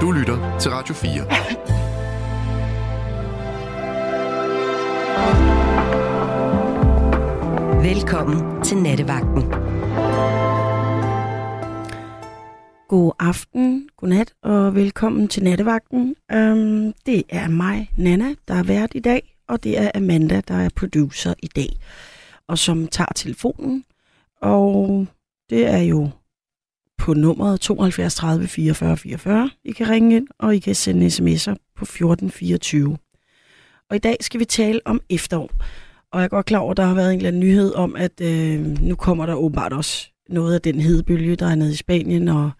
Du lytter til Radio 4. Velkommen til Nattevagten. God aften, godnat og velkommen til Nattevagten. Øhm, det er mig, Nana, der er vært i dag, og det er Amanda, der er producer i dag, og som tager telefonen. Og det er jo på nummeret 72 30 44 44. I kan ringe ind, og I kan sende sms'er på 1424. Og i dag skal vi tale om efterår. Og jeg er godt klar over, at der har været en eller anden nyhed om, at øh, nu kommer der åbenbart også noget af den hedebølge, der er nede i Spanien og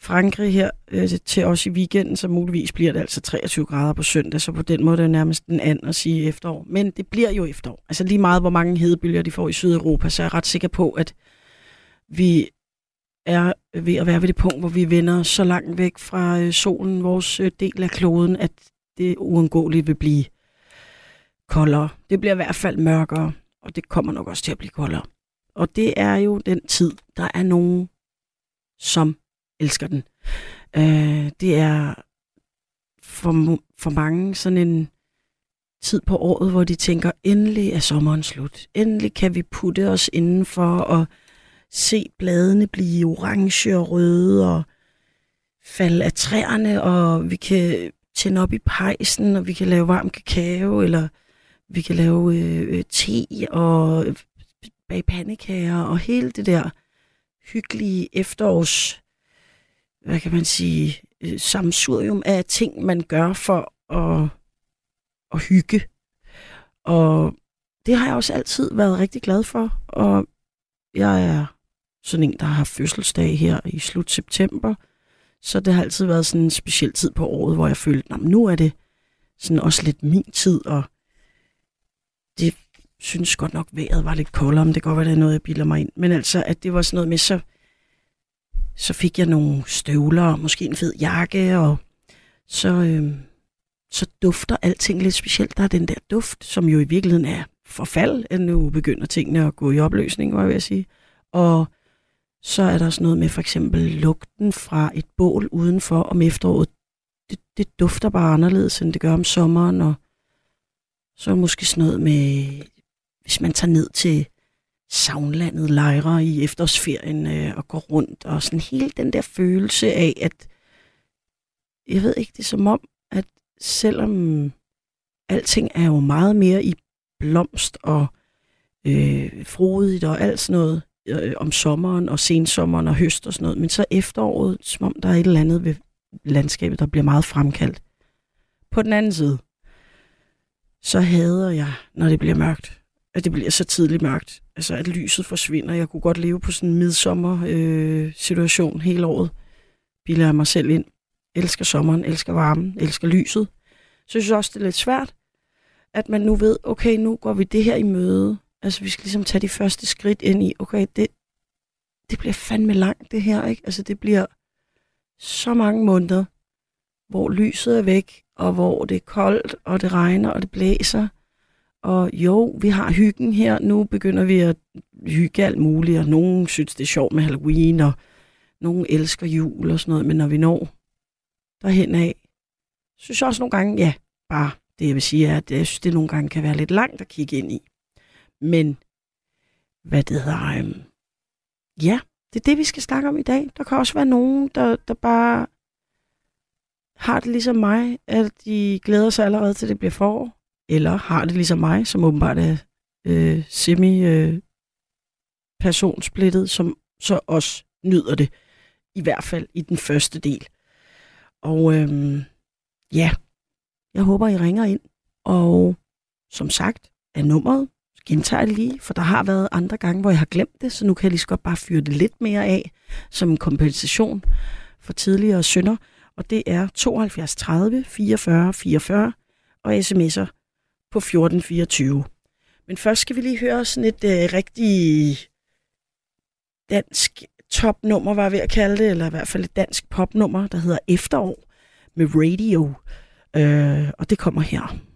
Frankrig her øh, til os i weekenden, så muligvis bliver det altså 23 grader på søndag, så på den måde er det nærmest en anden at sige efterår. Men det bliver jo efterår. Altså lige meget, hvor mange hedebølger de får i Sydeuropa, så er jeg ret sikker på, at vi er ved at være ved det punkt, hvor vi vender så langt væk fra øh, solen, vores øh, del af kloden, at det uundgåeligt vil blive koldere. Det bliver i hvert fald mørkere, og det kommer nok også til at blive koldere. Og det er jo den tid, der er nogen, som elsker den. Øh, det er for, for mange sådan en tid på året, hvor de tænker, endelig er sommeren slut. Endelig kan vi putte os indenfor og se bladene blive orange og røde og falde af træerne, og vi kan tænde op i pejsen, og vi kan lave varm kakao, eller vi kan lave øh, øh te og øh, bage pandekager, og hele det der hyggelige efterårs, hvad kan man sige, øh, samsurium af ting, man gør for at, at hygge. Og det har jeg også altid været rigtig glad for, og jeg er sådan en, der har fødselsdag her i slut september. Så det har altid været sådan en speciel tid på året, hvor jeg følte, at nu er det sådan også lidt min tid, og det synes godt nok, vejret var lidt koldere, men det kan godt være, det er noget, jeg bilder mig ind. Men altså, at det var sådan noget med, så, så fik jeg nogle støvler, og måske en fed jakke, og så, øh, så dufter alting lidt specielt. Der er den der duft, som jo i virkeligheden er forfald, at nu begynder tingene at gå i opløsning, var jeg ved at sige. Og så er der sådan noget med for eksempel lugten fra et bål udenfor om efteråret. Det, det dufter bare anderledes, end det gør om sommeren. Og så er måske sådan noget med, hvis man tager ned til savnlandet lejre i efterårsferien øh, og går rundt, og sådan hele den der følelse af, at jeg ved ikke, det er som om, at selvom alting er jo meget mere i blomst og øh, frodigt og alt sådan noget, øh, om sommeren og sensommeren og høst og sådan noget, men så efteråret, som om der er et eller andet ved landskabet, der bliver meget fremkaldt. På den anden side, så hader jeg, når det bliver mørkt. At det bliver så tidligt mørkt. Altså, at lyset forsvinder. Jeg kunne godt leve på sådan en midsommer-situation øh, hele året. Bilder jeg mig selv ind. Elsker sommeren, elsker varmen, elsker lyset. Så jeg synes også, det er lidt svært, at man nu ved, okay, nu går vi det her i møde. Altså, vi skal ligesom tage de første skridt ind i, okay, det, det bliver fandme langt, det her, ikke? Altså, det bliver så mange måneder, hvor lyset er væk, og hvor det er koldt, og det regner, og det blæser. Og jo, vi har hyggen her. Nu begynder vi at hygge alt muligt, og nogen synes, det er sjovt med Halloween, og nogen elsker jul og sådan noget. Men når vi når derhen af, synes jeg også nogle gange, ja, bare det jeg vil sige er, at jeg synes, det nogle gange kan være lidt langt at kigge ind i. Men, hvad det hedder, øhm, ja, det er det, vi skal snakke om i dag. Der kan også være nogen, der, der bare har det ligesom mig, at de glæder sig allerede til det bliver forår, eller har det ligesom mig, som åbenbart er øh, semi øh, personsplittet, som så også nyder det, i hvert fald i den første del. Og øhm, ja, jeg håber, I ringer ind, og som sagt er nummeret gentager det lige, for der har været andre gange, hvor jeg har glemt det, så nu kan jeg lige så godt bare fyre det lidt mere af som en kompensation for tidligere synder. Og det er 72 30 44 44 og sms'er på 1424. Men først skal vi lige høre sådan et øh, rigtig dansk topnummer, var jeg ved at kalde det, eller i hvert fald et dansk popnummer, der hedder Efterår med Radio. Øh, og det kommer her.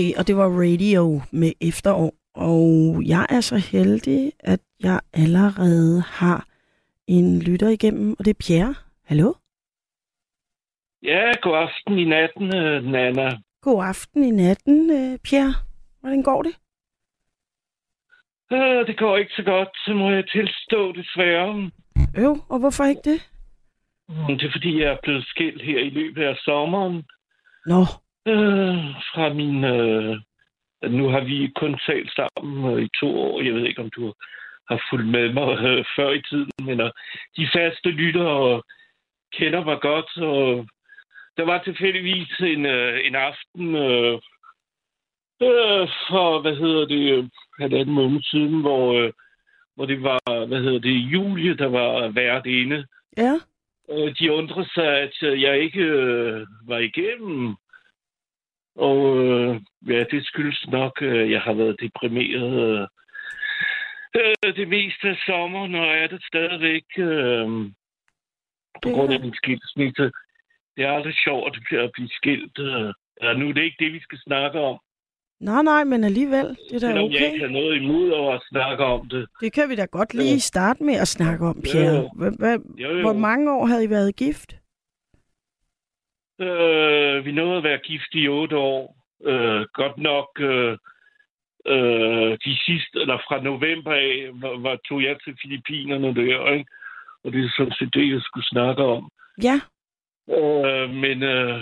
Okay, og det var radio med efterår. Og jeg er så heldig, at jeg allerede har en lytter igennem, og det er Pierre. Hallo? Ja, god aften i natten, øh, Nana. God aften i natten, øh, Pierre. Hvordan går det? Øh, det går ikke så godt, så må jeg tilstå desværre. Øv, og hvorfor ikke det? Mm, Det er fordi, jeg er blevet skilt her i løbet af sommeren. Nå, Øh, fra min... Øh, nu har vi kun talt sammen øh, i to år. Jeg ved ikke, om du har fulgt med mig øh, før i tiden, men øh, de faste lyttere kender mig godt, og der var tilfældigvis en, øh, en aften øh, øh, for, hvad hedder det, øh, halvanden måned siden, hvor, øh, hvor det var, hvad hedder det, Julie, der var vært inde. ja. Øh, de undrede sig, at jeg ikke øh, var igennem. Og øh, ja, det skyldes nok, at jeg har været deprimeret øh, det meste af sommeren, og er det stadigvæk øh, på Det grund af min skilsmisse. Det er aldrig sjovt at blive skilt. Øh. Ja, nu er det ikke det, vi skal snakke om. Nej, nej, men alligevel, det er da Selvom jeg ikke okay. har noget imod over at snakke om det. Det kan vi da godt lige starte med at snakke om, Pierre. hvor mange år havde I været gift? Øh, vi nåede at være gift i otte år. Øh, godt nok øh, øh, de sidste, eller fra november af, var, var, tog jeg til Filippinerne der, ikke? Og det er sådan set det, jeg skulle snakke om. Ja, Øh, men øh,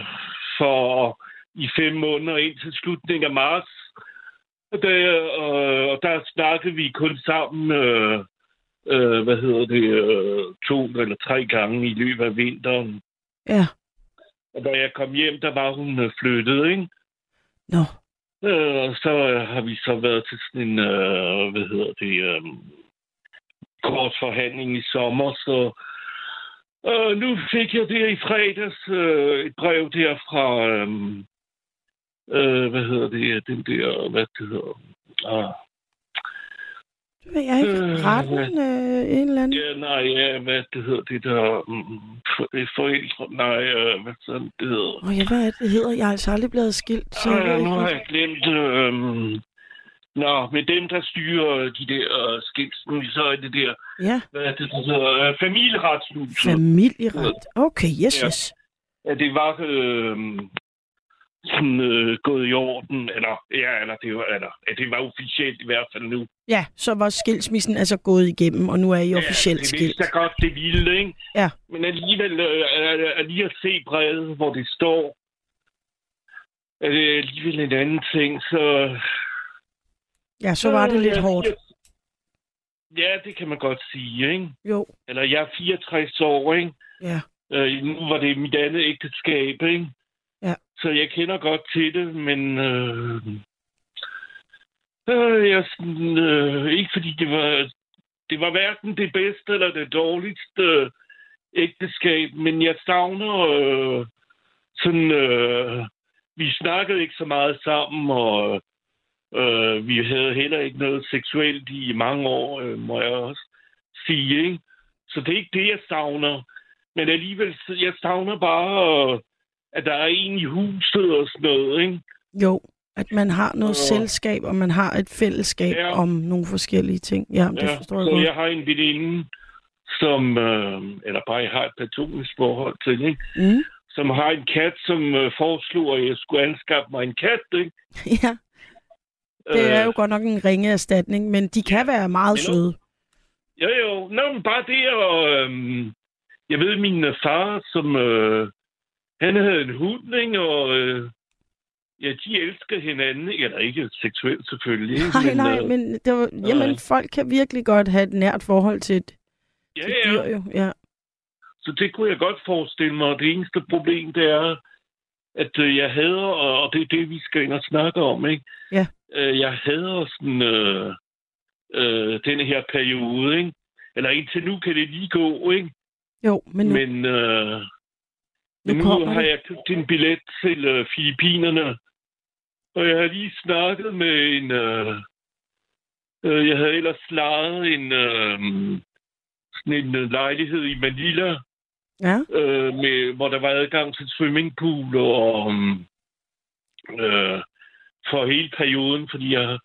for i fem måneder indtil slutningen af marts, og der, øh, og der snakkede vi kun sammen, øh, øh, hvad hedder det, øh, to eller tre gange i løbet af vinteren. ja. Og da jeg kom hjem, der var hun øh, flyttet, ikke? Nå, Øh, og så øh, har vi så været til sådan en, øh, hvad hedder det, øh, kort forhandling i sommer, så øh, nu fik jeg der i fredags øh, et brev der fra, øh, øh, hvad hedder det, den der, hvad det hedder, ah, ved jeg ikke. Øh, Retten, øh, en eller anden. ja, nej, ja, hvad det hedder, det der, for- forældre, nej, øh, hvad sådan det hedder. Åh, ja, hvad er det, hedder? Jeg er altså aldrig blevet skilt, så Øh, nu har hvad- jeg glemt... Øh, nå, med dem, der styrer de der øh, skilsmisse, så er det der... Ja, Hvad er det, der hedder? Øh, familieretshuset. familieret. Okay, yes, Ja. yes. Ja, det var øh, sådan, øh, gået i orden, eller... Ja, eller det var, eller, ja, det var officielt i hvert fald nu. Ja, så var skilsmissen altså gået igennem, og nu er I officielt ja, det skilt. vidste jeg godt, det ville, ikke? Ja. Men alligevel øh, er, er lige at se brevet, hvor det står, er det alligevel en anden ting, så... Ja, så var det Øh, lidt jeg- hårdt. Ja, det kan man godt sige, ikke? Jo, Eller jeg er 64 år, ikke? ja. Øh, nu var det mit andet ægteskab, ikke? Ja. Så jeg kender godt til det, men... Øh, øh, jeg, er øh, ikke fordi det var... Det var hverken det bedste eller det dårligste øh, ægteskab, men jeg savner øh, sådan... Øh, vi snakkede ikke så meget sammen, og øh, vi havde heller ikke noget seksuelt i mange år, øh, må jeg også sige, ikke? Så det er ikke det, jeg savner. Men alligevel, jeg savner bare, øh, at der er en i huset og sådan noget, ikke? Jo, at man har noget Og- selskab, og man har et fællesskab Ja. om nogle forskellige ting. Ja, det forstår jeg så godt. jeg har en veninde, som, øh, eller bare jeg har et platonisk forhold til, ikke? Mm. som har en kat, som øh, foreslog, at jeg skulle anskaffe mig en kat, ikke? ja, det er Øh, jo godt nok en ringe erstatning, men de kan være meget nu- søde. Jo, jo. Nå, men bare det, og øhm, jeg ved, min øh, far, som øh, han havde en hund, ikke? og øh, ja, de elsker hinanden, eller ikke seksuelt selvfølgelig. Nej, nej, øh, men det var, jamen, folk kan virkelig godt have et nært forhold til et, ja, til ja. dyr, jo. Ja. Så det kunne jeg godt forestille mig, og det eneste problem, det er, at øh, jeg hader, og og det er det, vi skal ind og snakke om, ikke? Ja. Øh, jeg hader sådan, øh, øh, denne her periode, ikke? Eller indtil nu kan det lige gå, ikke? Jo, men nu, Men øh, nu nu har jeg købt en billet til øh, Filippinerne, og jeg har lige snakket med en... Øh, øh, jeg havde ellers lejet en, øh, sådan en øh, lejlighed i Manila, Ja, øh, med, hvor der var adgang til swimmingpool og øh, for hele perioden, fordi jeg,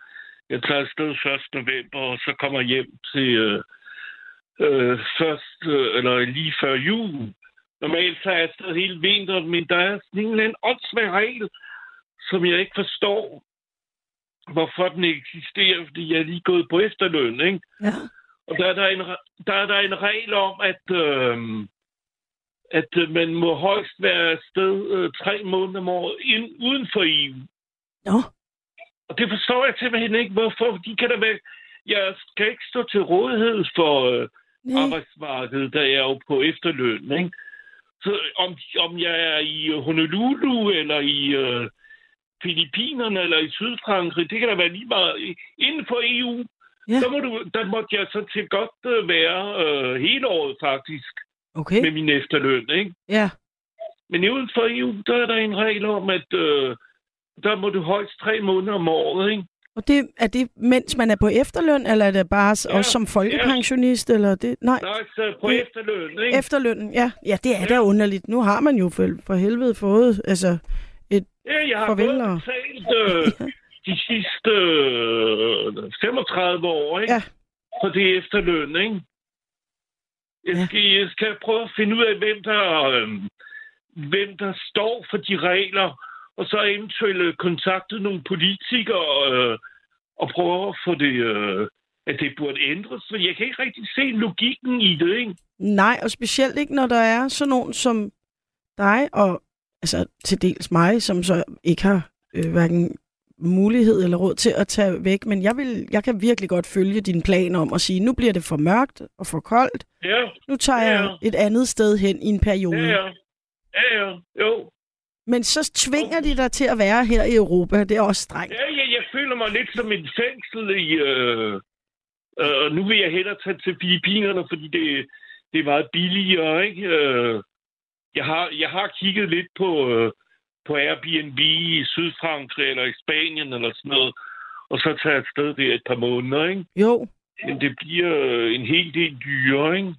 jeg tager afsted 1. november, og så kommer hjem til øh, øh, først, øh, eller lige før jul. Normalt så er jeg afsted hele vinteren, men der er sådan en åndssvær regel, som jeg ikke forstår, hvorfor den eksisterer, fordi jeg er lige gået på efterløn, ikke? Ja. Og der er der en, der er der en regel om, at, øh, at man må højst være afsted øh, tre måneder om året ind, uden for EU. Nå, Og det forstår jeg simpelthen ikke, hvorfor. De kan da være... Jeg skal ikke stå til rådighed for øh, nej. arbejdsmarkedet, der er jo på efterløn, ikke? Så om, om jeg er i Honolulu, eller i øh, Filippinerne, eller i Sydfrankrig, det kan da være lige meget. Inden for EU, Ja. der, må du, der måtte jeg så til godt øh, være øh, hele året faktisk Okay. med min efterløn, ikke? Ja. Men uden for EU, der er der en regel om, at øh, der må du højst tre måneder om året, ikke? Og det, er det, mens man er på efterløn, eller er det bare ja. Ja. også som folkepensionist? Eller det? Nej, Nej, så på Det- efterløn, ikke? efterlønnen, ja. Ja, det er da underligt. Nu har man jo for, for helvede fået, altså... Ja, jeg har Farvel, og- betalt øh, de sidste øh, 35 år, ikke? Ja. For det efterløn, ikke? Jeg Ja. skal, jeg skal prøve at finde ud af, hvem der, øh, hvem der står for de regler, og så eventuelt kontakte nogle politikere øh, og prøve at få det, øh, at det burde ændres. For jeg kan ikke rigtig se logikken i det, ikke? Nej, og specielt ikke, når der er sådan nogen som dig, og altså til dels mig, som så ikke har øh, hverken mulighed eller råd til at tage væk. Men jeg, vil, jeg kan virkelig godt følge din plan om at sige, nu bliver det for mørkt og for koldt. Ja, Nu tager Ja, jeg et andet sted hen i en periode. ja, ja. Ja, ja, jo. Men så tvinger de dig til at være her i Europa. Det er også strengt. Ja, ja, jeg føler mig lidt som et fængsel i... Øh, øh, nu vil jeg hellere tage til Filippinerne, fordi det, det er meget billigere, ikke? Øh, jeg, har, jeg har kigget lidt på, øh, på Airbnb i Sydfrankrig eller i Spanien eller sådan noget, og så tage et sted der et par måneder, ikke? Jo, Men det bliver øh, en hel del dyrere, ikke?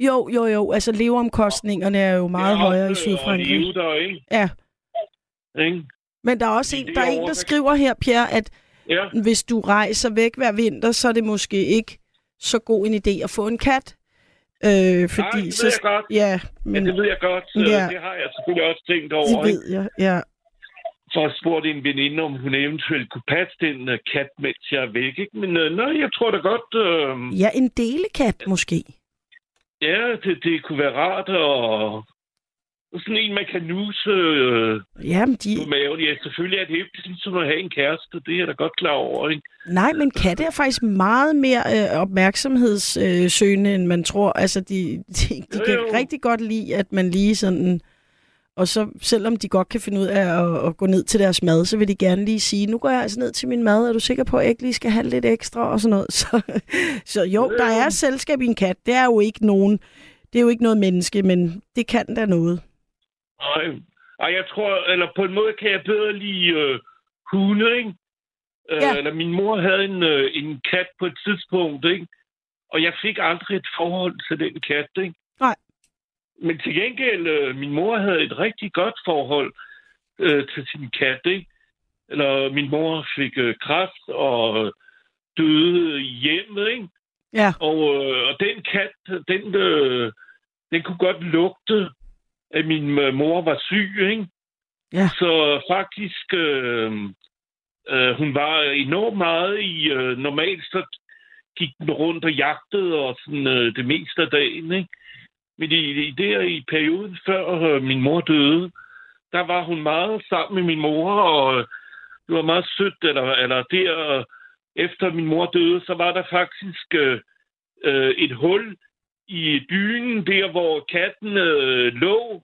jo, jo, jo. Altså leveomkostningerne er jo meget Ja, højere i og Sydfrankrig. der, ikke? Ja, ikke? men der er også en, der er en, der skriver her, Pierre, at Ja, hvis du rejser væk hver vinter, så er det måske ikke så god en idé at få en kat. Øh, fordi Nej, det så, ved jeg godt. Ja, men men det ved jeg godt. Ja. Ja. Det har jeg selvfølgelig også tænkt over, det ved jeg. Ja. Så jeg spurgte en veninde, om hun eventuelt kunne passe den uh, kat, mens jeg er væk. Ikke? Men uh, nej, jeg tror da godt, uh, ja, en delekat måske. ja, det, det kunne være rart. Og sådan en, man kan nuse uh, Jamen, de... på maven. Ja, selvfølgelig er det helt ligesom at have en kæreste. Det er da godt klar over. Ikke? Nej, men katte er faktisk meget mere øh, opmærksomhedssøgende, end man tror. Altså, de, de, de Jo, kan jo. rigtig godt lide, at man lige sådan... Og så, selvom de godt kan finde ud af at, at gå ned til deres mad, så vil de gerne lige sige, nu går jeg altså ned til min mad, er du sikker på, at jeg ikke lige skal have lidt ekstra og sådan noget. Så, så jo, der er selskab i en kat. Det er jo ikke nogen, det er jo ikke noget menneske, men det kan da noget. Og, og jeg tror, eller på en måde kan jeg bedre lide uh, hunde, ikke? Uh, Ja. Eller min mor havde en, uh, en kat på et tidspunkt, ikke? Og jeg fik aldrig et forhold til den kat, ikke? Nej. Men til gengæld, øh, min mor havde et rigtig godt forhold øh, til sin kat, ikke? Eller min mor fik øh, kræft og døde hjemmet, ikke? Ja, Og, øh, og den kat, den, øh, den kunne godt lugte, at min øh, mor var syg, ikke? Ja. Så faktisk, øh, øh, hun var enormt meget i... Øh, normalt så gik den rundt og jagtede og sådan, øh, det meste af dagen, ikke? Men i, i der i perioden før øh, min mor døde, der var hun meget sammen med min mor, og øh, det var meget sødt, eller, eller der øh, efter min mor døde, så var der faktisk øh, øh, et hul i dynen, der hvor katten øh, lå,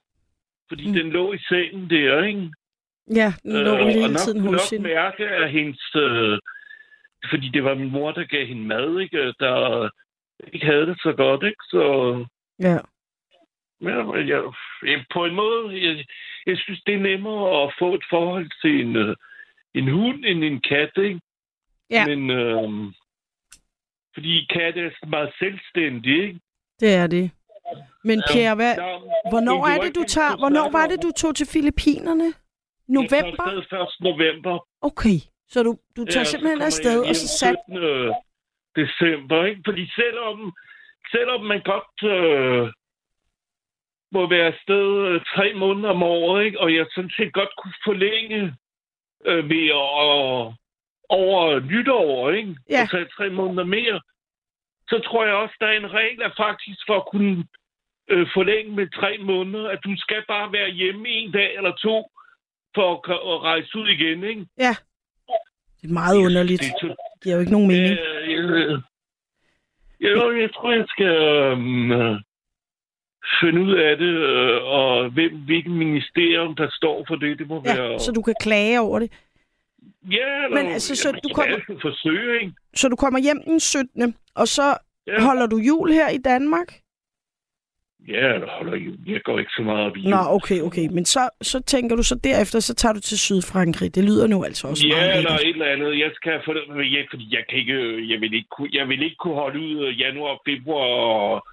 fordi Mm. den lå i sengen der, ikke? ja, den lå Øh, hele og tiden hos hende. mærke af hendes... Øh, fordi det var min mor, der gav hende mad, ikke? Der ikke havde det så godt, ikke? Så Ja. ja, jeg, jeg, på en måde, jeg, jeg synes, det er nemmere at få et forhold til en, øh, en hund end en kat, ikke? Ja. Men, øh, fordi katte er meget selvstændige, ikke? Det er det. Men Ja. Pierre, hvad, Ja, hvornår er var det, du tager? Hvornår var det, du tog til Filippinerne? Jeg November? tager afsted 1. november. Okay. Så du, du tager så simpelthen afsted, jeg og så sat... 17. december, ikke? Fordi selvom, selvom man godt øh, må være afsted øh, tre måneder om året, ikke? og jeg sådan set godt kunne forlænge øh, ved at, over nytår, ikke? Ja. Og tage tre måneder mere, så tror jeg også, der er en regel, at faktisk for at kunne øh, forlænge med tre måneder, at du skal bare være hjemme en dag eller to, for at, at rejse ud igen, ikke? Ja. Det er meget underligt. Det, giver jo ikke nogen mening. Øh, jeg, jeg, jeg tror, jeg skal øh, finde ud af det, øh, og hvem, hvilken ministerium, der står for det. Det må Ja, være... så du kan klage over det. Ja, eller, Men altså, så jamen, du kommer- forsøge, ikke? Så du kommer hjem den 17. Og så Ja, holder du jul her i Danmark? ja eller holder jo. Jeg går ikke så meget op i Nå, jul. okay, okay. Men så, så tænker du så derefter, så tager du til Sydfrankrig. Det lyder nu altså også Ja, meget eller et eller andet. Jeg skal få det, ja, fordi jeg kan ikke, jeg vil ikke, kunne, jeg vil ikke kunne holde ud januar, februar og,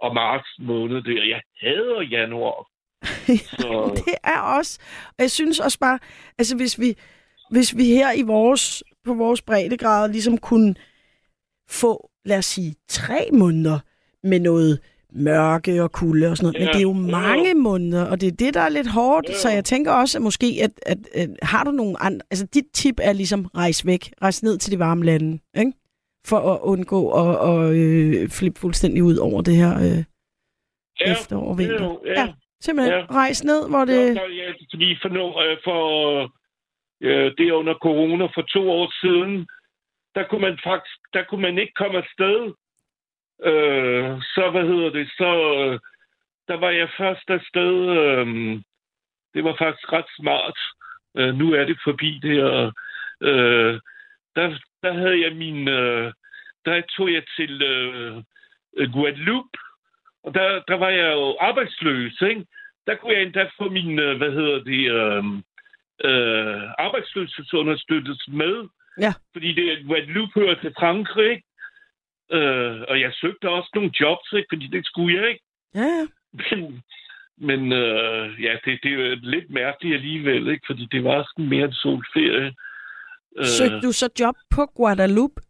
og marts måned der. Jeg hader januar. Så, det er også. Og jeg synes også bare, altså hvis vi, hvis vi her i vores, på vores breddegrad ligesom kunne få, lad os sige, tre måneder med noget mørke og kulde og sådan noget. Men Ja, det er jo ja. mange måneder, og det er det, der er lidt hårdt. Ja. Så jeg tænker også, at måske, at, at, at har du nogle andre... Altså dit tip er ligesom, rejse væk. Rejse ned til de varme lande, ikke? For at undgå at, at øh, flippe fuldstændig ud over det her øh, ja, efterår og vinter. ja, ja. Ja. Simpelthen Ja. rejse ned, hvor det... Ja, ja, fordi for, nu, øh, for øh, det under corona for to år siden, der kunne man faktisk der kunne man ikke komme afsted. Øh, så, hvad hedder det, så øh, der var jeg først afsted. Øh, det var faktisk ret smart. Øh, nu er det forbi det her. Øh, der, der havde jeg min... Øh, der tog jeg til øh, Guadeloupe, og der, der var jeg jo arbejdsløs, ikke? der kunne jeg endda få min, øh, hvad hedder det, øh, øh, arbejdsløshedsunderstøttelse med. Ja. Fordi det Guadeloupe hører til Frankrig? Øh, og jeg søgte også nogle jobs, ikke? fordi det skulle jeg ikke. Ja, ja. Men, men øh, ja, det, det er lidt mærkeligt alligevel, ikke? fordi det var sådan mere en solferie. Øh, Søgte du så job på Guadeloupe?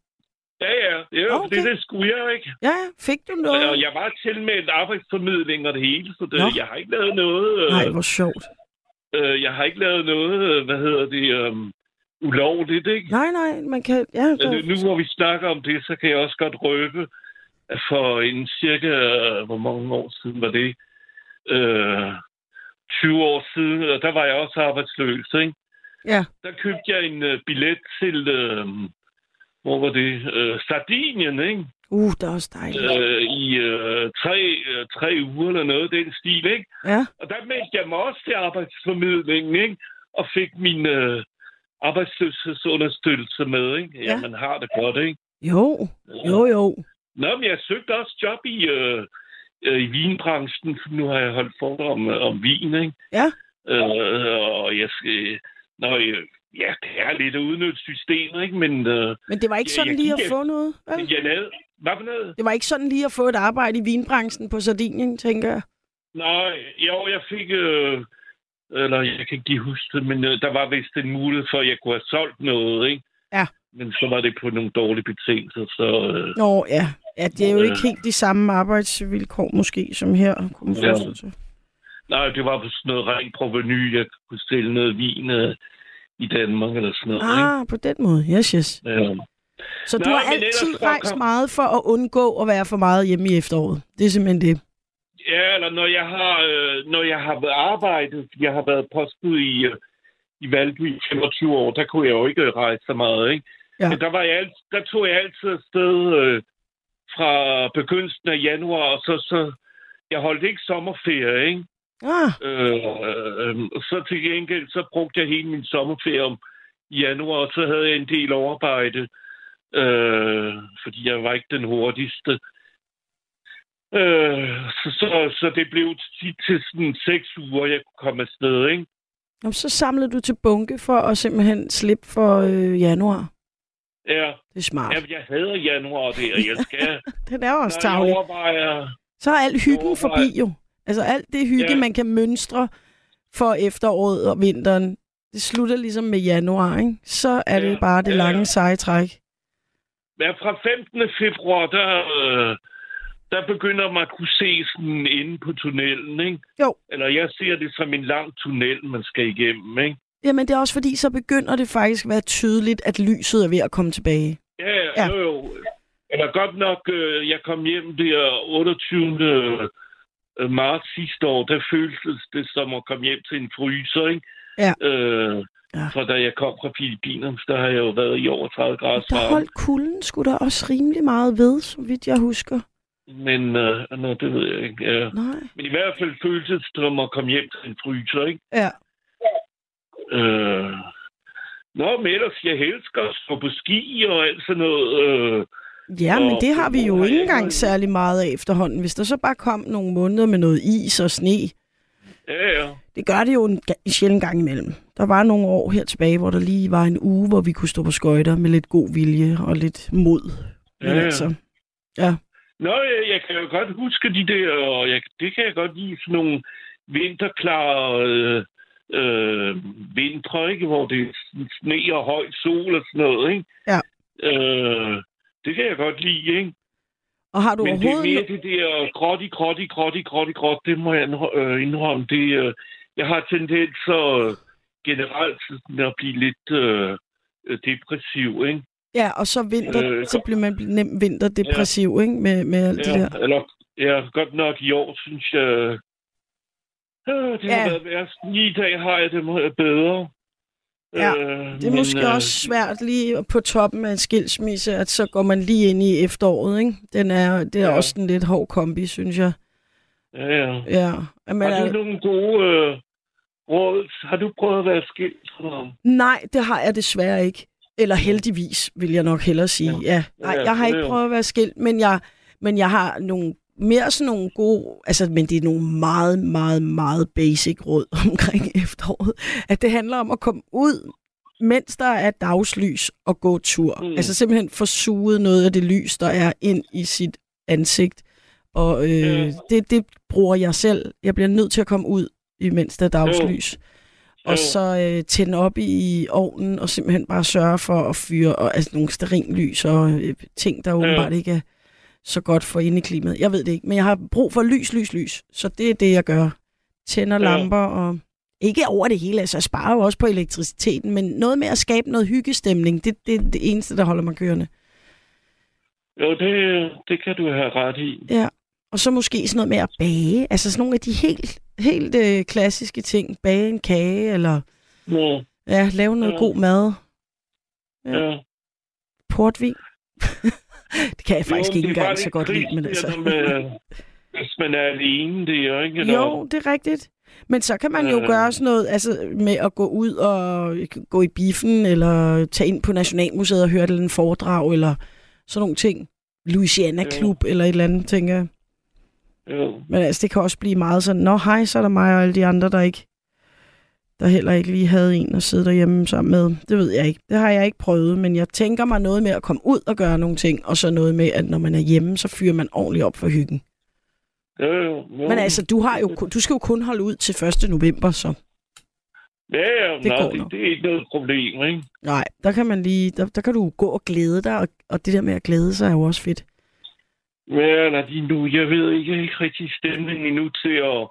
Ja, ja, ja Okay. okay. det, det skulle jeg ikke. Ja. Fik du Og noget? jeg var til med arbejdsformidling og det hele, så det, Nå. jeg har ikke lavet noget. Øh, Nej, hvor sjovt. Øh, jeg har ikke lavet noget, øh, hvad hedder det, øh, ulovligt, ikke? Nej, nej, man kan... Ja, Men der, nu hvor vi snakker om det, så kan jeg også godt røbe, at for en cirka, øh, hvor mange år siden var det? Øh, 20 år siden, og der var jeg også arbejdsløs, ikke? ja. Der købte jeg en uh, billet til, øh, hvor var det? Øh, Sardinien, ikke? Uh, det er også dejligt. Øh, I øh, tre, øh, tre uger eller noget den stil, ikke? Ja, Og der meldte jeg mig også til arbejdsformidlingen, ikke? Og fik min øh, arbejdsløshedsunderstøttelse med, ikke? Ja, Ja. man har det godt, ikke? jo, jo, jo. Nå, men jeg søgte også job i, øh, øh, i vinbranchen. Nu har jeg holdt foredrag om, øh, om vin, ikke? Ja. Øh, og jeg skal... Nå, øh, ja, det er lidt at udnytte systemet, ikke? Men øh, Men det var ikke sådan jeg lige at få noget, vel? jeg lavede... Hvad for noget? Det var ikke sådan lige at få et arbejde i vinbranchen på Sardinien, tænker jeg. Nej, jo, jeg fik... Øh, eller jeg kan ikke lige huske det, men øh, der var vist en mulighed for, at jeg kunne have solgt noget, ikke? Ja. Men så var det på nogle dårlige betingelser, så... Øh, Nå, ja. Ja, det er jo Øh. ikke helt de samme arbejdsvilkår måske, som her, kunne man Ja. nej, det var på sådan noget rent proveny. Jeg kunne stille noget vin øh, i Danmark eller sådan noget, ikke? Ah, på den måde. Yes, yes. Ja. Så du Nå, har men ellers altid rejst meget for at undgå at være for meget hjemme i efteråret. Det er simpelthen det. Ja, eller når jeg har, øh, når jeg har arbejdet, jeg har været postbud i, øh, i Valby i 25 år, der kunne jeg jo ikke rejse så meget, ikke? Ja. Men der, var jeg, alt- der tog jeg altid afsted øh, fra begyndelsen af januar, og så, så jeg holdt ikke sommerferie, ikke? Ah, Øh, øh, så til gengæld, så brugte jeg hele min sommerferie om i januar, og så havde jeg en del overarbejde, øh, fordi jeg var ikke den hurtigste. Øh, så, så, så det blev tit til sådan seks uger, jeg kunne komme afsted, ikke? Jamen, så samlede du til bunke for at simpelthen slippe for øh, januar. Ja, Det er smart. ja jeg hader januar der, jeg skal... Den er også tavlig. Så er alt hyggen forbi jo. Altså alt det hygge, Ja. man kan mønstre for efteråret og vinteren, Det slutter ligesom med januar, ikke? Så er det Ja, bare det ja. lange seje træk. Men fra 15. februar, der, øh, der begynder man at kunne se sådan inde på tunnelen, ikke? Jo. Eller jeg ser det som en lang tunnel, man skal igennem, ikke? Jamen, det er også fordi, så begynder det faktisk at være tydeligt, at lyset er ved at komme tilbage. Ja, Ja. ja. jo, jo. Eller godt nok, øh, jeg kom hjem der 28. øh, marts sidste år, der føltes det som at komme hjem til en fryser, ikke? Ja. Øh, Ja. For da jeg kom fra Filippinerne, der har jeg jo været i over 30 grader Der holdt kulden skulle der også rimelig meget ved, så vidt jeg husker. Men øh, nå, det ved jeg ikke. Ja. Nej. Men i hvert fald føltes det som at komme hjem til en fryser, ikke? Ja. Øh... Nå, men ellers, jeg elsker at stå på ski og alt sådan noget. Øh... Ja, men det har vi jo ikke engang særlig meget af efterhånden. Hvis der så bare kom nogle måneder med noget is og sne, Ja, ja. det gør det jo en, en sjældent gang imellem. Der var nogle år her tilbage, hvor der lige var en uge, hvor vi kunne stå på skøjter med lidt god vilje og lidt mod. Men Ja, ja. altså, Nå, jeg, jeg kan jo godt huske de der, og jeg, det kan jeg godt lide, sådan nogle vinterklare øh, øh, vintre, ikke? Hvor det sne og høj sol og sådan noget, ikke? Ja. Øh, det kan jeg godt lide, ikke? og har du Men det er overhovedet... mere det der gråt i gråt i gråt i gråt i gråt, det må jeg øh, indrømme. Det, øh, jeg har tendens så generelt sådan at blive lidt øh, depressiv, ikke? Ja, og så vinter, Øh, så bliver man nemt vinterdepressiv, ikke? Med, med alt det Ja, der. eller, ja, godt nok i år, synes jeg... Øh, det Ja. har været værst. I dag har jeg det bedre. Ja, øh, Det er måske øh, også svært lige på toppen af en skilsmisse, at så går man lige ind i efteråret, ikke? Den er, det er Ja. også en lidt hård kombi, synes jeg. Ja, ja. Ja. Men, Har du al- nogle gode øh, råd? Har du prøvet at være skilt? Nej, det har jeg desværre ikke. Eller heldigvis, vil jeg nok hellere sige. Ja. Nej, Ja, jeg har er ikke prøvet at være skilt, men jeg, men jeg har nogle mere sådan nogle gode, altså, men det er nogle meget, meget, meget basic råd omkring efteråret. At det handler om at komme ud, mens der er dagslys og gå tur. Mm. Mm. Altså simpelthen få suget noget af det lys, der er ind i sit ansigt. Og øh, Ja. det, det bruger jeg selv. Jeg bliver nødt til at komme ud, imens der er dagslys. Og Jo. så øh, tænde op i ovnen og simpelthen bare sørge for at fyre og, altså, nogle sterinlys og øh, ting, der åbenbart ikke er så godt for indeklimaet. Jeg ved det ikke, men jeg har brug for lys, lys, lys. Så det er det, jeg gør. Tænder Ja. lamper og... Ikke over det hele, altså jeg sparer jo også på elektriciteten, men noget med at skabe noget hyggestemning, det, det er det eneste, der holder mig kørende. Jo, det, det kan du have ret i. Ja. Og så måske sådan noget med at bage. Altså sådan nogle af de helt, helt øh, klassiske ting. Bage en kage, eller Nå, ja, lave noget Ja. god mad. Ja. ja. Portvin. det kan jeg faktisk Jo, ikke det er engang så godt lide, men det altså... Med, hvis man er alene der, ikke? Eller, Jo, det er rigtigt. Men så kan man jo Øh. gøre sådan noget altså, med at gå ud og gå i biffen, eller tage ind på Nationalmuseet og høre et eller andet foredrag, eller sådan nogle ting. Louisiana Klub, eller et eller andet, tænker jeg. Jo. Men altså, det kan også blive meget sådan, nå hej, så er der mig og alle de andre, der ikke der heller ikke lige havde en at sidde derhjemme sammen med. Det ved jeg ikke. Det har jeg ikke prøvet, men jeg tænker mig noget med at komme ud og gøre nogle ting, og så noget med, at når man er hjemme, så fyrer man ordentligt op for hyggen. Jo, jo, jo. Men altså, du, har jo, du skal jo kun holde ud til 1. november, så Ja, ja, det nej, det, det er ikke noget problem, ikke? nej, der kan man lige, der, der kan du gå og glæde dig, og, og det der med at glæde sig er jo også fedt. Ja, lige nu, jeg ved ikke, jeg er ikke rigtig stemning endnu til at,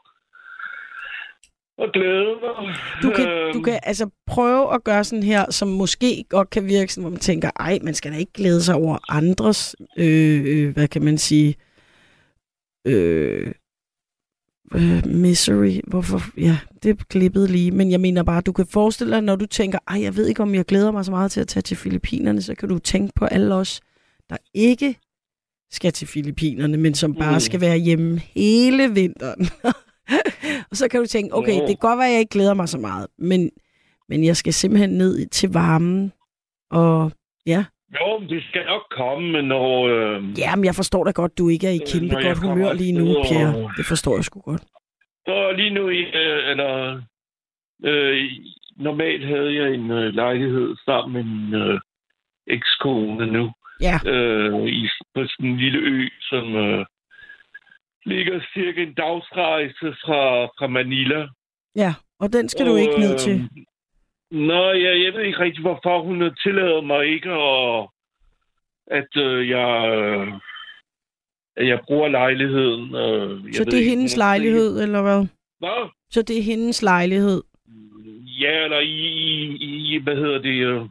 at glæde mig. Du kan, Øhm, du kan altså prøve at gøre sådan her, som måske godt kan virke sådan, hvor man tænker, ej, man skal da ikke glæde sig over andres, øh, øh, hvad kan man sige, øh, øh, misery. Hvorfor? Ja, det klippet lige. Men jeg mener bare, du kan forestille dig, når du tænker, ej, jeg ved ikke, om jeg glæder mig så meget til at tage til Filippinerne, så kan du tænke på alle os, der ikke skal til Filippinerne, men som bare Mm. skal være hjemme hele vinteren. og så kan du tænke, okay, det kan godt være, at jeg ikke glæder mig så meget, men, men jeg skal simpelthen ned til varmen. Og ja, Jo, men det skal nok komme, når... Øh, ja, men jeg forstår da godt, du ikke er i Øh, kæmpe godt humør lige nu, og- Pierre. Det forstår jeg sgu godt. Så lige nu, øh, eller... Øh, normalt havde jeg en øh, lejlighed sammen med en øh, ekskone nu. Ja, Øh, i, på sådan en lille ø, som øh, ligger cirka en dagsrejse fra, fra Manila. ja. Og den skal du ikke ned øh, til. Nå, jeg, jeg ved ikke rigtig, hvorfor hun øh, tillader mig ikke at, at øh, jeg, øh, jeg bruger lejligheden. Øh, Så det er ikke, hendes lejlighed, eller hvad? Hvad? Så det er hendes lejlighed. Ja, eller i, i, i hvad hedder det, øh,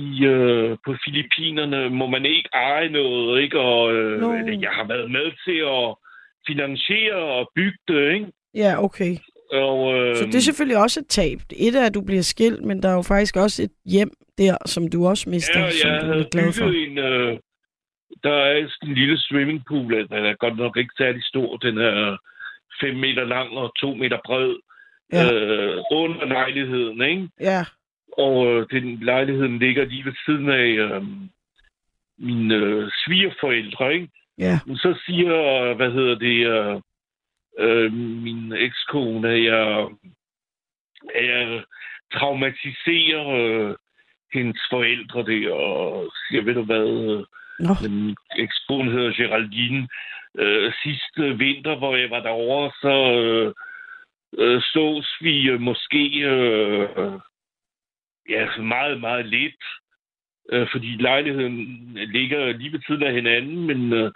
i, øh, på Filippinerne må man ikke eje noget, ikke? Og øh, Nå. jeg har været med til at finansiere og bygge det, ikke? Ja, okay. Og, øh, Så det er selvfølgelig også et tab. Et er, at du bliver skilt, men der er jo faktisk også et hjem der, som du også mister, ja, som jeg du er glad for. en... Øh, der er en lille swimmingpool, den er godt nok ikke særlig stor. Den er 5 meter lang og 2 meter bred Ja. øh, under lejligheden, ikke? Ja, Og øh, den lejligheden ligger lige ved siden af øh, mine øh, svigerforældre, ikke? ja. Men så siger, hvad hedder det, øh, øh, min ekskone, at jeg, at jeg traumatiserer øh, hendes forældre der, og siger, ved du hvad, øh, Nå, min ekskone hedder Geraldine. Øh, sidste vinter, hvor jeg var derovre, så øh, øh, sås vi øh, måske øh, ja, så meget, meget lidt. Øh, fordi lejligheden ligger lige ved siden af hinanden, men øh,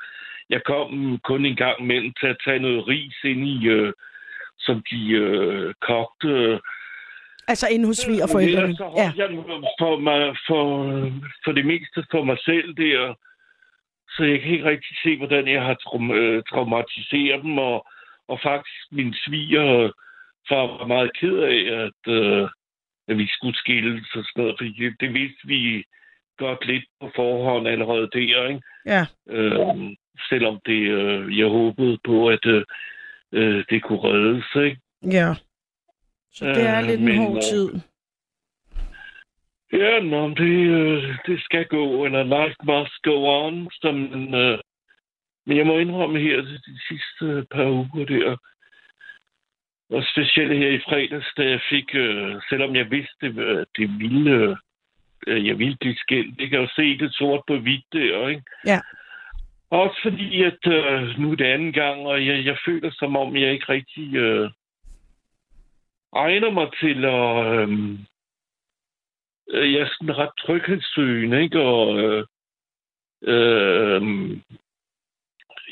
jeg kom kun en gang imellem til at tage noget ris ind i, øh, som de øh, kogte. Øh, altså inde hos svigerforældrene. Ellers så holdt Ja, jeg for, mig, for, for det meste for mig selv der. Så jeg kan ikke rigtig se, hvordan jeg har traum- øh, traumatiseret dem. Og, og faktisk min sviger far var meget ked af, at, øh, at vi skulle skilles og sådan noget. Fordi det, det vidste vi godt lidt på forhånd allerede der. Ikke? ja. Øh, selvom det, øh, jeg håbede på, at øh, øh, det kunne reddes. Ikke? Ja. Så det er Øh, lidt en men, hård øh, tid. Ja, nå, det, øh, det skal gå, eller life must go on, som en, øh, men jeg må indrømme her de, de sidste par uger der, og specielt her i fredags, da jeg fik, øh, selvom jeg vidste, at det ville, øh, jeg ville blive skilt, jeg kan jo se det sort på hvidt der, ikke? Ja. Også fordi, at øh, nu er det anden gang, og jeg, jeg føler som om, jeg ikke rigtig øh, egner mig til at... Øh, øh, jeg er sådan ret tryghedssøgende, ikke? Og øh, øh,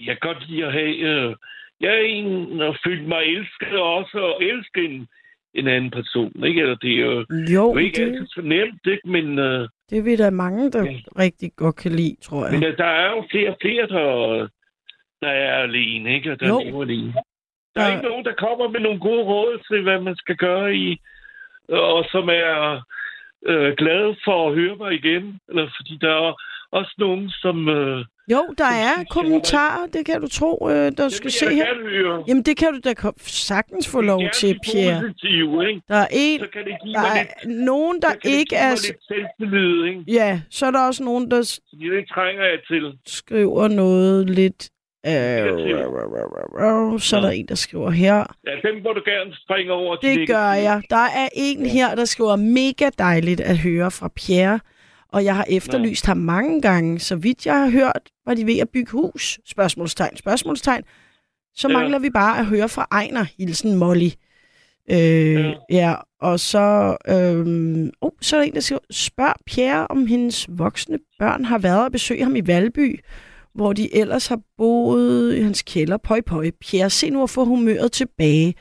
jeg kan godt lide at have... Øh, jeg er en, og følt mig elsket og også at elske en, en anden person, ikke? Eller det er jo Jo, jo ikke det, altid så nemt, ikke? Men, øh, det er vi der mange, der Ja. rigtig godt kan lide, tror jeg. men der er jo flere og flere, der, der er alene, ikke? Og der Jo. lever alene. Der er Ja. ikke nogen, der kommer med nogle gode råd til, hvad man skal gøre i, og som er øh, glade for at høre mig igen. Eller fordi der er også nogen, som... Øh, Jo, der Som er jeg kommentarer, det kan du tro, øh, der skal se her. høre. Jamen, det kan du da sagtens få lov til, Pierre. Positive, ikke? Der er en, Så kan det give der er lidt, nogen, der ikke er... lidt ikke? Ja, så er der også nogen, der det trænger jeg til. skriver noget lidt... Øh, så er der en, der skriver her. Ja, dem må du gerne springe over. de Det gør jeg. Der er en her, der skriver mega dejligt at høre fra Pierre. Og jeg har efterlyst ham mange gange. Så vidt jeg har hørt, var de ved at bygge hus. Spørgsmålstegn, spørgsmålstegn. Så Ja. mangler vi bare at høre fra Ejner. Hilsen Molly. Øh, ja. Ja. og så, øhm, oh, så er der en, der skriver, spørg Pierre, om hendes voksne børn har været og besøge ham i Valby, hvor de ellers har boet i hans kælder. Pøj, pøj. Pierre, se nu at få humøret tilbage.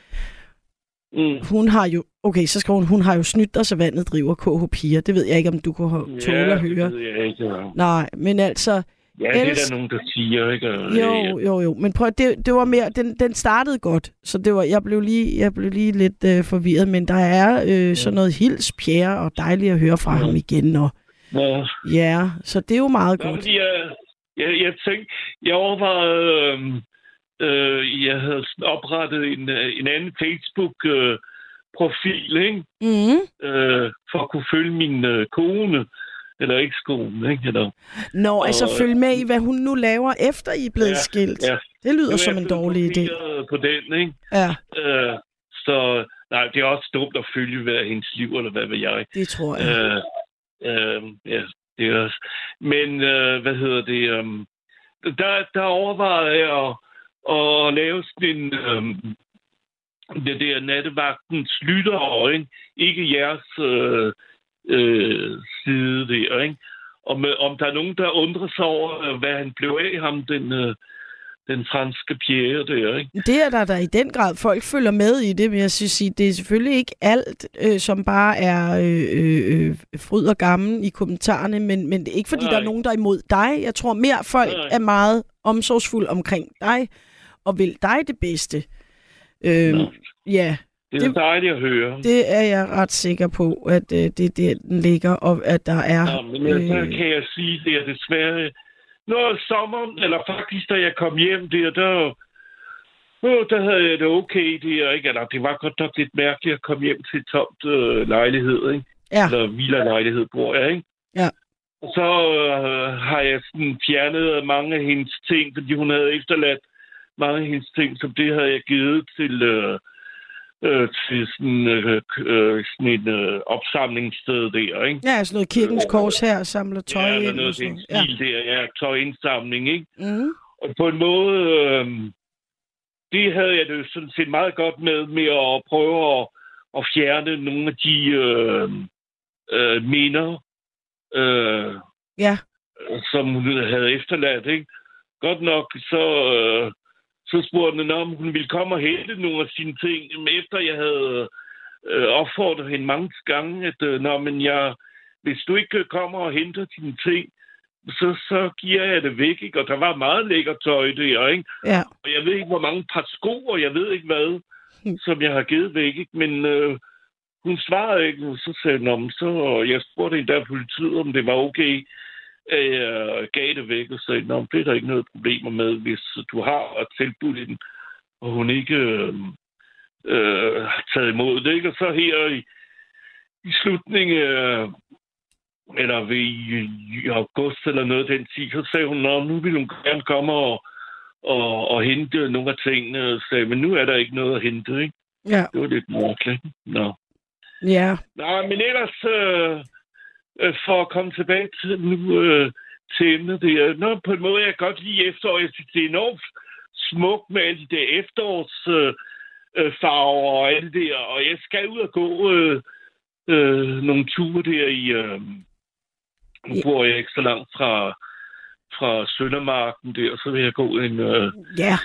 Mm. Hun har jo, okay, så skriver hun, hun har jo snydt dig, så vandet driver KH Piger. Det ved jeg ikke, om du kunne tåle at høre. det ved jeg ikke. Ja, Nej, men altså, ja det er Ellers- der nogen, der siger, ikke? Jo, jo, jo. Men prøv, det, det var mere, den, den startede godt, så det var, jeg blev lige, jeg blev lige lidt øh, forvirret, men der er øh, sådan noget hils, Pierre, og dejligt at høre fra Ja. ham igen, og Ja. ja, så det er jo meget Nå, godt. fordi jeg, jeg, jeg tænkte, jeg overvejede, øh, øh, jeg havde oprettet en, øh, en anden Facebook-profil, ikke? Mm. Øh, for at kunne følge min øh, kone, eller ekskone, ikke? Eller, Nå, altså Og- følg med i, hvad hun nu laver, efter I er blevet Ja, skilt. ja. Det lyder er som en dårlig idé. På den, ikke? Ja, Øh, så nej, det er også dumt at følge hvad hendes liv, eller hvad ved jeg. det tror jeg. Øh, øh, ja, det er også. Men øh, hvad hedder det? Øh, der, der overvejede jeg at, at lave sådan en, øh, det der nattevagtens lyttere, ikke? ikke jeres øh, øh, side der. Ikke? Om, øh, om der er nogen, der undrer sig over, øh, hvad han blev af ham, den, øh, den franske Pierre der, ikke? Det er der, der i den grad folk følger med i det, men jeg synes, det er selvfølgelig ikke alt, øh, som bare er øh, øh, øh, fryd og gammel i kommentarerne, men, men det er ikke fordi, Nej. der er nogen, der er imod dig. Jeg tror mere, folk Nej. er meget omsorgsfulde omkring dig og vil dig det bedste. Øh, ja, det er det, dejligt at høre. Det er jeg ret sikker på, at øh, det er der, den ligger, og at der er... Ja, men øh, så kan jeg sige, det er desværre når sommeren, eller faktisk da jeg kom hjem der, der, oh, der havde jeg det okay der, ikke? Eller det var godt nok lidt mærkeligt at komme hjem til tomt øh, lejlighed, ikke? Ja. Eller villa-lejlighed, bor jeg, ikke? Ja. Og så øh, har jeg sådan fjernet mange af hendes ting, fordi hun havde efterladt mange af hendes ting, som det havde jeg givet til... Øh, øh, til sådan, øh, øh, sådan en øh, opsamlingssted der, ikke? Ja, sådan noget kirkens kors her, samler tøj ja, ind. noget og den stil ja. der, ja, tøjindsamling, ikke? Mm. Og på en måde, øh, det havde jeg det sådan set meget godt med, med at prøve at, at fjerne nogle af de øh, øh, minder, øh, ja. som hun havde efterladt, ikke? Godt nok, så... Øh, så spurgte han, om hun ville komme og hente nogle af sine ting, efter jeg havde øh, opfordret hende mange gange, at øh, men jeg, hvis du ikke kommer og henter dine ting, så, så giver jeg det væk, ikke? Og der var meget lækker tøj der, ikke? Ja. Og jeg ved ikke, hvor mange par sko, og jeg ved ikke hvad, hm. som jeg har givet væk, ikke? Men øh, hun svarede ikke, og så sagde hun, så og jeg spurgte endda politiet, om det var okay, øh, gav det væk og sagde, Nå, det er der ikke noget problemer med, hvis du har tilbudt den, og hun ikke øh, øh, taget imod det. Ikke? Og så her i, i slutningen, øh, eller ved, i, i august eller noget den tid, så sagde hun, Nå, nu vil hun gerne komme og, og, og hente nogle af tingene, og sagde, men nu er der ikke noget at hente, ikke? Ja. Det var lidt mærkeligt. Nå. Ja. Nej, men ellers... Øh, øh, for at komme tilbage til nu øh, til emnet. Det er, nå, på en måde, jeg godt lide efterår. Jeg synes, det er enormt smukt med alle de der efterårsfarver øh, øh og alt det. der. Og jeg skal ud og gå øh, øh, nogle ture der i... Øh, nu bor jeg ikke så langt fra, fra Søndermarken der, så vil jeg gå en... Øh, ja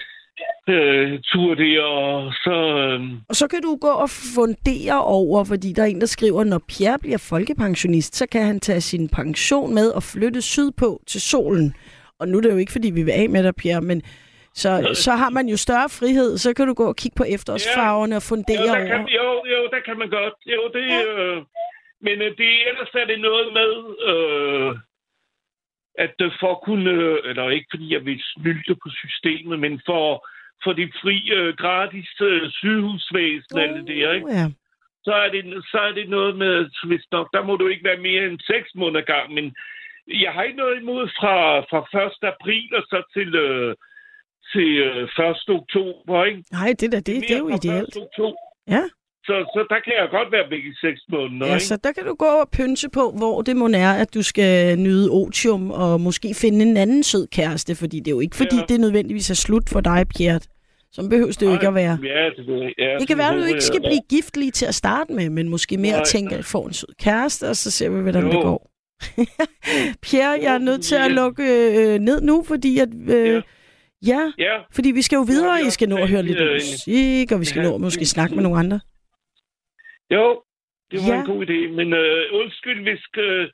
øh, tur der, og så... Øh... Og så kan du gå og fundere over, fordi der er en, der skriver, når Pierre bliver folkepensionist, så kan han tage sin pension med og flytte sydpå til solen. Og nu er det jo ikke, fordi vi vil af med dig, Pierre, men så, ja. så har man jo større frihed. Så kan du gå og kigge på efterårsfarverne og fundere jo, over. Kan, jo, jo, der kan man godt. Jo, det, ja. øh, men øh, det, ellers er det noget med... Øh, at øh, for at kunne, øh, eller ikke fordi jeg vil snylte på systemet, men for for de fri øh, gratis øh, sygehusvæsen og alt det der, ikke? Ja. Så er, det, så er det noget med, hvis nok, der må du ikke være mere end seks måneder gang, men jeg har ikke noget imod fra, fra 1. april og så til, øh, til øh, 1. oktober, ikke? Nej, det, der, det, det, det er jo ideelt. Ja. Så, så der kan jeg godt være væk i seks måneder. Ja, ikke? så der kan du gå og pynse på, hvor det må er, at du skal nyde otium og måske finde en anden sød kæreste, fordi det er jo ikke, fordi ja. det nødvendigvis er slut for dig, Pierre. Så behøves det jo ikke at være. Ja, det, ja, det kan være, at du ikke skal blive gift lige til at starte med, men måske mere Nej. at tænke, at få en sød kæreste, og så ser vi, hvordan jo. det går. Pierre, jeg er nødt til at lukke øh, ned nu, fordi at... Øh, ja. Ja, ja, fordi vi skal jo videre, I skal nå at høre lidt musik, og vi skal nå at måske snakke med nogle andre. Jo, det var ja. en god idé, men øh, undskyld, hvis øh,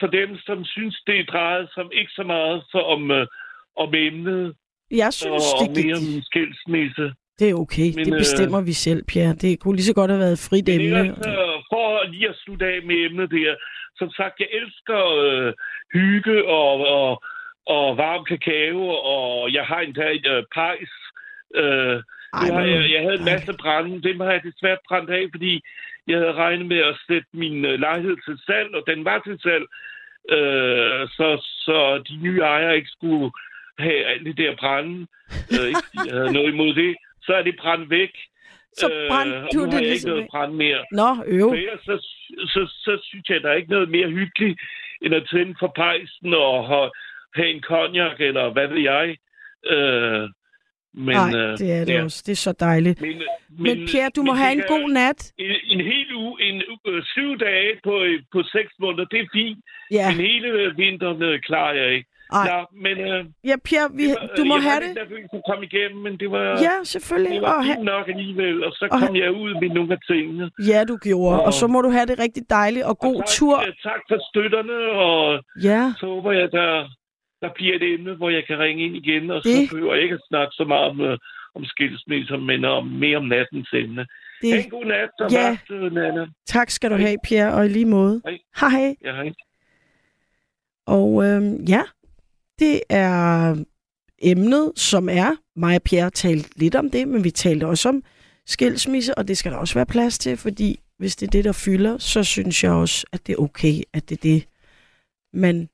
for dem, som synes, det drejer sig ikke så meget for om, øh, om emnet. Jeg synes, og, det og mere om skilsmisse. Det er okay. Men, det øh, bestemmer øh, vi selv, Pierre. Det kunne lige så godt have været et frit emne. Altså, for lige at slutte af med emnet der. Som sagt, jeg elsker øh, hygge og, og, og varm kakao, og jeg har endda øh, pejs. Øh, ej, jeg, jeg, jeg havde en masse brænde. Dem har jeg desværre brændt af, fordi jeg havde regnet med at sætte min øh, lejlighed til salg, og den var til salg. Øh, så, så de nye ejere ikke skulle have alt det der brænde. Øh, ikke, jeg havde noget imod det. Så er det brændt væk. Så brændte øh, du det ligesom... ikke noget brænde mere. Nå, øv. Så, så, så, så synes jeg, der er ikke noget mere hyggeligt, end at tænde for pejsen og have, en cognac, eller hvad ved jeg. Øh, Men, Nej, øh, det er det ja. også. Det er så dejligt. Men, Men Pierre, du må men have det en god nat. En, en hel uge, en øh, syv dage på, på seks måneder, det er fint. Ja, Men hele øh, vinteren øh, klarer jeg ikke. Ej. Nå, men øh, ja Pierre, vi, var- du må jeg have var det. lidt nervøs at komme igennem, men det var, Ja, selvfølgelig. det var Og ha- nok alligevel. Og så og kom jeg ud med nogle af tingene. ja, du gjorde. Og Og- så må du have det rigtig dejligt og god og tak, tur. øh, Tak for støtterne, og Ja, så håber jeg, der, der bliver et emne, hvor jeg kan ringe ind igen, og så Det- behøver jeg ikke at snakke så meget om, øh, om skilsmisser, men om, mere om nattens emne. det, Ha' en god nat, og Ja. vagt, øh, Nana. tak skal du Hej. have, Pierre, og i lige måde. Hej. Hej. Ja, hej. Og øhm, ja, det er emnet, som er, mig og Pierre talte lidt om det, men vi talte også om skilsmisse, og det skal der også være plads til, fordi hvis det er det, der fylder, så synes jeg også, at det er okay, at det er det, man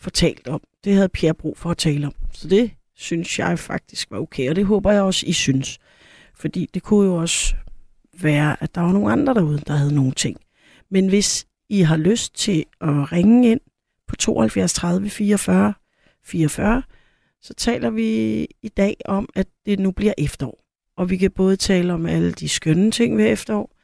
fortalt om. Det havde Pierre brug for at tale om. Så det synes jeg faktisk var okay, og det håber jeg også, I synes. Fordi det kunne jo også være, at der var nogle andre derude, der havde nogle ting. Men hvis I har lyst til at ringe ind på 72 30 44 44, så taler vi i dag om, at det nu bliver efterår. Og vi kan både tale om alle de skønne ting ved efterår,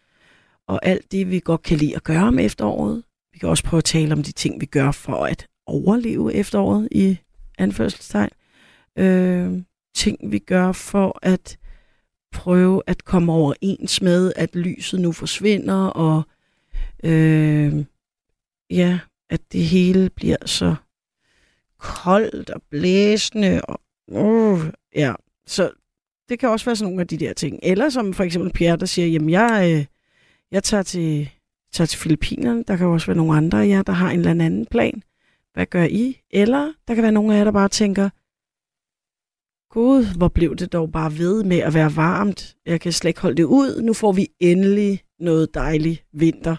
og alt det, vi godt kan lide at gøre om efteråret. Vi kan også prøve at tale om de ting, vi gør for at overleve efteråret i anførselstegn. Øh, ting, vi gør for at prøve at komme overens med, at lyset nu forsvinder, og øh, ja, at det hele bliver så koldt og blæsende. Og, uh, ja, så det kan også være sådan nogle af de der ting. Eller som for eksempel Pierre, der siger, jamen jeg, øh, jeg tager til, tager til Filippinerne. Der kan også være nogle andre af jer, der har en eller anden plan. Hvad gør I? Eller der kan være nogle af jer, der bare tænker, Gud, hvor blev det dog bare ved med at være varmt. Jeg kan slet ikke holde det ud. Nu får vi endelig noget dejlig vinter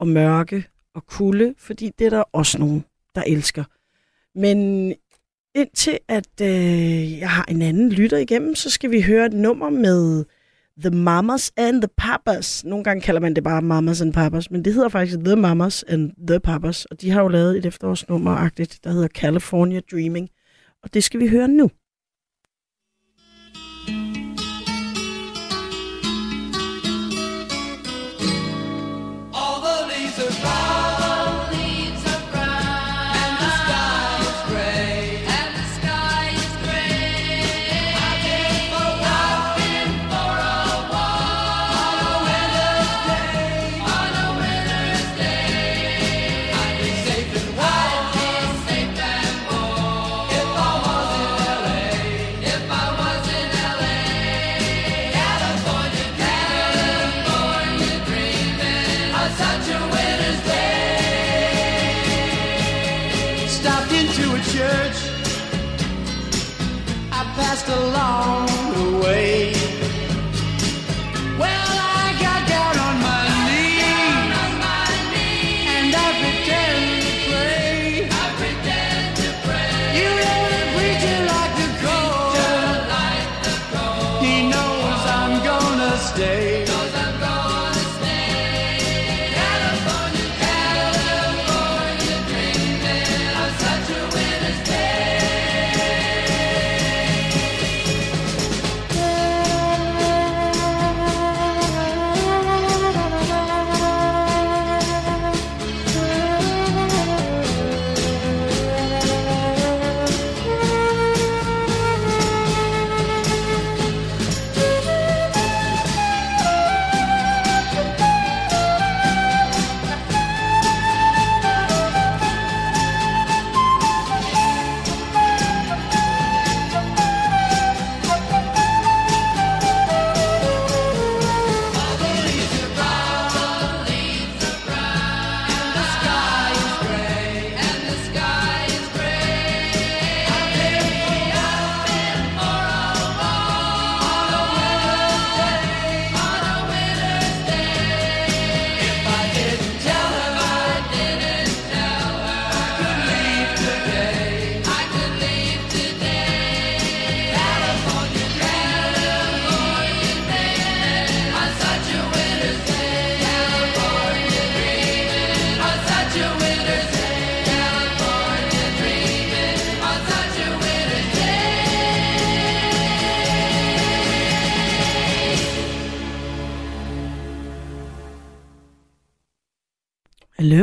og mørke og kulde, fordi det er der også nogen, der elsker. Men indtil at øh, jeg har en anden lytter igennem, så skal vi høre et nummer med The Mamas and the Papas. Nogle gange kalder man det bare Mamas and Papas, men det hedder faktisk The Mamas and the Papas. Og de har jo lavet et efterårsnummer der hedder California Dreaming. Og det skal vi høre nu.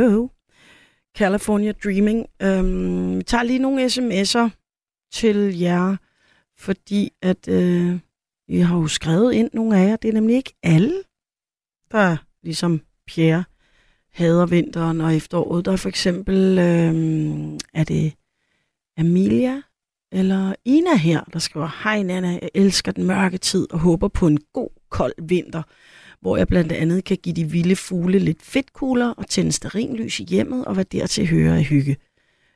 Hello. California Dreaming. Øhm, vi tager lige nogle sms'er til jer, fordi at øh, I har jo skrevet ind nogle af jer. Det er nemlig ikke alle, der ligesom Pierre hader vinteren og efteråret. Der er for eksempel, øh, er det Amelia eller Ina her, der skriver, Hej Nana, jeg elsker den mørke tid og håber på en god, kold vinter, hvor jeg blandt andet kan give de vilde fugle lidt fedtkugler og tænde sterinlys i hjemmet og hvad dertil hører af hygge.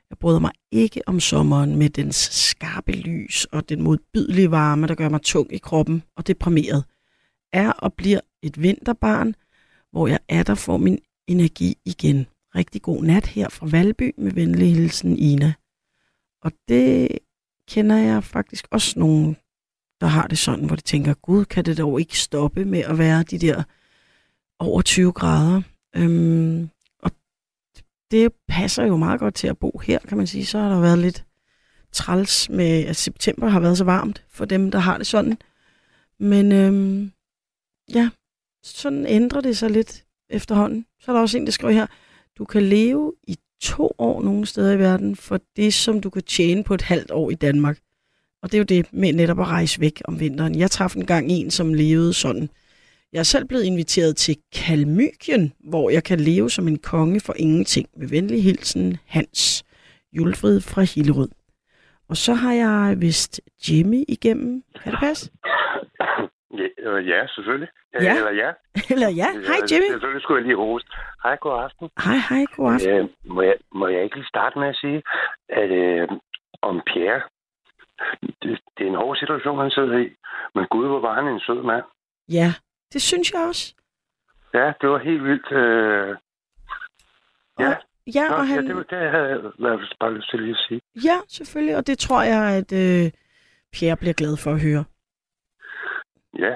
Jeg bryder mig ikke om sommeren med dens skarpe lys og den modbydelige varme, der gør mig tung i kroppen og deprimeret. Er og bliver et vinterbarn, hvor jeg er der får min energi igen. Rigtig god nat her fra Valby med venlig hilsen Ina. Og det kender jeg faktisk også nogen, der har det sådan, hvor de tænker, gud, kan det dog ikke stoppe med at være de der over 20 grader? Øhm, og det passer jo meget godt til at bo her, kan man sige. Så har der været lidt træls med, at september har været så varmt for dem, der har det sådan. Men øhm, ja, sådan ændrer det sig lidt efterhånden. Så er der også en, der skriver her, du kan leve i to år nogle steder i verden for det, som du kan tjene på et halvt år i Danmark. Og det er jo det med netop at rejse væk om vinteren. Jeg traf en gang en, som levede sådan. Jeg er selv blevet inviteret til Kalmykien, hvor jeg kan leve som en konge for ingenting. Med venlig hilsen, Hans Julfrid fra Hillerød. Og så har jeg vist Jimmy igennem. Kan det passe? Ja, øh, ja selvfølgelig. Ja. Eller ja. Eller ja, hej Jimmy. Selvfølgelig skulle jeg lige hoste. Hej, god aften. Hej, hej, god aften. Øh, må, jeg, må jeg ikke lige starte med at sige, at øh, om Pierre, det, det er en hård situation, han sidder i. Men gud, hvor var han en sød mand. Ja, det synes jeg også. Ja, det var helt vildt. Øh, ja, Og, ja, Nå, og han, ja, det, var- det havde jeg hvert fald bare lyst til lige at sige. ja, selvfølgelig. Og det tror jeg, at øh, Pierre bliver glad for at høre. Ja,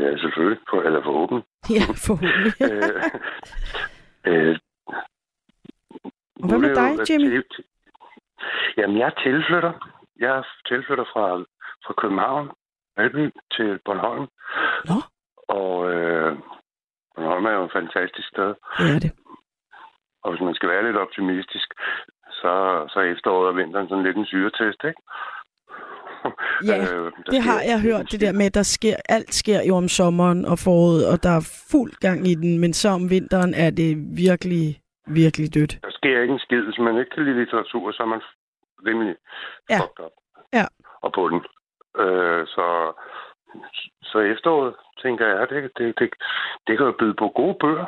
ja selvfølgelig. For, eller forhåbentlig. Ja, forhåbentlig. øh, øh, Og hvad med dig, Jimmy? Jamen, jeg er tilflytter. Jeg er tilflytter fra, fra København, Valby til Bornholm. Nå. Og øh, Bornholm er jo et fantastisk sted. Det er det. Og hvis man skal være lidt optimistisk, så, så er efteråret og vinteren sådan lidt en syretest, ikke? Ja, der Det sker- har jeg hørt, det der med, at der sker, alt sker jo om sommeren og foråret, og der er fuld gang i den, men så om vinteren er det virkelig, virkelig dødt. Der sker ikke en skid. Hvis man ikke kan lide litteratur, så er man rimelig Ja. fucked up. Ja. Og på den. Øh, så, så efteråret, tænker jeg, det, det, det, det kan jo byde på gode bøger.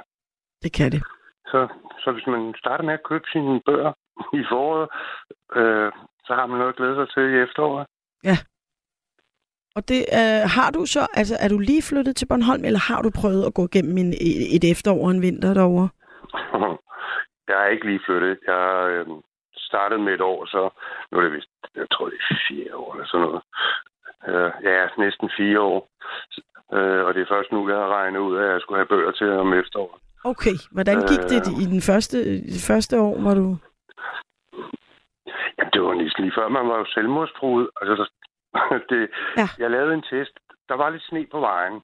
Det kan det. Så, så hvis man starter med at købe sine bøger i foråret, øh, så har man noget at glæde sig til i efteråret. Og det øh, har du så, altså er du lige flyttet til Bornholm, eller har du prøvet at gå igennem en, et efterår og en vinter derovre? Jeg er ikke lige flyttet. Jeg øh, startede med et år, så nu er det vist, jeg tror det er fire år eller sådan noget. Øh, ja, næsten fire år. Øh, og det er først nu, jeg har regnet ud af, at jeg skulle have bøger til om efteråret. Okay, hvordan gik det Øh. i den første, det første år, hvor du... Jamen, det var næsten lige før, man var jo selvmordstruet. Altså, der, det, Ja. ja. Jeg lavede en test. Der var lidt sne på vejen,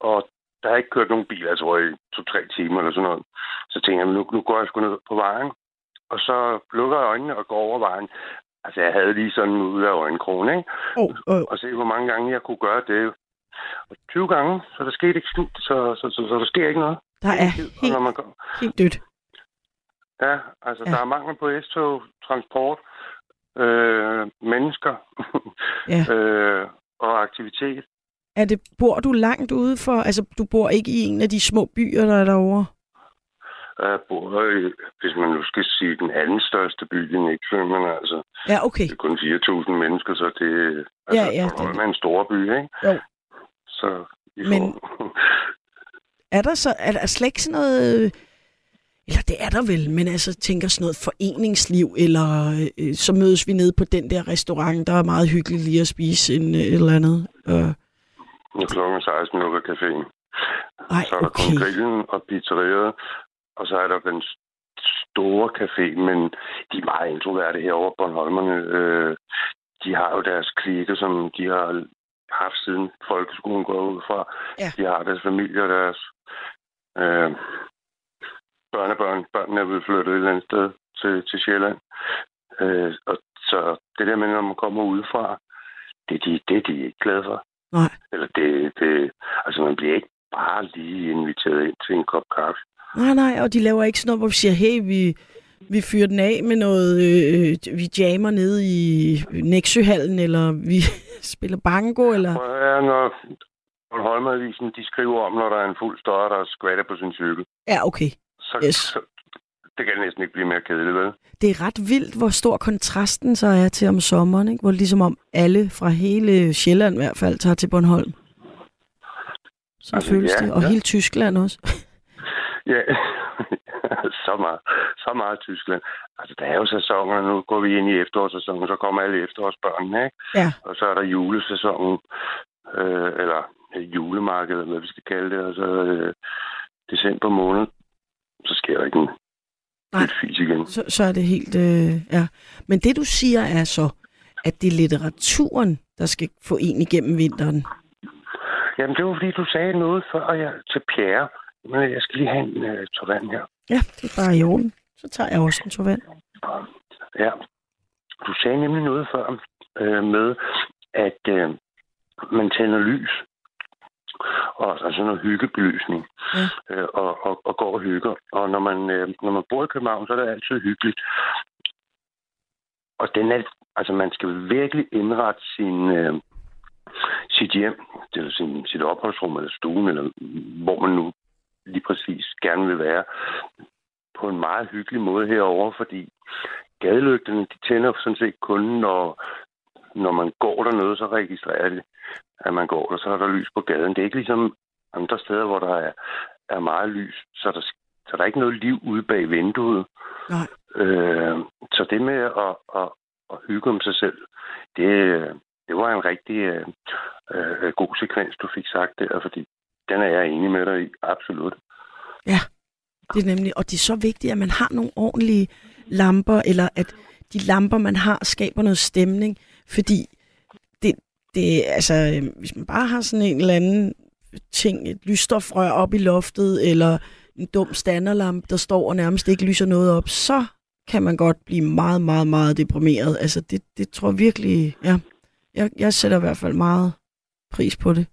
og der har ikke kørt nogen biler, jeg tror, i to-tre timer eller sådan noget. Så tænkte jeg, nu, nu går jeg sgu ned på vejen, og så lukker jeg øjnene og går over vejen. Altså, jeg havde lige sådan ud af øjenkrogen, ikke? Oh, oh, Og se, hvor mange gange jeg kunne gøre det. Og 20 gange, så der skete ikke så, så, så, så, der sker ikke noget. der er og helt, når man går, helt dødt. Ja, altså Ja. ja. der er mangel på S-tog, transport, øh, mennesker Ja. øh, og aktivitet. Er det, bor du langt ude for, altså du bor ikke i en af de små byer, der er derovre? Jeg bor i, hvis man nu skal sige, den anden største by i men altså, Ja, okay. det er kun 4.000 mennesker, så det altså, Ja, ja, det- en stor by, ikke? Jo. Så Men- får... Er der så, er der slet ikke sådan noget, eller det er der vel, men altså tænker sådan noget foreningsliv, eller øh, så mødes vi nede på den der restaurant, der er meget hyggeligt lige at spise en, øh, et eller andet. Øh, klokken 16 lukker caféen. ej, Så er der kun okay. grillen og pizzeriet, og så er der den store café, men de er meget introverte herovre, Bornholmerne. Øh, de har jo deres klikke, som de har haft siden folkeskolen går ud fra. Ja. De har deres familie og deres... Øh, børnebørn. Børnene er blevet flyttet et eller andet sted til, til Sjælland. Øh, og så det der med, når man kommer udefra, det er de, det er de ikke glade for. Nej. Eller det, det, altså man bliver ikke bare lige inviteret ind til en kop kaffe. Nej, nej, og de laver ikke sådan noget, hvor vi siger, hey, vi, vi fyrer den af med noget, øh, vi jammer nede i Nexøhallen, eller vi spiller bango, eller... Ja, når Holmavisen, de skriver om, når der er en fuld støjer, der skvatter på sin cykel. Ja, okay. Så, Yes. så det kan næsten ikke blive mere kedeligt, vel? Det er ret vildt, hvor stor kontrasten så er til om sommeren, ikke? hvor ligesom om alle fra hele Sjælland i hvert fald tager til Bornholm. Sådan Altså, føles ja, det. Og ja. hele Tyskland også. Ja, så meget, så meget Tyskland. Altså, der er jo sæsoner. Nu går vi ind i efterårssæsonen, så kommer alle efterårsbørnene, ikke? Ja. Og så er der julesæsonen, øh, eller julemarkedet, hvad vi skal kalde det, og så øh, december måned, så sker der ikke en Nej. fis igen. Så, så er det helt... Øh, ja. Men det du siger er så, at det er litteraturen, der skal få en igennem vinteren. Jamen, det var fordi, du sagde noget før jeg, til Pierre. Men jeg skal lige have en øh, tår vand her. Ja, det er bare i orden. Så tager jeg også en tår vand. Ja. Du sagde nemlig noget før øh, med, at øh, man tænder lys. Og altså noget hyggebelysning. Ja. Øh, og, og, og går og hygger. Og når man, øh, når man bor i København, så er det altid hyggeligt. Og den er, altså man skal virkelig indrette sin, øh, sit hjem, eller sin, sit opholdsrum, eller stuen, eller hvor man nu lige præcis gerne vil være, på en meget hyggelig måde herover, fordi gadelygterne, de tænder sådan set kun, når, når man går dernede, så registrerer det, at man går, og så er der lys på gaden. Det er ikke ligesom andre steder, hvor der er, er meget lys, så der, så der er ikke noget liv ude bag vinduet. Nej. Øh, så det med at, at, at hygge om sig selv, det, det var en rigtig øh, øh, god sekvens, du fik sagt der, fordi den er jeg enig med dig i, absolut. Det er nemlig, og det er så vigtigt, at man har nogle ordentlige lamper, eller at de lamper, man har, skaber noget stemning, fordi det, det altså, øh, hvis man bare har sådan en eller anden ting, et lysstofrør op i loftet, eller en dum standerlampe, der står og nærmest ikke lyser noget op, så kan man godt blive meget, meget, meget deprimeret. Altså, det, det tror jeg virkelig, ja. Jeg, jeg sætter i hvert fald meget pris på det.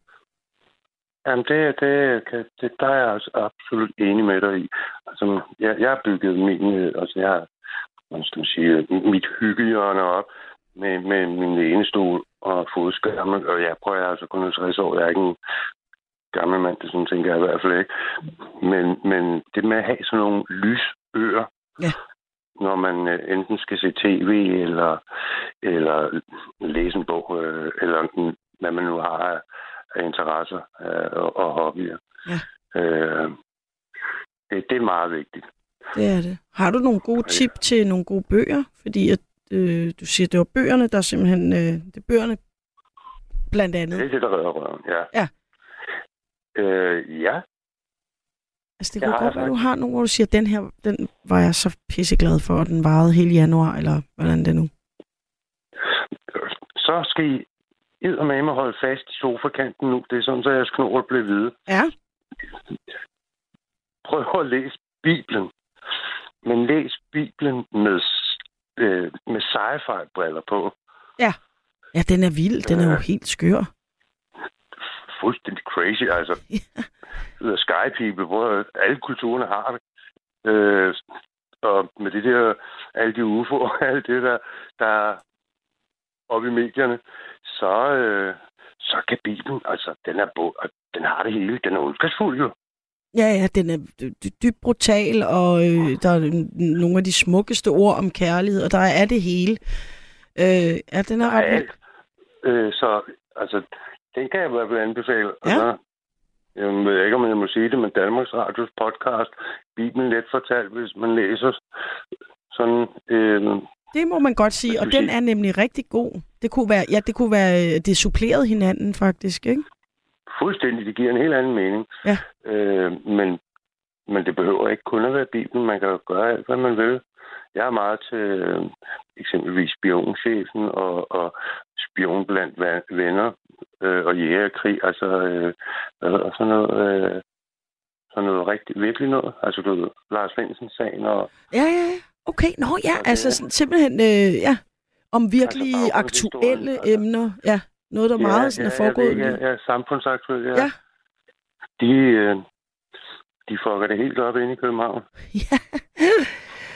Jamen, det, det, kan- det, der er jeg altså absolut enig med dig i. Altså, jeg, jeg har bygget min, øh, altså jeg har, hvad skal man sige, mit hyggehjørne op med, med min lænestol og fodskærme, og jeg prøver altså kun 60 år. Jeg er ikke en gammel mand, det sådan tænker jeg i hvert fald ikke. Men, men det med at have sådan nogle lysøer, Ja. når man øh, enten skal se tv eller, eller læse en bog, øh, eller hvad man nu har af, interesser øh, og, og hobbyer. Ja. Øh, det, det er meget vigtigt. Det er det. Har du nogle gode tip til nogle gode bøger? Fordi at, øh, du siger, det var bøgerne, der simpelthen... Øh, det er bøgerne blandt andet. Det er det, der redder røven, ja. Ja. Øh, ja, Altså, det kunne godt være, du har nogle, hvor du siger, den her, den var jeg så pisseglad for, og den varede hele januar, eller hvordan det er nu. så skal I med mig holde fast i sofakanten nu. Det er sådan, så jeres knor bliver hvide. Ja, Prøv at læse Bibelen. Men læs Bibelen med, øh, med sci-fi-briller på. ja, den er vild. Den er jo Ja. helt skør. Fuldstændig crazy, altså. The Sky People, hvor alle kulturerne har det. Øh, og med det der, alle de UFO'er og alt det der, der oppe i medierne, så, øh, så kan Bibelen, altså, den er bo, den har det hele. Den er ondskabsfuld jo. Ja, ja, den er dy- dy- dybt brutal, og øh, der er nogle af de smukkeste ord om kærlighed, og der er det hele. Øh, ja, den er ret alt. Øh, så altså, den kan jeg i hvert fald anbefale. Ja. Altså, jeg ved ikke, om jeg må sige det, men Danmarks Radios podcast, Bibelen let fortalt, hvis man læser sådan... Øh, Det må man godt sige, og den er nemlig rigtig god. Det kunne være, ja, det kunne være, øh, det supplerede hinanden faktisk, ikke? fuldstændig, det giver en helt anden mening. Ja. Øh, men, men det behøver ikke kun at være Bibelen. Man kan jo gøre alt, hvad man vil. Jeg er meget til øh, eksempelvis spionchefen og, og spion blandt venner øh, og jægerkrig. Altså, øh, hedder sådan noget? Øh, sådan noget rigtig, virkelig noget. Altså, du ved, Lars Svendsen-sagen og... Ja, ja, ja. Okay, nå ja, det altså er- sådan, simpelthen, øh, ja, om virkelig Altså aktuelle altså. emner. Ja, noget, der meget sådan er foregået. Ja, ja, ja, samfundsaktuelt, ja. Ja. De, øh, de fucker det helt op inde i København. Ja.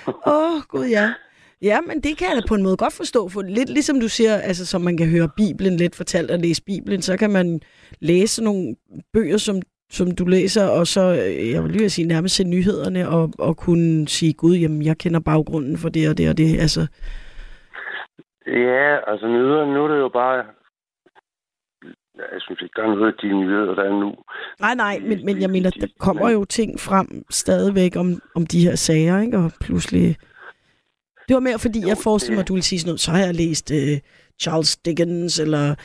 Åh, oh, gud ja. Ja, men det kan jeg da på en måde godt forstå, for lidt ligesom du siger, altså som man kan høre Bibelen lidt fortalt at læse Bibelen, så kan man læse nogle bøger, som, som du læser, og så, øh, jeg vil lige sige, nærmest se nyhederne, og, og kunne sige, gud, jamen, jeg kender baggrunden for det og det og det, altså. Ja, altså nyheder, nu er det jo bare... Jeg synes ikke, der er noget af de nyheder, der er nu. Nej, nej, men, men jeg mener, der kommer jo ting frem stadigvæk om, om de her sager, ikke? Og pludselig... Det var mere, fordi Jo, jeg forestiller mig, at du ville sige sådan noget, så har jeg læst uh, Charles Dickens, eller...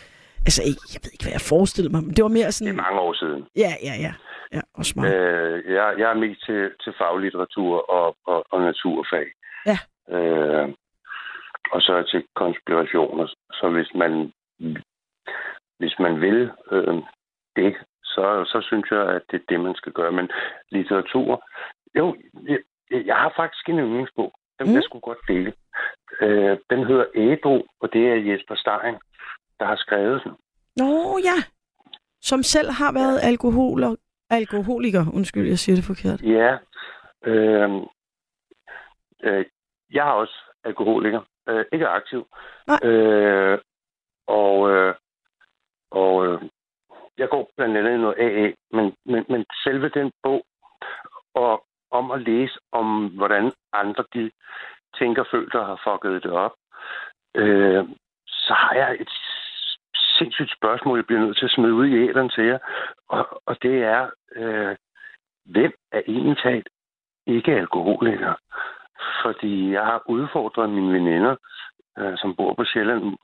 Altså, jeg ved ikke, hvad jeg forestillede mig, men det var mere Det er sådan... mange år siden. Ja, ja, ja. Ja, og smart. Øh, jeg, jeg er mest til, til faglitteratur og, og, og naturfag. Ja. Øh, og så til konspirationer. Så hvis man, hvis man vil øh, det, så, så synes jeg, at det er det, man skal gøre. Men litteratur... Jo, jeg, jeg har faktisk en yndlingsbog. Den Mm. jeg sgu godt dele. Øh, den hedder Ædru, og det er Jesper Stein, der har skrevet den. Nå, ja. Som selv har været alkoholer, alkoholiker. Undskyld, jeg siger det forkert. Ja. Øh, øh, jeg er også alkoholiker. Øh, ikke aktiv. Nej. Øh, og øh, og øh, jeg går blandt andet noget AA, men, men, men selve den bog, og om at læse om, hvordan andre de tænker, føler og har fucket det op, øh, så har jeg et sindssygt spørgsmål, jeg bliver nødt til at smide ud i æderen til jer. Og, og det er, øh, hvem er egentlig talt ikke alkoholiker? Fordi jeg har udfordret mine veninder, øh, som bor på Sjælland.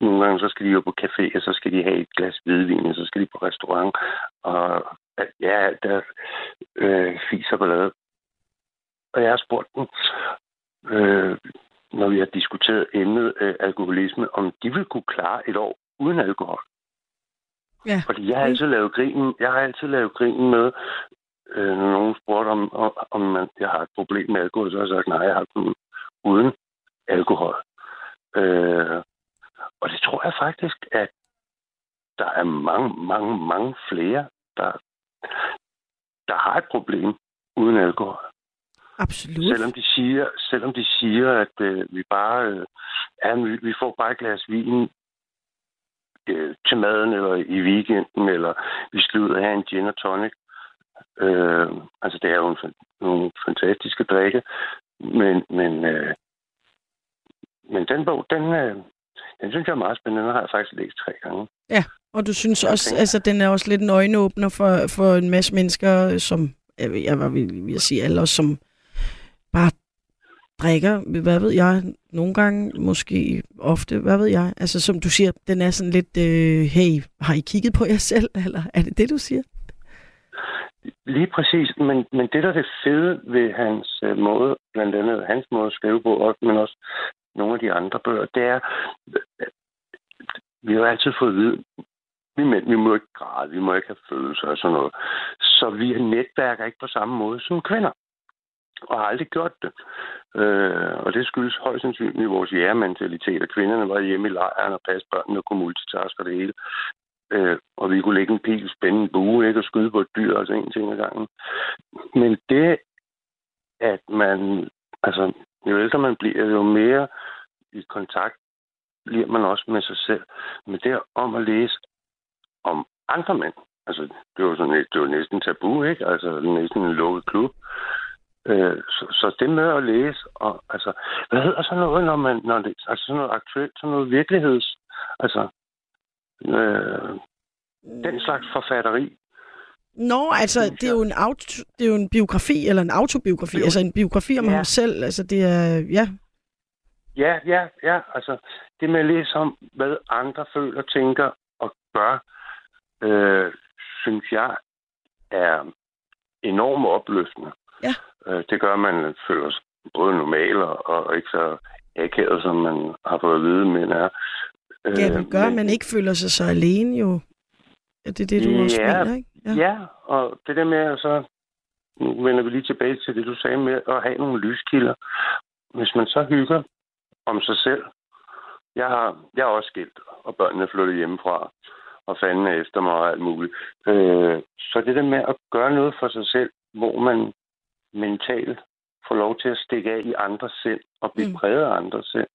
Nogle gange så skal de jo på café, og så skal de have et glas hvidvin, og så skal de på restaurant. Og øh, ja, der øh, fiser ballade. Og jeg har spurgt dem, øh, når vi har diskuteret emnet øh, alkoholisme, om de vil kunne klare et år uden alkohol. Ja. Fordi jeg har altid lavet grin, jeg har altid lavet grin med, øh, når nogen spurgte, om, om, om man, jeg har et problem med alkohol, så har jeg sagt, nej, jeg har kun uden alkohol. Øh, og det tror jeg faktisk, at der er mange, mange, mange flere, der, der har et problem uden alkohol. Absolut. Selvom de siger, selvom de siger at øh, vi bare øh, ja, vi, vi får bare et glas vin øh, til maden eller i weekenden, eller vi skal ud og have en gin og tonic. Øh, altså, det er jo en, nogle fantastiske drikke, men, men, øh, men den bog, den, øh, den synes jeg er meget spændende. Den har jeg faktisk læst tre gange. Og du synes Jeg også, tænker- altså den er også lidt en øjenåbner for, for en masse mennesker, som, jeg, jeg var ved at sige alle os, som bare drikker, hvad ved jeg, nogle gange, måske ofte, hvad ved jeg. Altså som du siger, den er sådan lidt, øh, hey, har I kigget på jer selv, eller er det det, du siger? Lige præcis, men, men det, der er det fede ved hans øh, måde, blandt andet hans måde at skrive på, også, men også nogle af de andre bøger, det er, øh, vi har jo altid fået at vide, vi mænd, vi må ikke græde, vi må ikke have følelser og sådan noget. Så vi netværker ikke på samme måde som kvinder. Og har aldrig gjort det. Øh, og det skyldes højst sandsynligt vores jægermentalitet, at kvinderne var hjemme i lejren og passede børnene og kunne multitaske og det hele. Øh, og vi kunne lægge en pil, spænde en bue ikke, og skyde på et dyr, altså en ting ad gangen. Men det, at man, altså, jo ældre man bliver, jo mere i kontakt bliver man også med sig selv. Men det om at læse om andre mænd, altså, det var, sådan, det var næsten tabu, ikke? Altså, næsten en lukket klub. Øh, så, så det med at læse, og, altså, hvad hedder sådan noget, når man, når det, altså sådan noget aktuelt, sådan noget virkeligheds, altså, øh, den slags forfatteri. Nå, altså, det er, jo en auto, det er jo en biografi, eller en autobiografi, Jo. altså en biografi om Ja. ham selv. Altså, det er, ja, Ja, ja, ja, altså, det med at læse om, hvad andre føler, tænker og gør, øh, synes jeg er enormt opløftende. Ja. Øh, det gør, at man føler sig både normal og, ikke så akavet, som man har fået at vide, men er. Øh, ja det gør, at man ikke føler sig så alene jo. Ja, det er det, du også Ja, mener, ikke? Ja. ja, og det der med at så nu vender vi lige tilbage til det, du sagde med at have nogle lyskilder. Hvis man så hygger om sig selv. Jeg, har, jeg er også skilt, og børnene er flyttet hjemmefra, og fanden er efter mig og alt muligt. Øh, så det der med at gøre noget for sig selv, hvor man mentalt får lov til at stikke af i andre sind og blive Mm. præget af andre sind,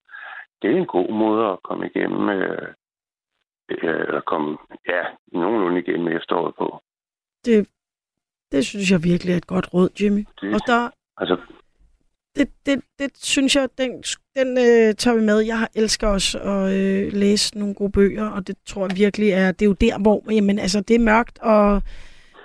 det er en god måde at komme igennem, øh, øh, eller komme, ja, nogenlunde igennem efteråret på. Det, det synes jeg virkelig er et godt råd, Jimmy. Det, Og der, altså, det, det, det synes jeg, den, den øh, tager vi med. Jeg elsker også at øh, læse nogle gode bøger, og det tror jeg virkelig er, det er jo der, hvor jamen, altså, det er mørkt, og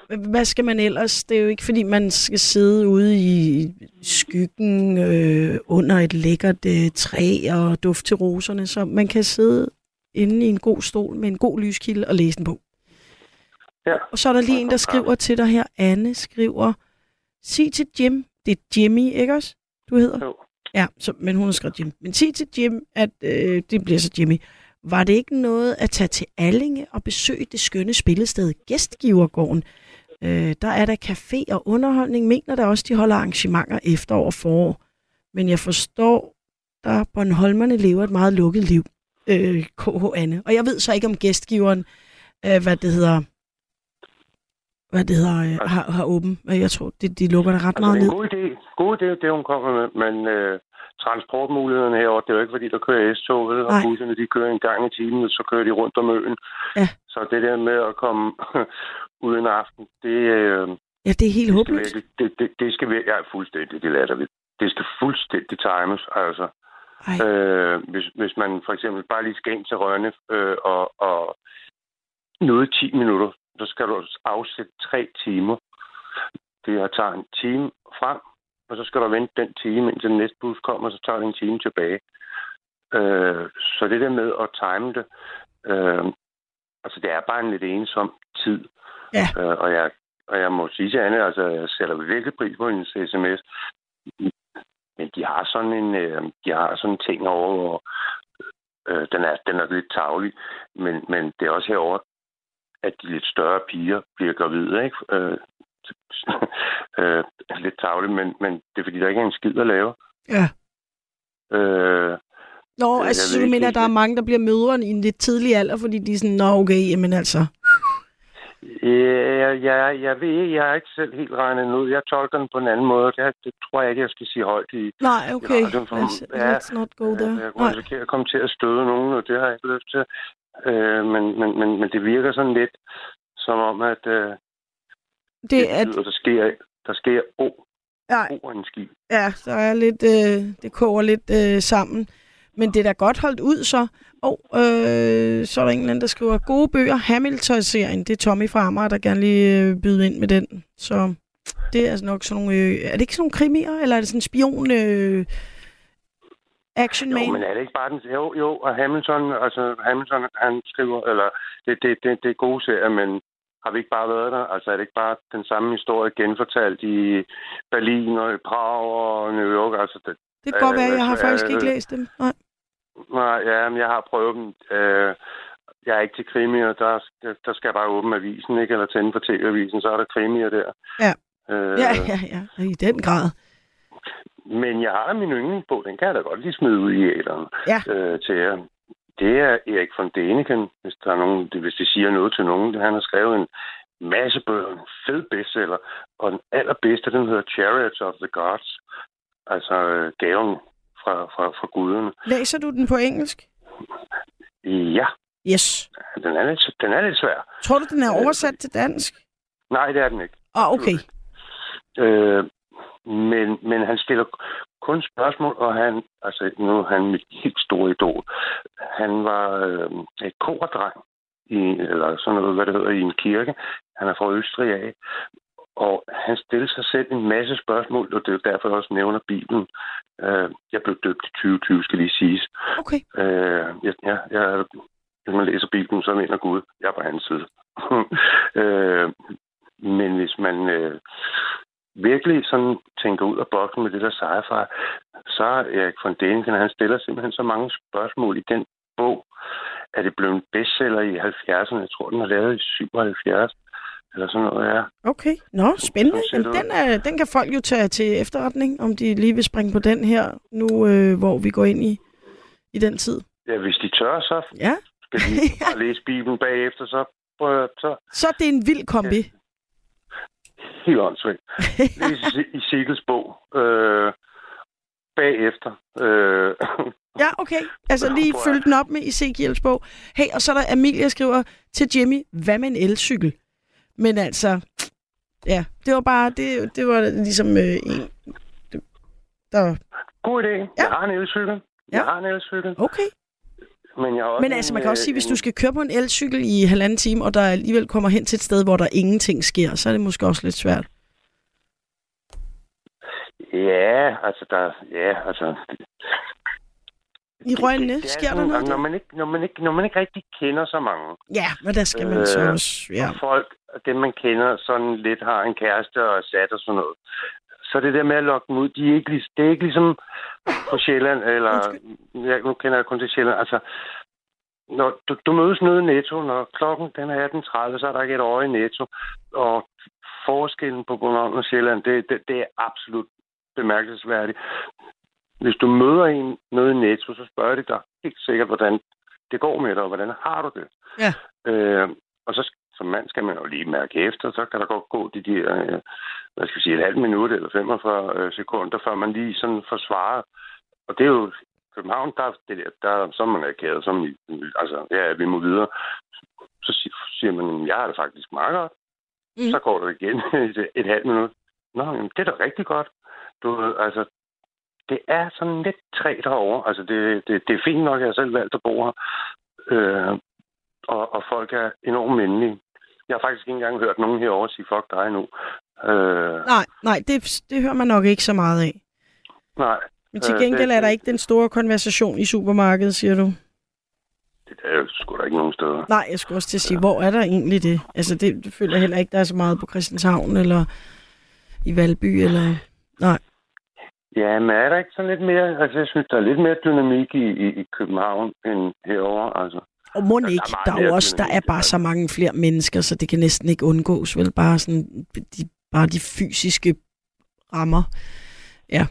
hvad skal man ellers? Det er jo ikke, fordi man skal sidde ude i skyggen øh, under et lækkert øh, træ og duft til roserne, så man kan sidde inde i en god stol med en god lyskilde og læse en bog. ja. Og så er der lige en, der skriver til dig her. Anne skriver, sig til Jim, det er Jimmy, ikke også? Du hedder? Jo. Ja, så, men hun har skrevet Jim. Men sig til Jim, at øh, det bliver så Jimmy. Var det ikke noget at tage til Allinge og besøge det skønne spillested Gæstgivergården? Øh, der er der café og underholdning. Mener der også, de holder arrangementer efterår og forår. Men jeg forstår, der Bornholmerne lever et meget lukket liv. Øh, KH Anne. Og jeg ved så ikke om gæstgiveren, øh, hvad det hedder, hvad det hedder, øh, har, har åben. Men jeg tror, det, de lukker der ret Altså, meget det er ned. en god idé, god idé, det hun kommer med, men øh, transportmulighederne herovre, det er jo ikke, fordi der kører S-toget, og busserne, de kører en gang i timen, og så kører de rundt om øen. Ja. Så det der med at komme ud en aften, det, øh, Ja, det er helt det, håbløst. virkelig, det, det, det skal virkelig, ja, fuldstændig, det lader vi. Det skal fuldstændig times, altså. Ej, Øh, hvis, hvis man for eksempel bare lige skal ind til Rønne øh, og, og noget 10 minutter, så skal du afsætte tre timer. Det her tager en time frem, og så skal du vente den time, indtil den næste bus kommer, og så tager det en time tilbage. Øh, så det der med at time det, øh, altså det er bare en lidt ensom tid. Ja. Øh, og, jeg, og jeg må sige til Anne, altså jeg sætter virkelig pris på hendes sms. Men de har sådan en, øh, de har sådan en ting over, hvor øh, den, er, den er lidt tavlig, men, men det er også herover, at de lidt større piger bliver gravide, ikke? Øh, øh, lidt tavligt, men, men det er fordi, der ikke er en skid at lave. ja. Øh, Nå, jeg altså, så du mener, at der er mange, der bliver mødre i en lidt tidlig alder, fordi de er sådan, nå okay, jamen altså. jeg, jeg, jeg ved ikke, jeg har ikke selv helt regnet ud. Jeg tolker den på en anden måde. Det, det tror jeg ikke, jeg skal sige højt i. Nej, okay, Ja, det er for- let's, ja. let's not go there. Jeg, kunne risikere at komme til at støde nogen, og det har jeg ikke lyst til. Øh, men, men, men, men det virker sådan lidt som om, at øh, Det er, betyder, der sker, der sker o, nej, o en ski. ja, så er lidt, øh, det koger lidt øh, sammen. Men det er da godt holdt ud, så. Og øh, så er der en eller anden, der skriver, gode bøger, Hamilton-serien. Det er Tommy fra Amager, der gerne lige øh, byde ind med den. Så det er altså nok sådan nogle, øh, er det ikke sådan nogle krimier, eller er det sådan en spion øh, action Jo, man? men er det ikke bare den... Jo, jo, og Hamilton, altså Hamilton, han skriver, eller det, det, det, det er gode serier, men har vi ikke bare været der? Altså er det ikke bare den samme historie genfortalt i Berlin og i Prag og New York? Altså det, Det kan godt være, jeg har altså, faktisk ikke læst dem. Nej. Nej, ja, men jeg har prøvet dem. Øh, jeg er ikke til krimier, der, der skal jeg bare åbne avisen, ikke? Eller tænde på tv-avisen, så er der krimier der. Ja. Øh, Ja, ja, ja, i den grad. Men jeg har min yndlingsbog, den kan jeg da godt lige smide ud i æderen Ja. øh, til jer. Det er Erik von Däniken, hvis der er nogen, hvis det siger noget til nogen. Han har skrevet en masse bøger, en fed bestseller, og den allerbedste, den hedder Chariots of the Gods. Altså øh, gaven fra, fra, fra guderne. Læser du den på engelsk? Ja, Yes. den er lidt, den er lidt svær. Tror du, den er oversat til dansk? Nej, det er den ikke. Ah, okay. Øh, men, men han stiller kun spørgsmål, og han, altså nu er han mit helt store idol. Han var øh, et kordreng, i, eller sådan noget, hvad det hedder, i en kirke. Han er fra Østrig af. Og han stillede sig selv en masse spørgsmål, og det er derfor, jeg også nævner Bibelen. Øh, jeg blev døbt i 2020, skal lige siges. Okay. Øh, jeg, jeg, jeg, hvis man læser Bibelen, så mener Gud, jeg er på hans side. øh, men hvis man øh, virkelig sådan tænker ud af boksen med det der sci-fi, så er Erik von Däniken, han stiller simpelthen så mange spørgsmål i den bog, at det blev en bestseller i 70'erne. Jeg tror, den er lavet i 77. Eller sådan noget, ja. Okay. Nå, spændende. Jamen, den, er, den kan folk jo tage til efterretning, om de lige vil springe på den her, nu øh, hvor vi går ind i, i den tid. Ja, hvis de tør, så Ja, skal de bare læse Bibelen bagefter, så, at- så så er det en vild kombi. helt åndssvagt. Læs i- i Sigels bog. Øh, bagefter. Øh, Ja, okay. Altså lige følge den op med Ezekiels bog. Hey, og så er der Amelia skriver til Jimmy, hvad med en elcykel? Men altså, ja, det var bare, det, det var ligesom øh, en, der, god idé. Ja. Jeg har en elcykel. Ja. Jeg har en elcykel. okay. Men, jeg også Men altså, man kan en, også sige, øh, hvis en- du skal køre på en elcykel i halvanden time, og der alligevel kommer hen til et sted, hvor der ingenting sker, så er det måske også lidt svært. Ja, altså, der, ja, altså... I det er sker der sådan, noget? Når der? man, ikke, når, man ikke, når man ikke rigtig kender så mange Ja, men der skal man så Øh, også, ja. og folk, dem man kender, sådan lidt har en kæreste og sat og sådan noget, så det der med at lokke dem ud, de er ikke, det er ikke ligesom på Sjælland, eller ja, nu kender jeg kun til Sjælland, altså når du, du mødes nede i Netto, når klokken den er 18.30, så er der ikke et øje i Netto, og forskellen på Bornholm og Sjælland, det, det, det er absolut bemærkelsesværdigt. Hvis du møder en nede i Netto, så spørger de dig helt sikkert, hvordan det går med dig, og hvordan har du det? Ja. Øh, og så som mand skal man jo lige mærke efter, så kan der godt gå de der, øh, hvad skal vi sige, et halvt minut eller 45 øh, sekunder, før man lige sådan får svaret. Og det er jo København, der, er det der, der så er man erklæret, som altså, ja, vi må videre. Så si- siger man, jeg har det faktisk meget godt. Mm. Så går det igen et, et halvt minut. Nå, jamen, det er da rigtig godt. Du, altså, det er sådan lidt træt herovre. Altså, det, det, det er fint nok, at jeg selv valgt at bo her. Øh, og, og folk er enormt venlige. Jeg har faktisk ikke engang hørt nogen herovre sige, fuck dig nu. Øh, Nej, nej, det, det hører man nok ikke så meget af. nej, Men til Øh, gengæld det- er der ikke den store konversation i supermarkedet, siger du? det er jo sgu da ikke nogen steder. Nej, jeg skulle også til at sige, hvor er der egentlig det? Altså, det, det føler jeg heller ikke, der er så meget på Christianshavn, eller i Valby, eller... Nej. Ja, men er der ikke sådan lidt mere... Altså, jeg synes, der er lidt mere dynamik i, i, i København end herovre. Altså. Og må Der er ikke, meget der er jo mere også, der er bare altså. så mange flere mennesker, så det kan næsten ikke undgås, vel? Bare sådan, de, bare de fysiske rammer, ja,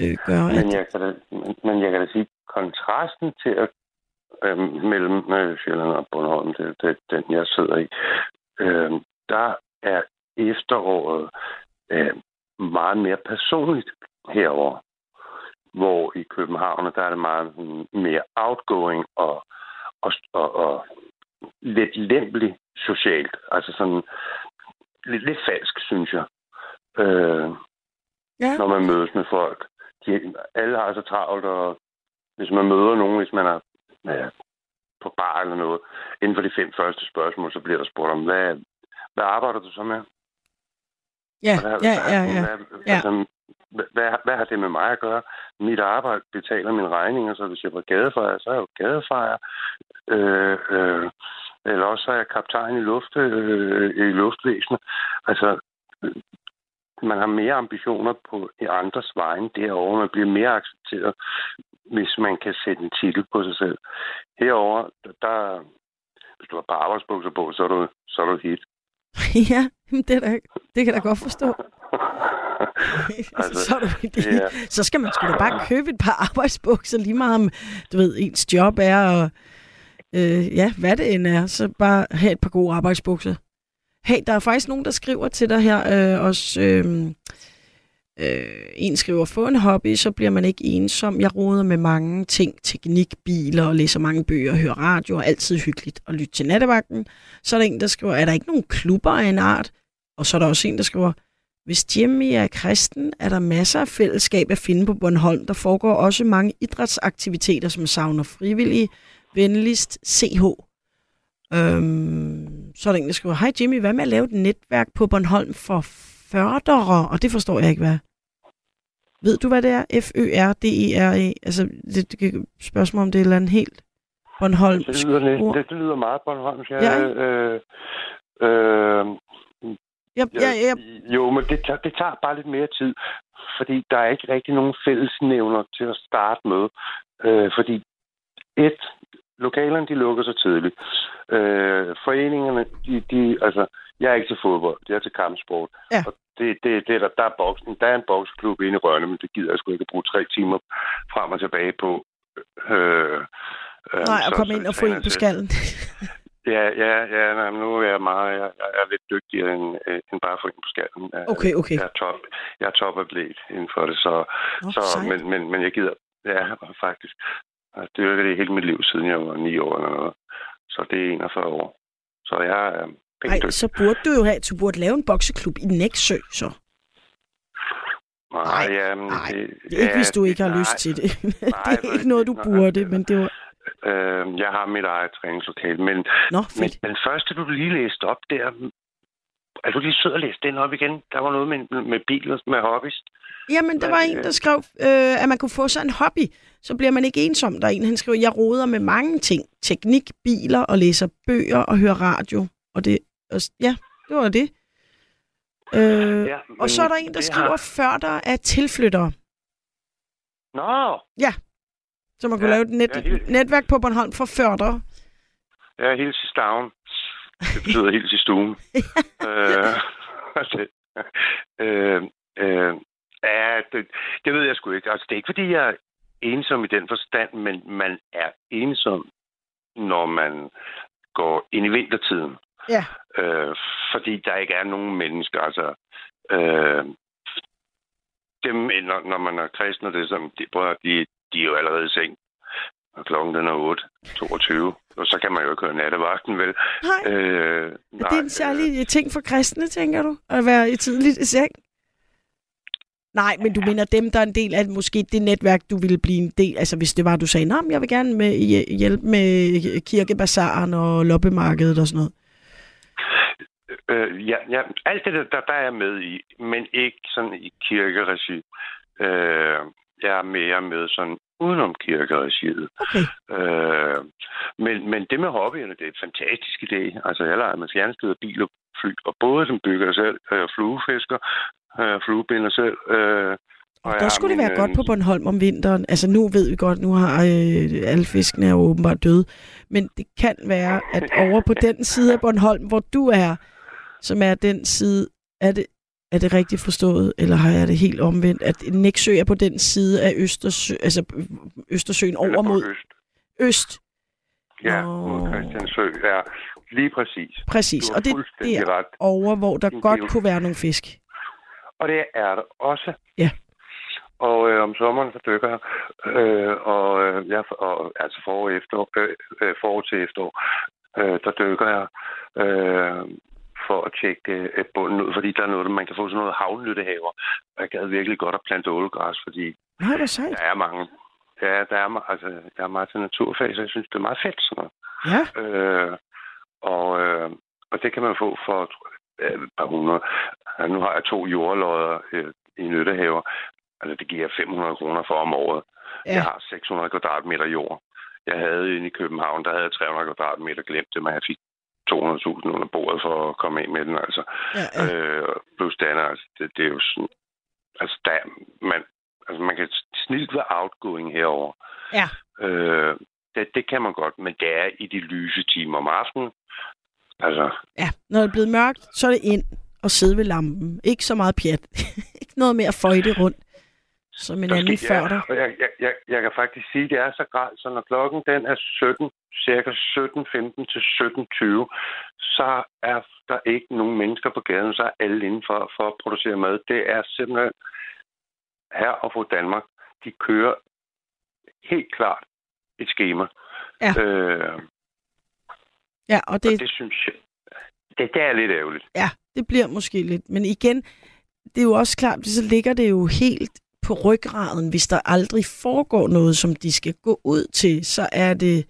øh, gør, at... Men jeg, kan da, men- men jeg kan da sige, kontrasten til at øh, mellem øh, Sjælland og Bornholm, det, det, den jeg sidder i, øh, der er efteråret øh, meget mere personligt herover. Hvor i København, der er det meget mere outgoing og, og, og, og lidt lempelig socialt. Altså sådan lidt, lidt falsk, synes jeg. Øh, Ja. når man mødes med folk. De, alle har så travlt, og hvis man møder nogen, hvis man er ja, på bar eller noget, inden for de fem første spørgsmål, så bliver der spurgt om, hvad, hvad arbejder du så med? Ja, Hvad, ja, ja, ja. Ja. altså, hvad, hvad, har det med mig at gøre? Mit arbejde betaler mine regninger, så hvis jeg var gadefejer, så er jeg jo gadefejer. Øh, øh, eller også er jeg kaptajn i, luft, øh, i luftvæsenet. Altså, øh, man har mere ambitioner på i andres vegne derovre. Man bliver mere accepteret, hvis man kan sætte en titel på sig selv. Herover der, der hvis du har bare arbejdsbukser på, så er du, så er du hit. ja, det, er da, det kan jeg da godt forstå. Altså, så, det, det er- så skal man sgu da bare købe et par arbejdsbukser, lige meget om, du ved, ens job er, og øh, ja, hvad det end er, så bare have et par gode arbejdsbukser. Hey, der er faktisk nogen, der skriver til dig her, øh, også, øh, øh, en skriver, få en hobby, så bliver man ikke ensom. Jeg roder med mange ting, teknik, biler, og læser mange bøger, hører radio, og altid hyggeligt at lytte til nattevagten. Så er der en, der skriver, er der ikke nogen klubber af en art? Og så er der også en, der skriver, hvis Jimmy er kristen, er der masser af fællesskab at finde på Bornholm. Der foregår også mange idrætsaktiviteter, som savner frivillige. Venligst CH. Øhm, så er der en, der skriver, Hej Jimmy, hvad med at lave et netværk på Bornholm for førdere? Og det forstår jeg ikke, hvad. Ved du, hvad det er? F-Ø-R-D-E-R-E. Altså, det, det spørgsmål om det er et eller andet helt Bornholm. Det lyder, lidt, det, lyder meget Bornholms. Ja, Ja. øh, øh, Ja, ja, ja, Jo, men det tager, det tager bare lidt mere tid, fordi der er ikke rigtig nogen fællesnævner til at starte med. Øh, fordi et, lokalerne de lukker så tidligt. Øh, foreningerne, de, de, altså, Jeg er ikke til fodbold. Jeg er til kampsport. Ja. Og det, det, det er der, der er boksen. Der er en boksklub inde i Rønne, men det gider jeg sgu ikke at bruge tre timer frem og tilbage på. Øh, øh, Nej, at komme ind og få en på skallen. Ja, ja, ja. Nej, nu er jeg meget... Jeg, jeg er lidt dygtigere end, øh, end bare få en på skallen. Okay, okay. Jeg er, top, jeg er topatlet inden for det, så, Nå, så sejt. men, men, men jeg gider... Ja, faktisk. Jeg har dyrket det hele mit liv, siden jeg var 9 år eller noget. Så det er 41 år. Så jeg er pænt Nej, dygtig. så burde du jo have, du burde lave en bokseklub i Næksø, så. Nej, Nej, jamen, nej. det, ikke, hvis du ikke har nej, lyst til det. det Nej, er ikke noget, du nej. burde, men det var... Øh, jeg har mit eget træningslokale, men, Nå, men den første, du lige læste op der, er du lige sød at læse den op igen? Der var noget med, med biler, med hobbies. Jamen, der var en, der skrev, øh, at man kunne få sig en hobby. Så bliver man ikke ensom. Der er en, han skriver, jeg roder med mange ting. Teknik, biler og læser bøger og hører radio. Og det, og, ja, det var det. Øh, Ja, og så er der en, der skriver, før der er tilflyttere. Nå, Så man kunne Ja, lave et net, ja, helt- netværk på Bornholm for førtere. jeg er helt i stavn. Det betyder helt i stuen. øh, øh, øh, ja, det, det ved jeg sgu ikke. Altså, det er ikke, fordi jeg er ensom i den forstand, men man er ensom, når man går ind i vintertiden. Ja. Øh, fordi der ikke er nogen mennesker. Altså, øh, dem, når, når man er kristen, og det er sådan, de, prøv, at- de, de er jo allerede i seng. Og klokken den er 8, 22. Og så kan man jo ikke høre nattevagten, vel? Nej, Øh, er det en særlig ting for kristne, tænker du? At være i tidligt i seng? Nej, men du mener dem, der er en del af måske det netværk, du ville blive en del Altså hvis det var, du sagde, at jeg vil gerne med, hj- hjælpe med kirkebazaren og loppemarkedet og sådan noget. Øh, ja, ja, alt det, der, der, er jeg med i, men ikke sådan i kirkeregi. Øh, jeg er mere med sådan udenom kirkeregiet. Okay. Øh, men, men det med hobbyerne, det er en fantastisk idé. Altså, jeg leger med fjernstyrede bil og fly, og både som bygger selv, øh, fluefisker, øh, fluebinder selv. Øh, og Der skulle det være øh, godt på Bornholm om vinteren. Altså nu ved vi godt, nu har øh, alle fiskene er åbenbart døde. Men det kan være, at over på den side af Bornholm, hvor du er, som er den side, er det, er det rigtigt forstået, eller har jeg det helt omvendt, at Næksø er på den side af Østersø, altså Østersøen over mod Øst. øst? Ja, Nå. mod Christiansø. Ja, lige præcis. Præcis, og det er ret. over, hvor der er godt jo- kunne være nogle fisk. Og det er der også. Ja. Og øh, om sommeren så dykker jeg, øh, og, øh, jeg, og altså forår, og efterår, øh, øh, forår til efterår, øh, der dykker jeg øh, for at tjekke øh, bunden ud, fordi der er noget, man kan få sådan noget havnyttehaver. Og jeg gad virkelig godt at plante ålegræs, fordi Nej, hvor sejt. der er mange, ja, der er, altså, der er meget til naturfag, så jeg synes, det er meget fedt sådan noget. Ja, Øh, og, øh, og det kan man få for et par hundrede. Nu har jeg to jordlodder øh, i nyttehaver. Altså, det giver 500 kroner for om året. Ja. Jeg har 600 kvadratmeter jord. Jeg havde inde i København, der havde jeg 300 kvadratmeter glemt det, men jeg fik 200.000 under bordet for at komme ind med den, altså. ja, ja. Øh, plus det andet, altså, det, det er jo sådan... Altså, der, man, altså, man kan snilt være outgoing herover. ja. Øh, det, det kan man godt, men det er i de lyse timer om aftenen. Altså, Ja, når det er blevet mørkt, så er det ind og sidde ved lampen. Ikke så meget pjat. ikke noget med at føjte rundt, som en der anden før dig. og jeg, jeg, jeg, jeg kan faktisk sige, at det er så grad, så når klokken den er 17, cirka 17.15 til 17.20, så er der ikke nogen mennesker på gaden, så er alle indenfor for at producere mad. Det er simpelthen her og fru Danmark, de kører helt klart et schema. Ja. Øh, Ja, og og det, det synes jeg, det, det er lidt ærgerligt. ja, det bliver måske lidt. Men igen, det er jo også klart, så ligger det jo helt på ryggraden, hvis der aldrig foregår noget, som de skal gå ud til, så er det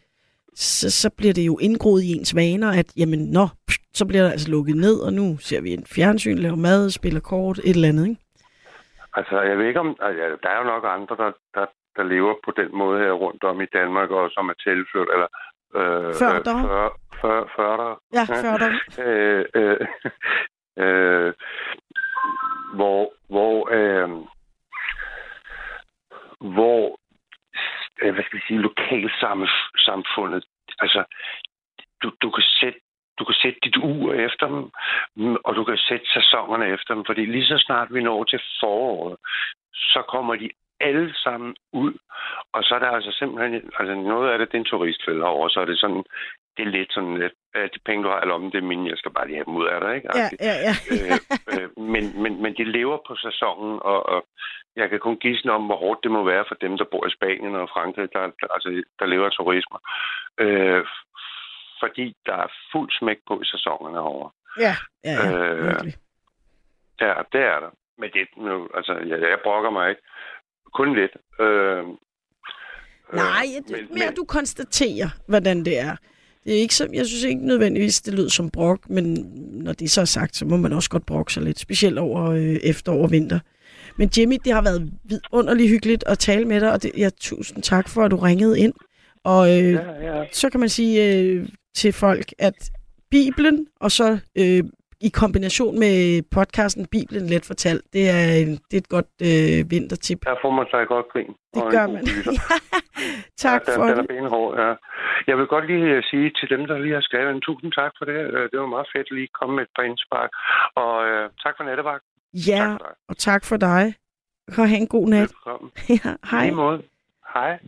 så, så bliver det jo indgroet i ens vaner, at jamen, nå, pst, så bliver der altså lukket ned, og nu ser vi en fjernsyn, laver mad, spiller kort, et eller andet, ikke? Altså, jeg ved ikke om... Altså, der er jo nok andre, der, der, der lever på den måde her rundt om i Danmark, og som er tilflyttet, eller... Øh, Før dig. Før, før, før. Ja, før der. Øh, øh, øh, hvor, hvor, øh, hvor, øh, hvad skal vi sige, lokalsamfundet, altså, du, du kan sætte du kan sætte dit ur efter dem, mm, og du kan sætte sæsonerne efter dem, fordi lige så snart vi når til foråret, så kommer de alle sammen ud, og så er der altså simpelthen, altså noget af det, det er en turistfælde herovre, så er det sådan, det er lidt sådan, lidt, de penge, du har i lommen, det er mine, jeg skal bare lige have dem ud af dig, ikke? Ja, ja, ja. øh, øh, men, men, men de lever på sæsonen, og, og jeg kan kun gisne om, hvor hårdt det må være for dem, der bor i Spanien og Frankrig, der, der, altså, der lever af turisme. Øh, fordi der er fuld smæk på i sæsonerne herovre. Ja, ja, ja, Øh, virkelig. Ja, det er der. Men det, nu, altså, jeg, jeg brokker mig ikke. Kun lidt. Øh, Nej, øh, er mere, at du konstaterer, hvordan det er. Det er ikke som, jeg synes ikke nødvendigvis, det lyder som brok, men når det så er sagt, så må man også godt brokke sig lidt, specielt over øh, efterår og vinter. Men Jimmy, det har været vidunderligt hyggeligt at tale med dig, og det, ja, tusind tak for, at du ringede ind. Og øh, Ja, ja. så kan man sige øh, til folk, at Bibelen, og så øh, i kombination med podcasten Bibelen Let Fortalt, det er, en- det er et godt øh, vintertip. Der får man sig godt grin. Det gør man. lytter. tak ja, for den, den det. er benhård, ja. Jeg vil godt lige øh, sige til dem, der lige har skrevet en tusind tak for det. Øh, Det var meget fedt lige at komme med et par indspark. Og øh, tak for nattevagt. Ja, Tak for dig. og tak for dig. Og have en god nat. Velkommen. ja, hej. Lige måde. Hej.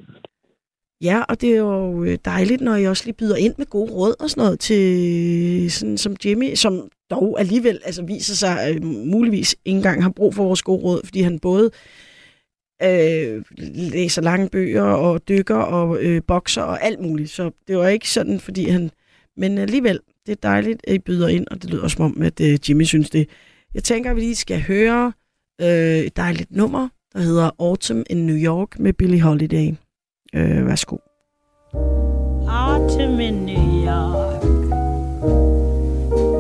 Ja, og det er jo øh, dejligt, når I også lige byder ind med gode råd og sådan noget til sådan som Jimmy, som dog alligevel altså viser sig øh, muligvis ikke engang har brug for vores gode råd, fordi han både øh, læser lange bøger og dykker og øh, bokser og alt muligt. Så det var ikke sådan, fordi han... Men alligevel, det er dejligt, at I byder ind, og det lyder som om, at øh, Jimmy synes det. Jeg tænker, at vi lige skal høre øh, et dejligt nummer, der hedder Autumn in New York med Billie Holiday. Øh, værsgo. autumn in New York.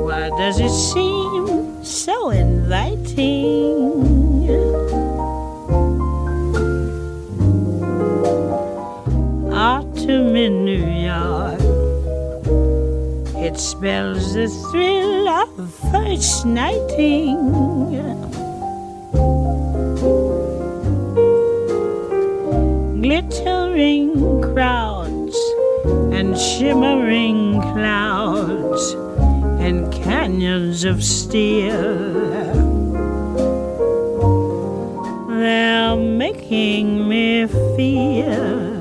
Why does it seem so inviting? Autumn in New York. It spells the thrill of first nighting. Glittering crowds and shimmering clouds and canyons of steel. They're making me feel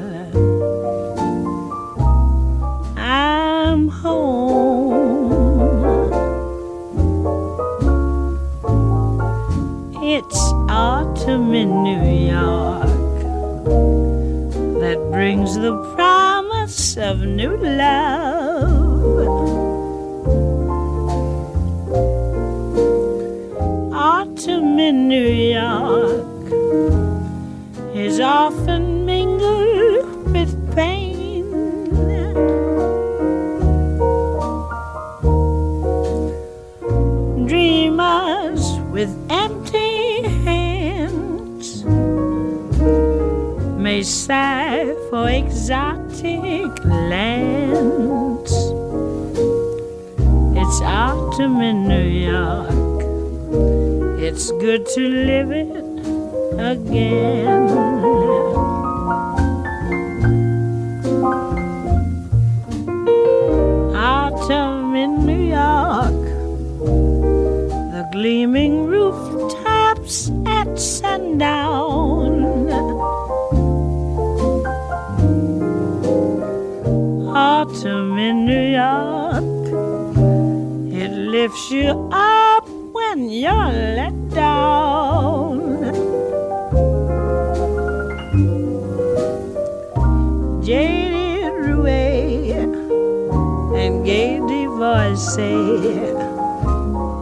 I'm home. It's autumn in New York that brings the promise of new love. Autumn in New York is often mingled with pain. Dreamers with empty may sigh for exotic lands. It's autumn in New York. It's good to live it again. Autumn in New York. The gleaming rooftops at sundown. In New York. It lifts you up when you're let down. Jaded Rouet and gay divorcee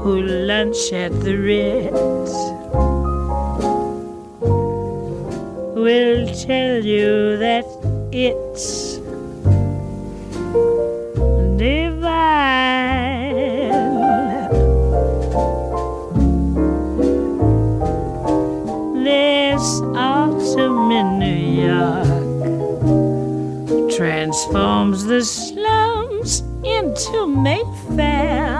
who lunch at the Ritz will tell you that it's divine. This autumn in New York transforms the slums into Mayfair.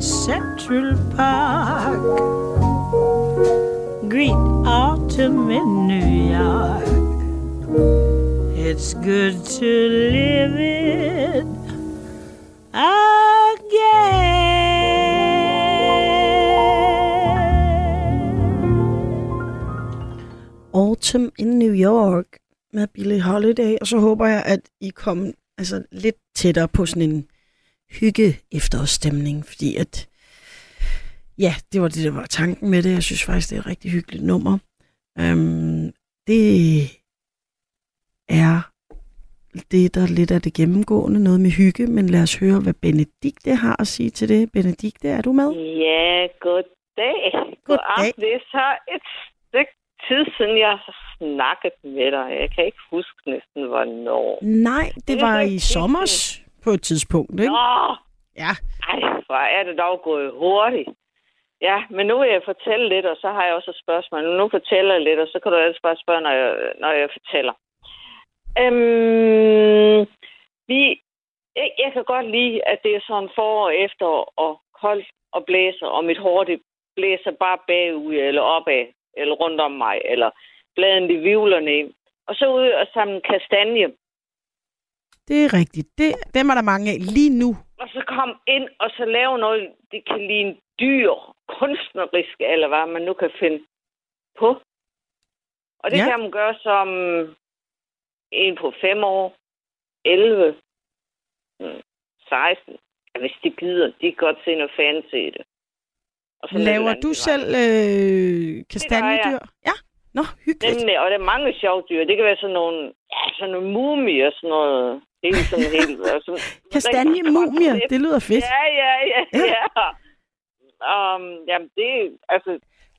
Central Park. Greet autumn in New York. It's good to live it again. Autumn in New York med Billie Holiday, og så håber jeg, at I kom altså, lidt tættere på sådan en hygge efterårsstemning, fordi at ja, det var det, der var tanken med det. Jeg synes faktisk, det er et rigtig hyggeligt nummer. Øhm, det er det, der lidt af det gennemgående, noget med hygge, men lad os høre, hvad Benedikte har at sige til det. Benedikte, er du med? Ja, goddag. God aften. Det er så et stykke tid siden, jeg har snakket med dig. Jeg kan ikke huske næsten, hvornår. Nej, det Det var i sommers på et tidspunkt, ikke? Nå, Ja. ej, hvor er det dog gået hurtigt. Ja, men nu vil jeg fortælle lidt, og så har jeg også et spørgsmål. Nu fortæller jeg lidt, og så kan du ellers bare spørge, når jeg, når jeg fortæller. Øhm, vi, jeg, jeg kan godt lide, at det er sådan forår efter og koldt og blæser, og mit hår det blæser bare bagud eller opad, eller rundt om mig, eller bladene de vivler ned. Og så ud og samle kastanje, Det er rigtigt. Det, dem er der mange af lige nu. og så kom ind og så lave noget, det kan ligne dyr, kunstnerisk, eller hvad man nu kan finde på. Og det Ja. kan man gøre som en på 5 år, 11, mm, 16. Ja, hvis de gider, de kan godt se noget fancy i det. Og eller Laver du selv øh, kastanjedyr? Ja. Nå, hyggeligt. Nemlig, og der er mange sjove dyr. Det kan være sådan nogle, ja, sådan nogle mumie og sådan noget. Det er sådan helt... og sådan- Kastanjemumier, det lyder fedt. Ja, ja, ja, Ja. ja. Um, jamen, det altså,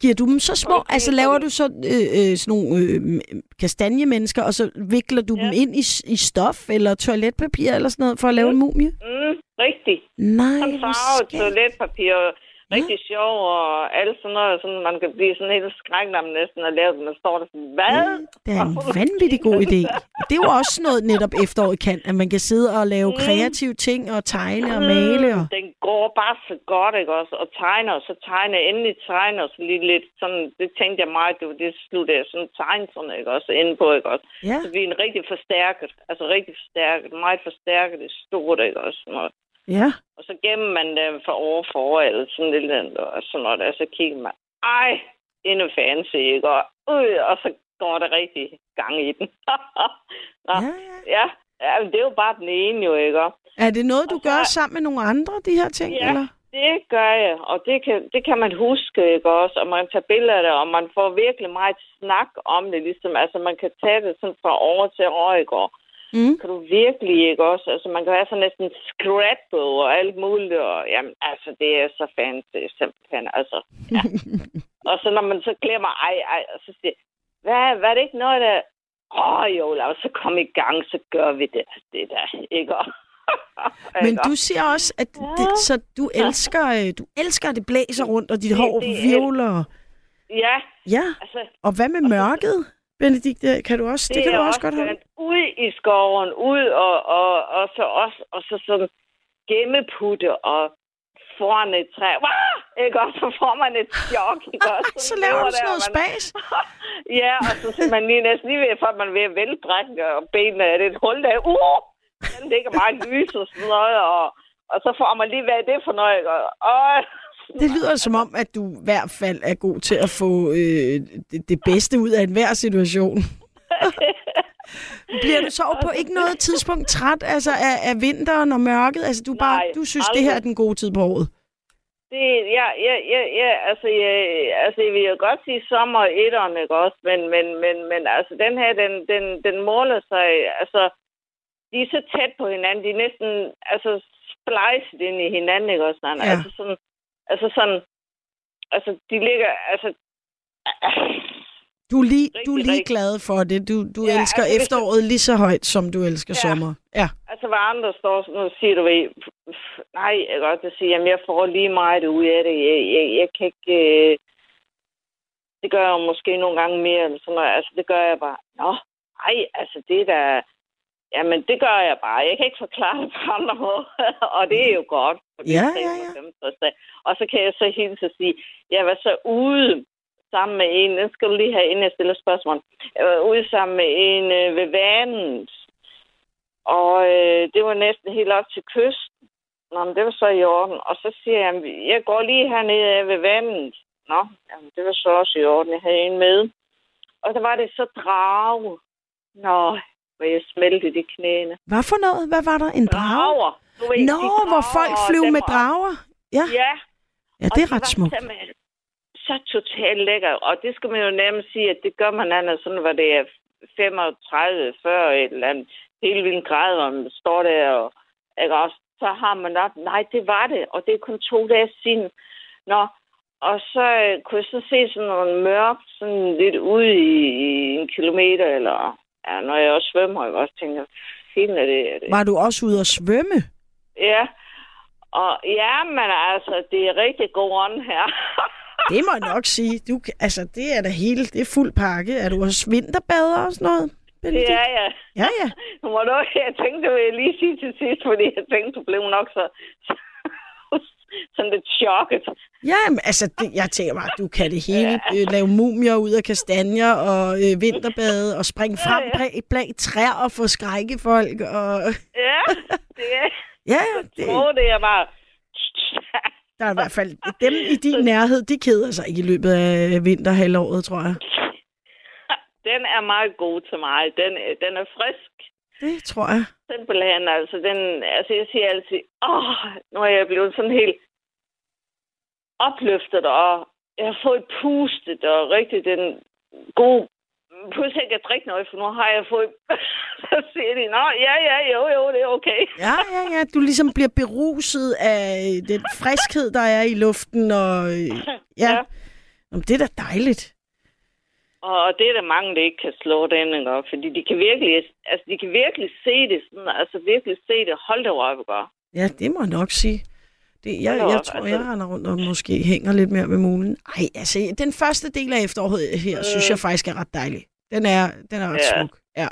Giver du dem så små? Okay, Altså laver du så øh, øh, sådan nogle øh, kastanjemennesker, og så vikler du Ja. dem ind i, i stof eller toiletpapir eller sådan noget for at lave en mumie? mm, rigtigt. Nej, Sådan farvet toiletpapir, rigtig sjov, og alt sådan noget, sådan, man kan blive sådan helt skrækket om næsten at lave den, og står der sådan, hvad? Det er en vanvittig god idé. Det er jo også noget netop efteråret kan, at man kan sidde og lave Mm. kreative ting og tegne og male. Og... Den går bare så godt, ikke også? Og tegner, og så tegner endelig tegner, og så lige lidt sådan, det tænkte jeg meget, det var det slutte jeg sådan tegne sådan, ikke også? Inde på, ikke også? Ja, Så vi er en rigtig forstærket, altså rigtig forstærket, meget forstærket, det stort, ikke også? Noget. Ja. Og så gemmer man dem for over for, eller sådan lidt andet, og sådan noget, og så kigger man, ej, endnu fancy, ikke? Og, øh, og så går der rigtig gang i den. Nå, ja, ja. ja, ja, det er jo bare den ene jo, ikke? Er det noget, du Og så- gør sammen med nogle andre, de her ting? Ja. Eller? Det gør jeg, og det kan, det kan man huske, ikke også? Og man tager billeder af det, og man får virkelig meget snak om det, ligesom, altså man kan tage det sådan fra år til år, ikke? Og Mm. kan du virkelig, ikke også? Altså man kan have sådan næsten scrapbook og alt muligt, og jamen, altså det er så fancy, simpelthen, altså. Ja. og så når man så glemmer, ej, ej, og så siger hvad, hvad er det ikke noget, der... Åh, oh, jo, lad os så komme i gang, så gør vi det, det der, ikke? Men du siger også, at det, Ja. så du elsker, øh, du elsker, at det blæser rundt, og dit Det- hår er- virvler. Ja, Ja, altså, og hvad med mørket, Benedikte? Kan du også, det, det kan du også godt holde? skønt. Ud i skoven, ud og, og, og så også, og så sådan gemmeputte og foran et træ. Wah! Ikke? Og så får man et chok. Ikke? Og Så laver du sådan noget man- spas. ja, og så er man lige næsten lige ved, for at man er ved at vælte og benene er det et hul der. Uh! Den ligger meget lys og sådan noget, og, og så får man lige, hvad er det for noget? Og, og, Det lyder som om, at du i hvert fald er god til at få øh, det, det bedste ud af enhver situation. Bliver du så på ikke noget tidspunkt træt altså af, af vinteren og mørket? Altså du, bare, Nej, du synes, det her er aldrig. den gode tid på året? Det, ja, ja, ja, ja, altså, jeg, altså, jeg vil jo godt sige sommer etteren, ikke også? Men, men, men, men altså, den her, den, den, den måler sig, altså, de er så tæt på hinanden, de er næsten, altså, splejset ind i hinanden, ikke også? Ja. Altså, sådan, altså, sådan, altså, de ligger, altså, Du er lige, du er Rigtig, lige rigtig. glad for det. Du, du Ja, elsker altså, efteråret lige så højt, som du elsker Ja. sommer. Ja. altså, hvad andre står sådan og siger, du ved, "Pff, nej, jeg godt at sige, jamen, jeg får lige meget ud af det, jeg, jeg, jeg kan ikke, øh, det gør jeg måske nogle gange mere, eller sådan noget, altså, det gør jeg bare, nå, nej, altså, det er da, Jamen, det gør jeg bare. Jeg kan ikke forklare det på andre måder. og det er jo godt. Ja, ja, ja. 65 dage. Og så kan jeg så hilse at sige, jeg var så ude sammen med en, den skal du lige have, inden jeg stiller spørgsmål. Jeg var ude sammen med en øh, ved vandet. Og øh, det var næsten helt op til kysten. Nå, men det var så i orden. Og så siger jeg, jeg går lige hernede ved vandet. Nå, jamen, det var så også i orden. Jeg havde en med. Og der var det så drage. Nå, hvor jeg smeltede i knæene. Hvad for noget? Hvad var der? En drage? Drager. Du ved, Nå, de hvor drager, folk flyver med drager. Ja, Ja, ja og det er ret var smukt. Så totalt lækker. Og det skal man jo nærmest sige, at det gør man andet sådan, hvor det er 35, 40 et eller andet. Helt vildt grad, hvor man står der og ikke også, så har man op. Nej, det var det, og det er kun to dage siden. Nå, og så øh, kunne jeg så se sådan noget mørkt, sådan lidt ude i, i en kilometer, eller ja, når jeg også svømmer, jeg også tænker, fint er det, er det. Var du også ude at svømme? Ja, og ja, men altså, det er rigtig god ånd her. Det må jeg nok sige. Du, altså, det er da hele, det er fuld pakke. Er du også vinterbader og sådan noget? det Benedikt? er jeg. Ja, ja. Nu må du, jeg tænkte, det vil jeg lige sige til sidst, fordi jeg tænkte, du blev nok så, sådan lidt chokket. Ja, men altså, det, jeg tænker bare, du kan det hele. Øh, lave mumier ud af kastanjer og øh, vinterbade og springe frem Ja, ja. bag, bag træer og få skrække folk. Og, Ja, det er ja, det, tror det er bare... der er i hvert fald dem i din nærhed, de keder sig ikke i løbet af vinterhalvåret, tror jeg. Den er meget god til mig. Den, den er frisk. Det tror jeg. Simpelthen, altså, den, altså jeg siger altid, åh, nu er jeg blevet sådan helt opløftet, og jeg har fået pustet, og rigtig den gode Pludselig ikke at drikke noget, for nu har jeg fået... så siger de, nå, ja, ja, jo, jo, det er okay. Ja, ja, ja. Du ligesom bliver beruset af den friskhed, der er i luften. Og, øh, ja. Ja. Jamen, det er da dejligt. Og det er der mange, der ikke kan slå den, ikke? Fordi de kan virkelig, altså, de kan virkelig se det, sådan, altså virkelig se det. Hold da op, ikke? Ja, det må jeg nok sige. Det, jeg, jeg op, tror, altså. jeg render rundt og måske hænger lidt mere ved mulen. Ej, altså, den første del af efteråret her, øh. synes jeg faktisk er ret dejlig. Den er, den er ret Ja. smuk. Ja.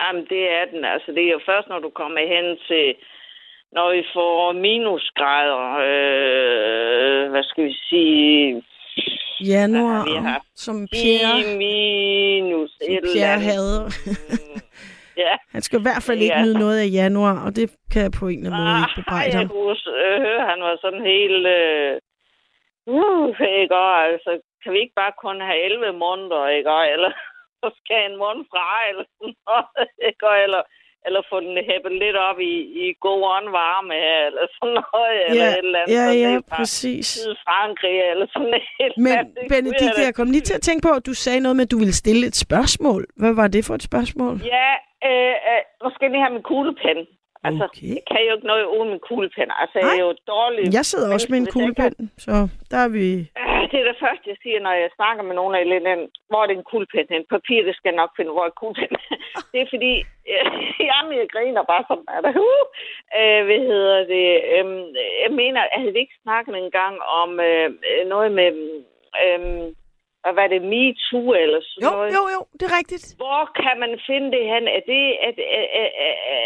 Jamen, det er den. Altså, det er jo først, når du kommer hen til, når vi får minusgrader, øh, hvad skal vi sige, Januar, har vi haft? som Pierre, 10 minus som eller Pierre andet. hader. Mm, Ja. Han skal i hvert fald ikke Ja. nyde noget af januar, og det kan jeg på en eller anden måde ikke Ah, bebrejde jeg ham. øh, han var sådan helt... Øh, uh, ikke? Og, altså, kan vi ikke bare kun have 11 måneder, ikke? Og, eller så skal en måned fra, eller sådan noget, ikke? Og, eller, eller få den hæppet lidt op i, i god åndvarme, eller sådan noget, eller Ja, et eller andet. ja, ja, fra præcis. Sydfrankrig, eller sådan et eller Men andet. Da- jeg kom lige til at tænke på, at du sagde noget med, at du ville stille et spørgsmål. Hvad var det for et spørgsmål? Ja, øh, øh, jeg lige have min kuglepen. Altså, Okay. jeg kan jo ikke noget uden min kuglepen. Altså, jeg er Nej. jo dårlig. Jeg sidder også med en kuglepen, så der er vi... Det er det første, jeg siger, når jeg snakker med nogen af lidt hvor er det en kuglepen hen? Papir, det skal jeg nok finde, hvor er kuglepen. Det er fordi, øh, jamen, jeg griner bare sådan, er der. Uh, øh, hvad hedder det? Øh, jeg mener, jeg havde ikke snakket engang om øh, noget med, øh, hvad var det, MeToo eller sådan Jo, noget? jo, jo, det er rigtigt. Hvor kan man finde det hen? Er det... Er, er, er, er, er,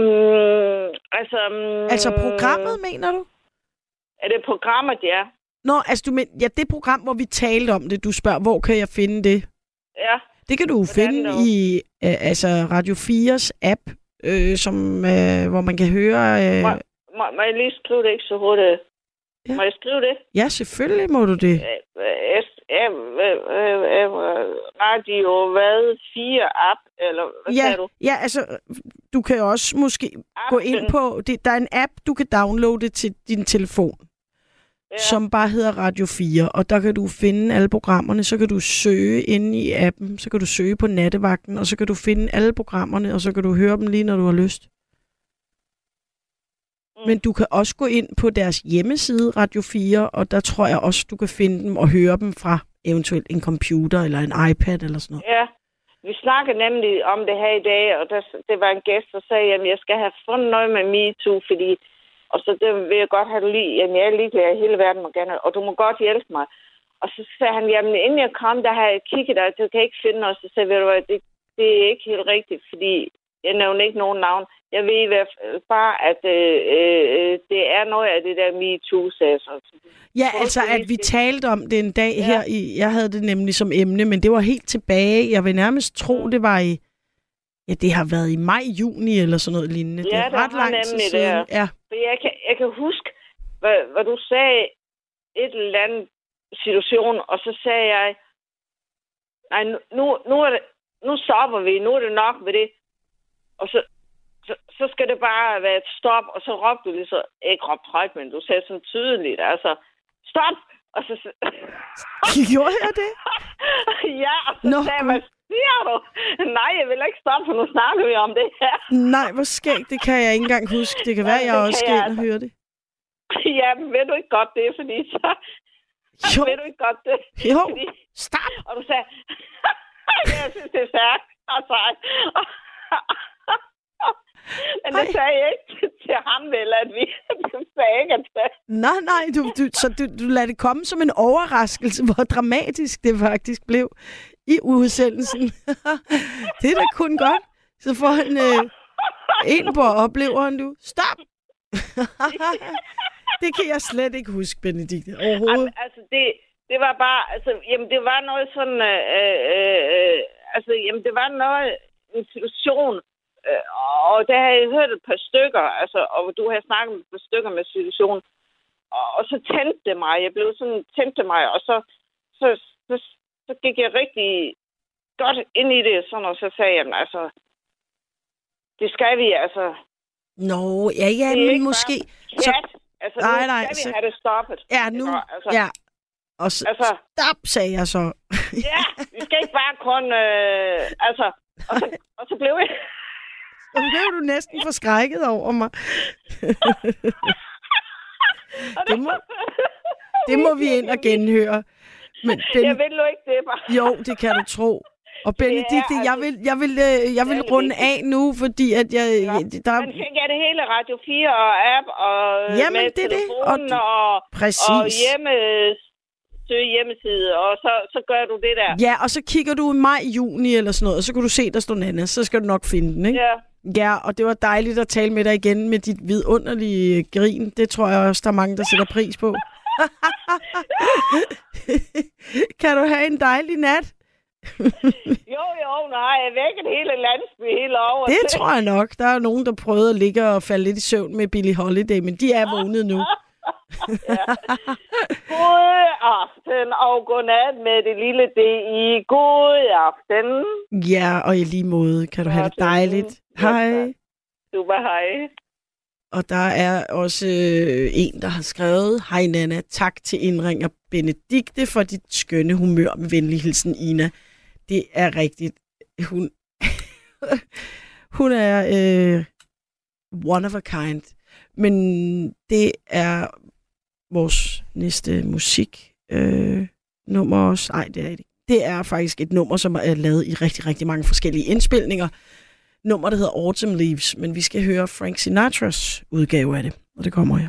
mm, altså, mm, Altså programmet, mener du? Er det programmet, ja? Nå, altså du men, ja, det program, hvor vi talte om det, du spørger, hvor kan jeg finde det? Ja. Det kan du Hvordan finde nu? i øh, altså Radio 4's app, øh, som, øh, hvor man kan høre... Øh, Må, må, må jeg lige skrive det ikke så hurtigt? Ja. Må jeg skrive det? ja, selvfølgelig må du det. Øh, øh, øh, øh, Radio hvad? 4 app? Eller hvad Ja, du? ja, altså, du kan også måske gå ind Appen. på... Det, der er en app, du kan downloade til din telefon. Ja. som bare hedder Radio 4, og der kan du finde alle programmerne, så kan du søge inde i appen, så kan du søge på nattevagten, og så kan du finde alle programmerne, og så kan du høre dem lige, når du har lyst. Mm. Men du kan også gå ind på deres hjemmeside, Radio 4, og der tror jeg også, du kan finde dem og høre dem fra eventuelt en computer eller en iPad eller sådan noget. Ja. Vi snakkede nemlig om det her i dag, og der, det var en gæst, der sagde, at jeg skal have fundet noget med MeToo, fordi... Og så det vil jeg godt have du lige... Jamen, jeg er ligeglad, hele verden må gerne... Og du må godt hjælpe mig. Og så sagde han, jamen, inden jeg kom, der har jeg kigget, og du kan ikke finde noget. Så sagde jeg, det, det er ikke helt rigtigt, fordi jeg nævner ikke nogen navn. Jeg ved i hvert fald bare, at øh, øh, det er noget af det der MeToo-sag. Ja, altså at vi talte om det en dag Ja. her. I, jeg havde det nemlig som emne, men det var helt tilbage. Jeg vil nærmest tro, det var i... Ja, det har været i maj, juni eller sådan noget lignende. det Ja, er der ret lang tid siden. det. Ja. For jeg kan, jeg kan huske, hvad, hvad du sagde et eller andet situation, og så sagde jeg, nej, nu, nu, er det, nu stopper vi, nu er det nok med det. Og så, så, så skal det bare være et stop, og så råbte du lige så, ikke råbt højt, men du sagde sådan tydeligt, altså, stop! Og så, Gjorde jeg det? ja, og så Nå, sagde hvad siger du? Nej, jeg vil ikke stoppe, for nu snakker vi om det her. Nej, hvor skægt. Det kan jeg ikke engang huske. Det kan Ja, være, jeg også skal altså. høre det. Ja, men ved du ikke godt det, fordi så... Jo. Ved du ikke godt det? Jo, Fordi, stop! og du sagde, jeg synes, det er stærkt. Og så, men det Ej. sagde jeg ikke til- ham vel, at vi sagde ikke, at det. Nej, nej, du, du, så du, du lader det komme som en overraskelse, hvor dramatisk det faktisk blev i udsendelsen. det er da kun godt. Så får han øh, en på opleveren, du. Stop! det kan jeg slet ikke huske, Benedikt, overhovedet. Altså, det, det var bare, altså, jamen, det var noget sådan, øh, øh, øh, altså, jamen, det var noget, en situation, øh, og der havde jeg hørt et par stykker, altså, og du har snakket med et par stykker med situation, og, og så tændte det mig, jeg blev sådan, tændte mig, og så, så, så, så gik jeg rigtig godt ind i det, sådan, og så sagde jeg, altså, det skal vi, altså, Nå, ja, ja, men måske... bare Så, pjat. altså, Nej, nu nej, skal vi så- have det stoppet. ja, nu... Ikke? Altså, Ja. Og så, altså, stop, sagde jeg så. Ja, vi skal ikke bare kun... Øh, altså, og så, og så blev jeg... Så blev du næsten forskrækket over mig. det, må, det må vi ind og genhøre. Men ben, Jeg vil jo ikke det, bare. jo, det kan du tro. Og Benedikte, jeg vil, jeg vil, øh, jeg vil runde af nu, fordi at jeg, Ja. der, Men fik jeg det hele Radio 4 og app og øh, Jamen, med det det. Og telefonen du- og, præcis. og hjemme, søge hjemmeside, og så, så gør du det der. Ja, og så kigger du i maj, juni eller sådan noget, og så kan du se, der står Nana. Så skal du nok finde den, ikke? Ja. Ja, og det var dejligt at tale med dig igen med dit vidunderlige grin. Det tror jeg også, der er mange, der sætter pris på. kan du have en dejlig nat? Jo, jo, nej, jeg vækket hele landsby hele over. Det tror jeg nok. Der er nogen, der prøvede at ligge og falde lidt i søvn med Billie Holiday, men de er vågnet nu. God aften og godnat med det lille D i god aften. Ja, og i lige måde kan du have det Ja, dejligt. ja, Hej. Super, hej. Og der er også øh, en, der har skrevet, Hej Nana, tak til indringer Benedikte for dit skønne humør med venlig hilsen Ina. Det er rigtigt. Hun, hun er øh, one of a kind. Men det er vores næste musik øh, nummer også. Nej, det er det. Det er faktisk et nummer, som er lavet i rigtig, rigtig mange forskellige indspilninger. Nummer, der hedder Autumn Leaves, men vi skal høre Frank Sinatras udgave af det, og det kommer her.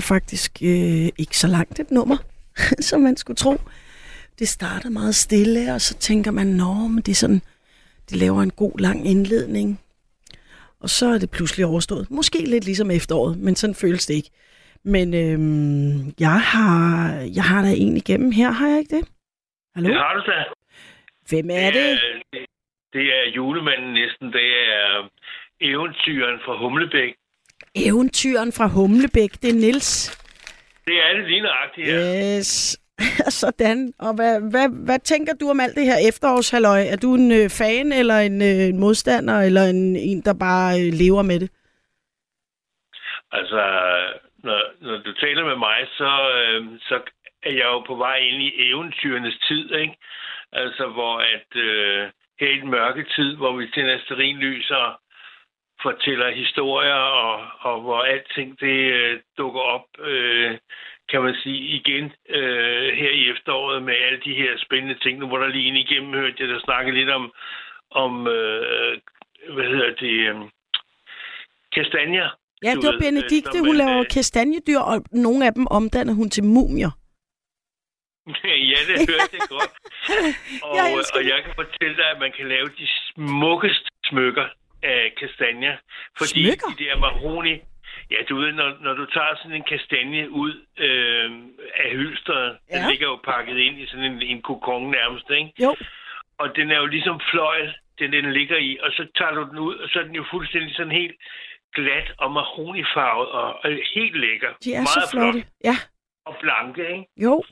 Er faktisk øh, ikke så langt et nummer, som man skulle tro. Det starter meget stille, og så tænker man, nå, men det er sådan, de laver en god lang indledning. Og så er det pludselig overstået. Måske lidt ligesom efteråret, men sådan føles det ikke. Men øhm, jeg har jeg har da en igennem her, har jeg ikke det? Hallo? Det har du da. Hvem er det? Det, det er julemanden næsten. Det er eventyren fra Humlebæk. Eventyren fra Humlebæk, det er Nils. Det er det lige nøjagtigt, ja. Yes. Sådan. Og hvad, hvad, hvad tænker du om alt det her efterårshalløj? Er du en øh, fan, eller en øh, modstander, eller en, en der bare øh, lever med det? Altså, når, når du taler med mig, så, øh, så er jeg jo på vej ind i eventyrenes tid, ikke? Altså, hvor at øh, her i den mørke tid, hvor vi tænder sterinlys og fortæller historier, og, og hvor alting det øh, dukker op, øh, kan man sige, igen øh, her i efteråret med alle de her spændende ting. Nu var der lige en igennem, hørte jeg, der snakke lidt om, om øh, hvad hedder det, øh, kastanjer. Ja, det var ved, Benedikte. Hun laver øh, kastanjedyr, og nogle af dem omdanner hun til mumier. ja, det hørte jeg godt. Og, Jeg og det. jeg kan fortælle dig, at man kan lave de smukkeste smykker af kastanjer. Fordi Smykker? de der mahoni... Ja, du ved, når, når du tager sådan en kastanje ud øh, af hylstret. Ja. den ligger jo pakket ind i sådan en, en kokon nærmest, ikke? Jo, Og den er jo ligesom fløjl, den, den ligger i, og så tager du den ud, og så er den jo fuldstændig sådan helt glat og mahonifarvet og, og helt lækker. de er Meget så flotte. Flot Ja, og blanke, ikke? jo.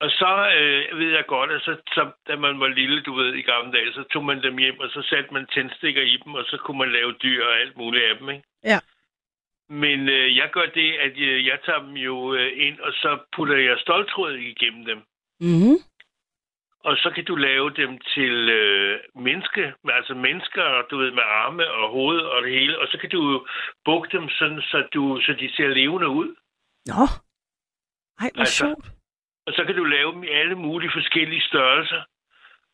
Og så øh, ved jeg godt, at så, så, da man var lille, du ved, i gamle dage, så tog man dem hjem, og så satte man tændstikker i dem, og så kunne man lave dyr og alt muligt af dem, ikke? Ja. Men øh, jeg gør det, at øh, jeg tager dem jo øh, ind, og så putter jeg stoltråd igennem dem. Mm-hmm. Og så kan du lave dem til øh, menneske, altså mennesker, du ved, med arme og hoved og det hele. Og så kan du bukke dem sådan, så, du, så de ser levende ud. Nå. Ej, hvor Altså, sjovt. Og så kan du lave dem i alle mulige forskellige størrelser.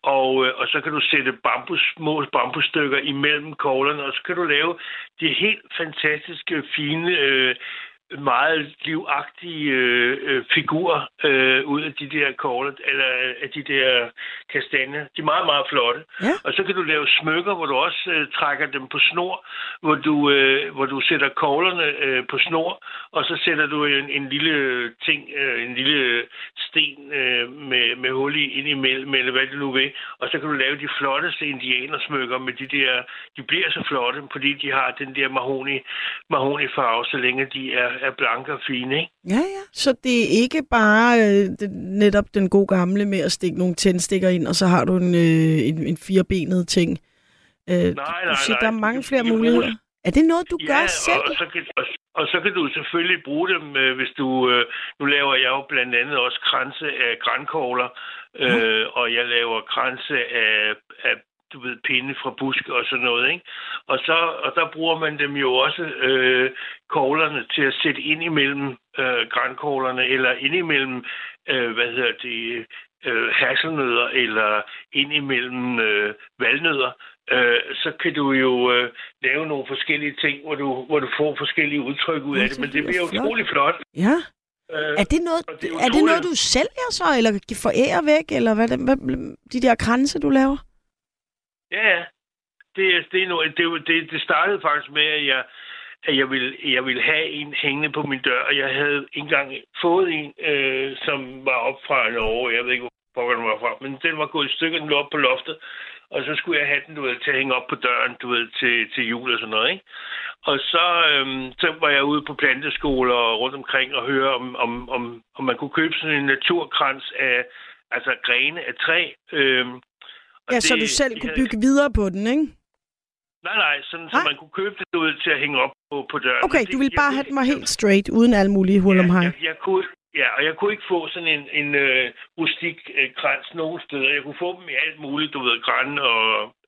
Og, øh, og så kan du sætte bambus, små bambusstykker imellem koglerne, og så kan du lave de helt fantastiske, fine, øh, meget livagtige øh, øh, figurer øh, ud af de der kogler, eller af de der kastanjer. De er meget, meget flotte. Ja. Og så kan du lave smykker, hvor du også øh, trækker dem på snor, hvor du, øh, hvor du sætter koglerne øh, på snor, og så sætter du en, en lille ting, øh, en lille sten øh, med, med hul i ind imellem, eller hvad du nu vil. Og så kan du lave de flotteste indianersmykker med de der, de bliver så flotte, fordi de har den der mahoni, mahoni farve, så længe de er, er blanke og fine, ikke? Ja, ja. Så det er ikke bare øh, det, netop den gode gamle med at stikke nogle tændstikker ind, og så har du en, øh, en, en firebenet ting. Øh, Nej, du nej, siger, nej. der er mange Du- flere du muligheder. Er det noget, du gør og, selv? og, så kan, og, og så kan du selvfølgelig bruge dem, øh, hvis du... Øh, nu laver jeg jo blandt andet også kranse af grænkogler, øh, og jeg laver kranse af, af du ved, pinde fra buske og sådan noget, ikke? Og, så, og der bruger man dem jo også, øh, koglerne, til at sætte ind imellem øh, grænkoglerne, eller ind imellem, øh, hvad hedder det, øh, hasselnødder eller ind imellem øh, valnødder, øh, så kan du jo øh, lave nogle forskellige ting, hvor du, hvor du får forskellige udtryk ud af det. Men det bliver flot. utrolig flot. Ja. Øh, Er det noget, og det er er det noget du sælger så, eller forærer væk, eller hvad, hvad de der kranse, du laver? Ja, ja. Det, det, er noget, det, det, det startede faktisk med, at jeg, at jeg ville, jeg ville have en hængende på min dør, og jeg havde engang fået en, øh, som var op fra Norge. Jeg ved ikke, hvor den var fra, men den var gået i stykker, den lå op på loftet. Og så skulle jeg have den, du ved, til at hænge op på døren, du ved, til, til jul og sådan noget, ikke? Og så, øhm, så var jeg ude på planteskoler rundt omkring og høre, om, om, om, om man kunne købe sådan en naturkrans af, altså grene af træ. Øhm, og Ja, så det- du selv de kunne havde- bygge videre på den, ikke? Nej, nej, sådan, så Nej. man kunne købe det ud til at hænge op på, på døren. Okay, det- du vil jeg bare have den var helt straight, uden alle mulige hul om ja, hej. jeg, jeg kunne, ja, og jeg kunne ikke få sådan en, en øh, rustik øh, krans nogen steder. Jeg kunne få dem i alt muligt, du ved, græn og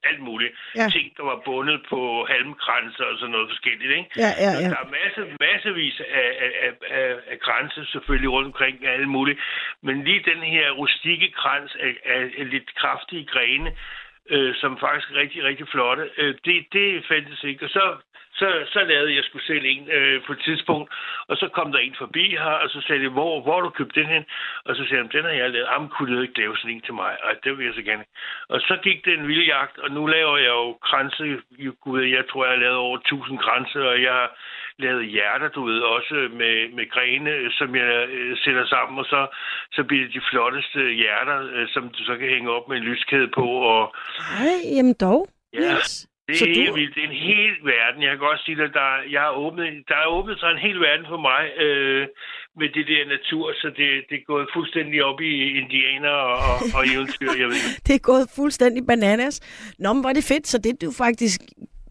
alt muligt. Ja. Ting, der var bundet på halmkranser og sådan noget forskelligt, ikke? Ja, ja, Så ja. Der er masse, massevis af, af, af, af, af grænser selvfølgelig rundt omkring af alle mulige. Men lige den her rustikke krans af, af, af lidt kraftige grene, øh, som faktisk er rigtig, rigtig flotte, øh, det, det fandtes ikke. Og så, så, så lavede jeg skulle selv en øh, på et tidspunkt, og så kom der en forbi her, og så sagde de, hvor, hvor du købt den hen? Og så sagde de, den har jeg lavet. Jamen, kunne du ikke lave sådan en til mig? Og det vil jeg så gerne. Og så gik det en vild jagt, og nu laver jeg jo kranse. Gud, jeg tror, jeg har lavet over 1000 kranse, og jeg har lavet hjerter, du ved, også med, med grene, øh, som jeg øh, sætter sammen, og så, så bliver det de flotteste hjerter, øh, som du så kan hænge op med en lyskæde på, og Ej, jamen dog. Ja, Niels. Det Så er du- vildt. Det er en hel verden. Jeg kan godt sige at der, jeg har åbnet, der er åbnet sig en hel verden for mig øh, med det der natur, så det, det er gået fuldstændig op i indianer og, og, eventyr. Jeg ved. Det er gået fuldstændig bananas. Nå, men er det fedt. Så det, du faktisk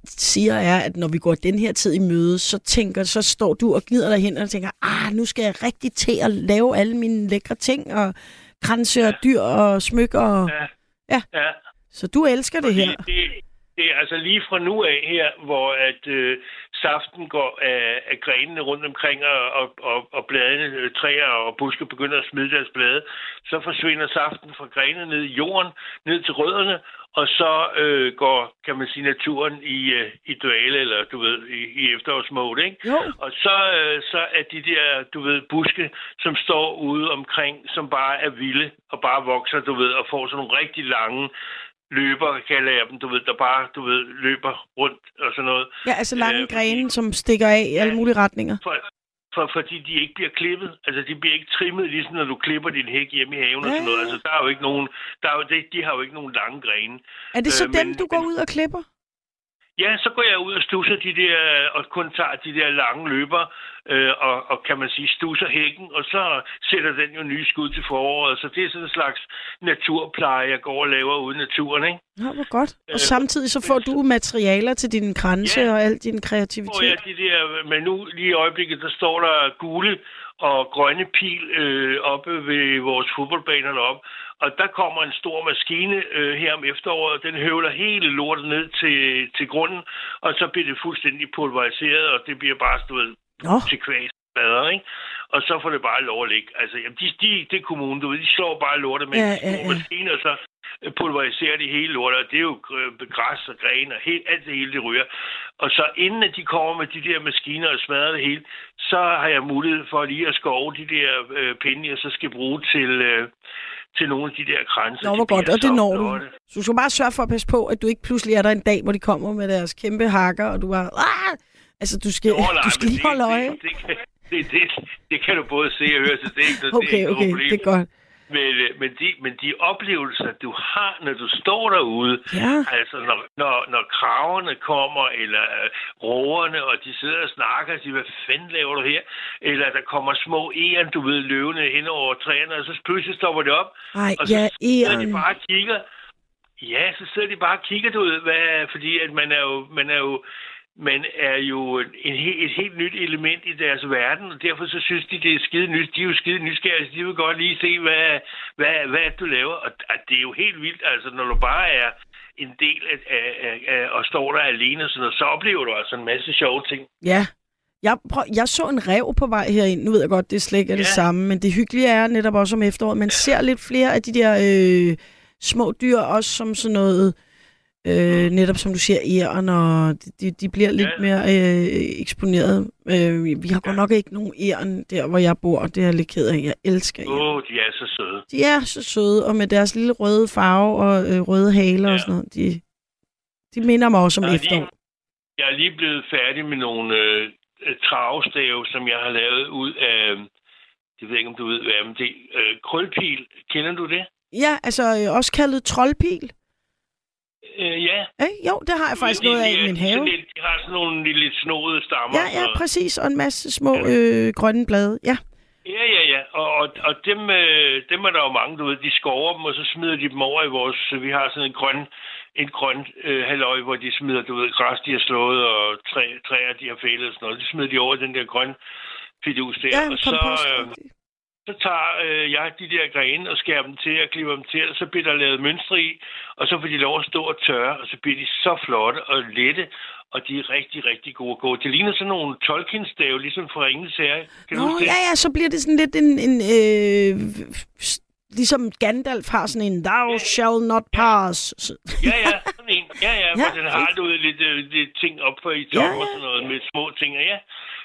siger, er, at når vi går den her tid i møde, så tænker, så står du og gnider dig hen og tænker, ah, nu skal jeg rigtig til at lave alle mine lækre ting, og kranse og dyr og smykker. Og... Ja. Ja. ja. Så du elsker det her. Det, det er altså lige fra nu af her, hvor at øh, saften går af, af grenene rundt omkring, og, og, og, og bladene, øh, træer og buske begynder at smide deres blade, så forsvinder saften fra grenene ned i jorden, ned til rødderne, og så øh, går, kan man sige, naturen i, øh, i dvale, eller du ved, i, i efterårsmode, ikke? Jo. Og så, øh, så er de der, du ved, buske, som står ude omkring, som bare er vilde og bare vokser, du ved, og får sådan nogle rigtig lange løber, kalder jeg dem, du ved, der bare, du ved, løber rundt og sådan noget. Ja, altså lange Øh, grene, som stikker af i alle mulige retninger. For, for, fordi de ikke bliver klippet. Altså, de bliver ikke trimmet, ligesom når du klipper din hæk hjemme i haven og sådan noget. Ja. Altså, der er jo ikke nogen, der er jo, de, de har jo ikke nogen lange grene. Er det så Øh, dem, men- du går ud og klipper? Ja, så går jeg ud og stusser de der, og kun tager de der lange løber, øh, og, og kan man sige, stusser hækken, og så sætter den jo nye skud til foråret. Så det er sådan en slags naturpleje, jeg går og laver ude i naturen, ikke? Ja, hvor godt. Og Øh, samtidig så får du materialer til din kranse Ja. og al din kreativitet. jeg de der, men nu lige i øjeblikket, der står der gule og grønne pil øh, oppe ved vores fodboldbaner deroppe. Og der kommer en stor maskine øh, her om efteråret, den høvler hele lortet ned til, til grunden, og så bliver det fuldstændig pulveriseret, og det bliver bare stået Nå, til kvæs bader, ikke? Og så får det bare lov at ligge. Altså, jamen, de, de, det kommunen, du ved, de slår bare lortet med Ja, ja, ja. maskine, og så øh, pulveriserer de hele lortet, og det er jo øh, græs og gren, og helt, alt det hele, det ryger. Og så inden at de kommer med de der maskiner og smadrer det hele, så har jeg mulighed for lige at skove de der øh, pinde, jeg så skal bruge til, øh, til nogle af de der kranse. Nå, hvor godt, og det når du. Så du skal bare sørge for at passe på, at du ikke pludselig er der en dag, hvor de kommer med deres kæmpe hakker, og du bare... Ah! Altså, du skal, Nå, nej, du skal lige det- holde øje. Det, det, kan, det, det, det kan du både se og høre, så det er ikke, det er Okay, noget okay, problem. det er godt. Men, øh, men, de, men de oplevelser, du har, når du står derude, Ja. altså når, når, når kraverne kommer, eller øh, rågerne, og de sidder og snakker og siger, hvad fanden laver du her? Eller der kommer små æren, du ved, løvende hen over træerne, og så pludselig stopper det op, Ej, og så ja, æren. de bare og kigger. Ja, så sidder de bare og kigger, du ved, hvad, fordi at man er jo, man er jo, man er jo en, et helt nyt element i deres verden, og derfor så synes de, det er skide nyt. De er jo skide nysgerrige, de vil godt lige se, hvad, hvad, hvad du laver. Og og det er jo helt vildt, altså når du bare er en del af, af, af, og står der alene, og sådan noget, så oplever du altså en masse sjove ting. Ja, Jeg, prøv, jeg så en rev på vej herind. Nu ved jeg godt, det slet ikke er det Ja. samme, men det hyggelige er netop også om efteråret. Man ser lidt flere af de der øh, små dyr, også som sådan noget, øh, netop som du siger, æren, og de, de, bliver lidt Ja. mere øh, eksponeret. Øh, vi har godt nok ikke nogen æren der, hvor jeg bor, og det er jeg lidt ked af. Jeg elsker æren. Åh, oh, de er så søde. De er så søde, og med deres lille røde farve og øh, røde haler ja. og Ja. sådan noget. De, de minder mig også om Jeg er efterår. lige, jeg er lige blevet færdig med nogle øh, øh, travstave, som jeg har lavet ud af, det ved jeg ikke, om du ved, hvad men det øh, krølpil. Kender du det? Ja, altså øh, også kaldet troldpil. Øh, ja. Eh? Jo, det har jeg faktisk De- noget af de i min have. Lidt, de har sådan nogle lidt, snodede stammer. Ja, ja, præcis. Og en masse små øh, grønne blade. Ja. Ja, ja, ja. Og, og, og dem, øh, dem er der jo mange, du ved. De skover dem, og så smider de dem over i vores... Vi har sådan en grøn, en grøn øh, halvøj, hvor de smider, du ved, græs, de har slået, og træ, træer, de har fældet og sådan noget. De smider de over i den der grøn fidus der. Ja, og så, øh, så tager øh, jeg de der grene og skærer dem til og klipper dem til, og så bliver der lavet mønstre i, og så får de lov at stå og tørre, og så bliver de så flotte og lette, og de er rigtig, rigtig gode at gå. Det ligner sådan nogle Tolkien-stave, ligesom fra Ringens Herre. Kan du Nå, det? ja, ja, så bliver det sådan lidt en... en øh, ligesom Gandalf har sådan en, thou shall not pass. Ja, ja, sådan en. Ja, ja, Ja, den har du lidt, øh, lidt ting op for i Ja, toppen ja. og sådan noget med små ting, og ja.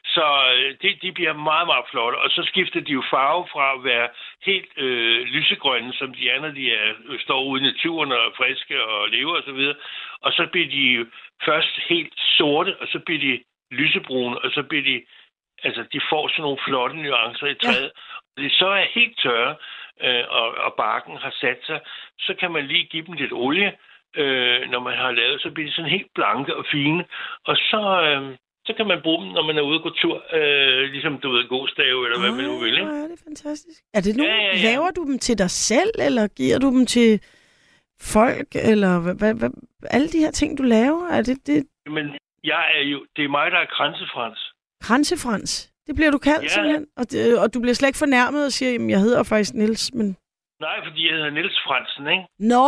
Så øh, det, de bliver meget, meget flotte. Og så skifter de jo farve fra at være helt øh, lysegrønne, som de når de er, øh, står ude i naturen og er friske og lever og så videre. Og så bliver de først helt sorte, og så bliver de lysebrune, og så bliver de, altså de får sådan nogle flotte nuancer i træet. Ja. Det så er helt tørre, øh, og, og barken har sat sig, så kan man lige give dem lidt olie, øh, når man har lavet, så bliver de sådan helt blanke og fine. Og så, øh, så kan man bruge dem, når man er ude og gå tur, øh, ligesom du ved, godstave, eller hvad man nu vil. Ikke? ja, det er fantastisk. Er det nu, Ja, ja, ja. laver du dem til dig selv, eller giver du dem til folk, eller hvad, hvad, hvad, alle de her ting, du laver, er det, det Men jeg er jo, det er mig, der er kransefrans. kransefrans? Det bliver du kaldt Ja. simpelthen, og, det, og du bliver slet ikke fornærmet og siger, jamen, jeg hedder faktisk Nils, men... Nej, fordi jeg hedder Niels Fransen, ikke? Nå,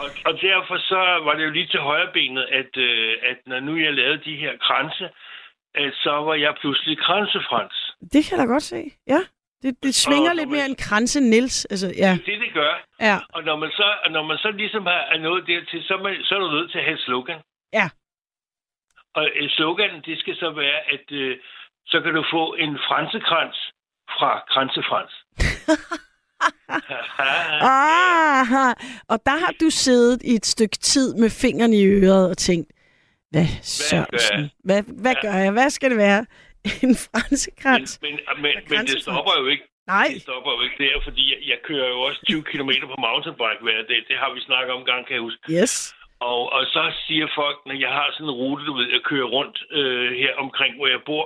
Og, og derfor så var det jo lige til højre benet, at, øh, at når nu jeg lavede de her kranse, at så var jeg pludselig kransefrans. det kan jeg da godt se, ja. Det, det svinger Og lidt når mere man- end kranse Nils, altså, ja. Det det gør. Ja, Og når man så, når man så ligesom er er nået dertil, så man, så er du nødt til at have slogan. Ja. Og et slogan, det skal så være, at øh, så kan du få en fransekrans fra Kransefrans. Ah, og der har du siddet i et stykke tid med fingrene i øret og tænkt, hvad Sørensen, hvad, hvad gør jeg? Hvad skal det være? En fransekrans? men, men, men, men det stopper jo ikke. Nej, Det stopper jo ikke der, fordi jeg, jeg kører jo også 20 km på mountainbike hver dag. Det har vi snakket om en gang, kan jeg huske. yes. Og, og så siger folk, når jeg har sådan en rute, du ved, jeg kører rundt øh, her omkring, hvor jeg bor,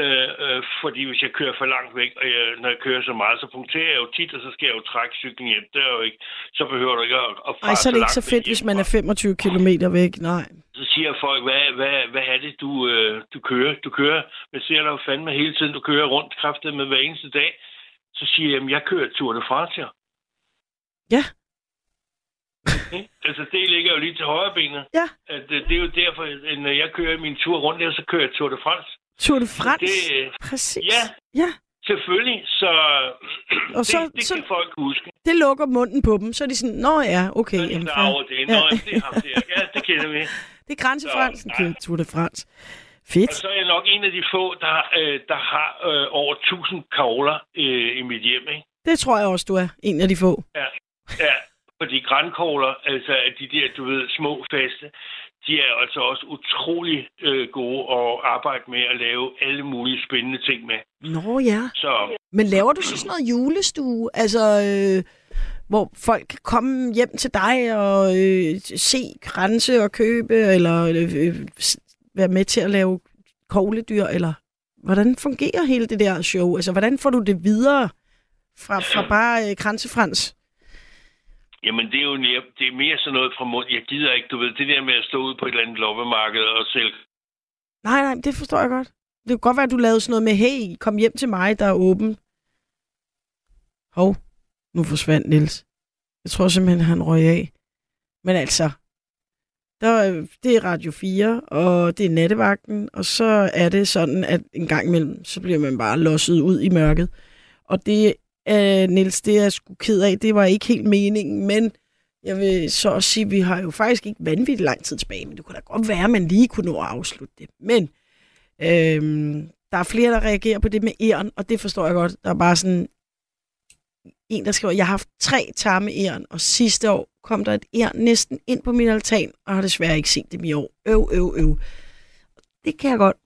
øh, øh, fordi hvis jeg kører for langt væk, og jeg, når jeg kører så meget, så punkterer jeg jo tit, og så skal jeg jo trække cyklen hjem. Det er jo ikke, så behøver du ikke at, at Ej, så er det ikke så fedt, hvis man er hjemmefra. 25 km væk. Nej. Så siger folk, hvad, hvad, hvad er det, du, øh, du kører? Du kører, men ser jo fandme hele tiden, du kører rundt kraftet med hver eneste dag. Så siger jeg, jeg kører Tour de France, ja. Ja. Ikke? altså, det ligger jo lige til højre benet. Ja. At, øh, det er jo derfor, at når jeg kører min tur rundt der, så kører jeg Tour de France. Tour de France. Det, øh, Præcis. ja, ja. selvfølgelig. Så, Og så- det, så- kan folk huske. Det lukker munden på dem, så er de sådan, nå ja, okay. Så Jamen, der fair. over det. Nå, Ja. det er ham der. Ja, det kender vi. Det er grænsefransen, kører Tour de France. Fedt. Og så er jeg nok en af de få, der, øh, der har øh, over 1000 kavler øh, i mit hjem, ikke? Det tror jeg også, du er en af de få. Ja, ja. Fordi grænkogler, altså de der, du ved, små faste, de er altså også utrolig øh, gode at arbejde med at lave alle mulige spændende ting med. Nå ja. Så Men laver du så sådan noget julestue? Altså, øh, hvor folk kan komme hjem til dig og øh, se grænse og købe, eller øh, s- være med til at lave kogledyr, eller hvordan fungerer hele det der show? Altså, hvordan får du det videre fra, fra bare øh, kransefrans? Jamen, det er jo mere, det er mere sådan noget fra mund. Jeg gider ikke, du ved, det der med at stå ude på et eller andet loppemarked og sælge. Nej, nej, det forstår jeg godt. Det kunne godt være, at du lavede sådan noget med, hey, kom hjem til mig, der er åben. Hov, nu forsvandt Nils. Jeg tror simpelthen, han røg af. Men altså, Der, det er Radio 4, og det er nattevagten, og så er det sådan, at en gang imellem, så bliver man bare losset ud i mørket. Og det, øh, Niels, det er jeg sgu ked af, det var ikke helt meningen, men jeg vil så også sige, at vi har jo faktisk ikke vanvittigt lang tid tilbage, men det kunne da godt være, at man lige kunne nå at afslutte det. Men øhm, der er flere, der reagerer på det med æren, og det forstår jeg godt. Der er bare sådan en, der skriver, jeg har haft tre tarme æren, og sidste år kom der et æren næsten ind på min altan, og har desværre ikke set dem i år. Øv, øv, øv. Det kan jeg godt.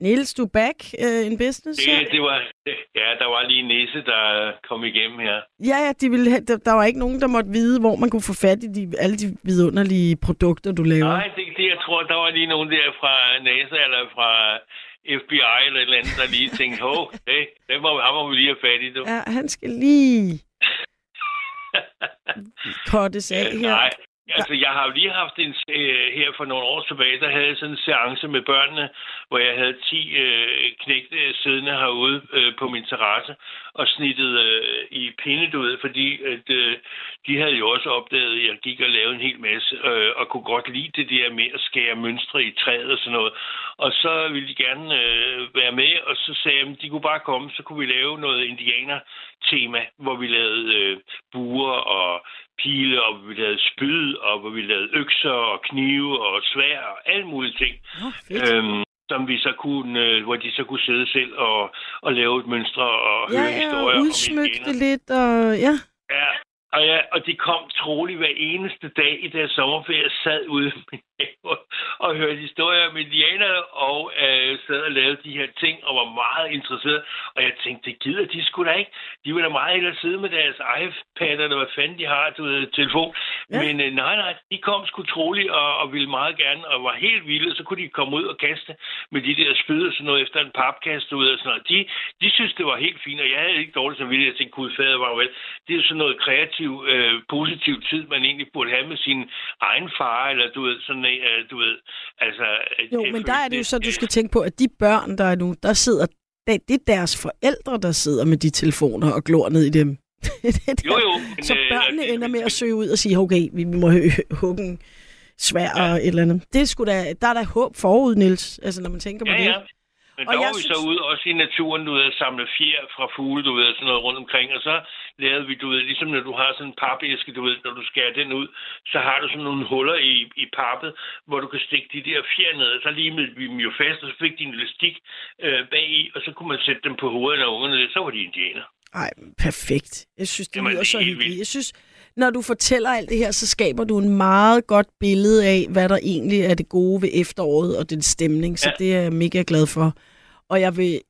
Niels, du back uh, in business? Det, det var, ja, der var lige en næse, der kom igennem her. Ja, ja, de ville have, der, der var ikke nogen, der måtte vide, hvor man kunne få fat i de, alle de vidunderlige produkter, du laver. Nej, det, det, jeg tror, der var lige nogen der fra NASA eller fra FBI eller et eller andet, der lige tænkte, hov, det, det må, ham må vi lige have fat i, du. Ja, han skal lige kottes af her. Nej, altså jeg har jo lige haft en, øh, her for nogle år tilbage, der havde jeg sådan en seance med børnene, hvor jeg havde 10 øh, knægte siddende herude øh, på min terrasse og snittet øh, i ud, fordi at, øh, de havde jo også opdaget, at jeg gik og lavede en hel masse, øh, og kunne godt lide det der med at skære mønstre i træet og sådan noget. Og så ville de gerne øh, være med, og så sagde jeg, at de kunne bare komme, så kunne vi lave noget indianer-tema, hvor vi lavede øh, buer og pile, og vi lavede spyd, og hvor vi lavede økser og knive og svær og alle mulige ting. Fedt. Øhm, som vi så kunne, øh, hvor de så kunne sidde selv og, og lave et mønstre og Ja, høre ja, historier om udsmykke det lidt, og ja. Ja, og, ja, og de kom troligt hver eneste dag i deres sommerferie, sad ude have og hørte historier om indianerne, og øh, sad og lavede de her ting, og var meget interesseret. Og jeg tænkte, det gider de sgu da ikke. De vil da meget hellere sidde med deres iPad, eller hvad fanden de har, du ved, telefon. Ja. Men øh, nej, nej, de kom sgu troligt, og, og ville meget gerne, og var helt vilde. Så kunne de komme ud og kaste med de der spyd og sådan noget, efter en papkast ud og sådan noget. De, de synes, det var helt fint, og jeg havde ikke dårligt som vildt. Jeg tænkte, gud fader var vel. Det er jo sådan noget kreativ, øh, positiv tid, man egentlig burde have med sin egen far, eller du ved, sådan, øh, du ved, altså... Jo, jeg men der er det jo så, du øh, skal tænke på, at de børn, der er nu, der sidder, det er deres forældre, der sidder med de telefoner og glor ned i dem. Det. Jo, jo. Men, Så øh, børnene ender med at søge ud og sige, okay, vi må hugge en svær og et eller andet. Det er sgu da, der er der håb forud, Niels, altså når man tænker på Ja, det. ja. Men Og der var vi så synes- ude også i naturen, du ved, at samle fjer fra fugle, du ved, sådan noget rundt omkring. Og så lavede vi, du ved, ligesom når du har sådan en papæske, du ved, når du skærer den ud, så har du sådan nogle huller i, i pappet, hvor du kan stikke de der fjer ned. Og så limede vi dem jo fast, og så fik de en elastik øh, bagi, og så kunne man sætte dem på hovedet af ungerne. Så var de indianer. Ej, perfekt. Jeg synes, det Jamen, lyder det er så hyggeligt. Jeg synes, når du fortæller alt det her, så skaber du en meget godt billede af, hvad der egentlig er det gode ved efteråret og den stemning. Så Ja. det er jeg mega glad for. Og jeg vil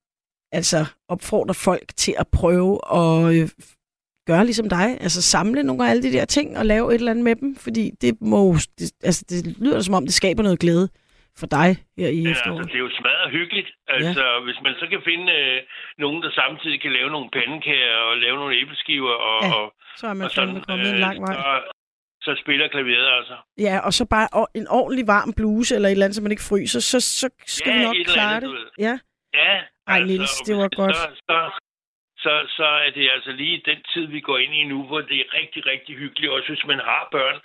altså opfordre folk til at prøve at øh, gøre ligesom dig. Altså samle nogle af alle de der ting og lave et eller andet med dem. Fordi det må det, altså det lyder som om, det skaber noget glæde for dig her i Men altså, efteråret. det er jo smadret hyggeligt. Altså, ja. hvis man så kan finde øh, nogen, der samtidig kan lave nogle pandekager og lave nogle æbleskiver og, Ja, og, Så er man og fandme kommet en lang vej. Så, så spiller klaveret altså. Ja, og så bare en ordentlig varm bluse eller et eller andet, så man ikke fryser, så, så skal Ja, vi nok klare andet, det. Ja. Ja. Ej, Niels, det var godt. Så, så, så, så er det altså lige den tid, vi går ind i nu, hvor det er rigtig, rigtig hyggeligt. Også hvis man har børn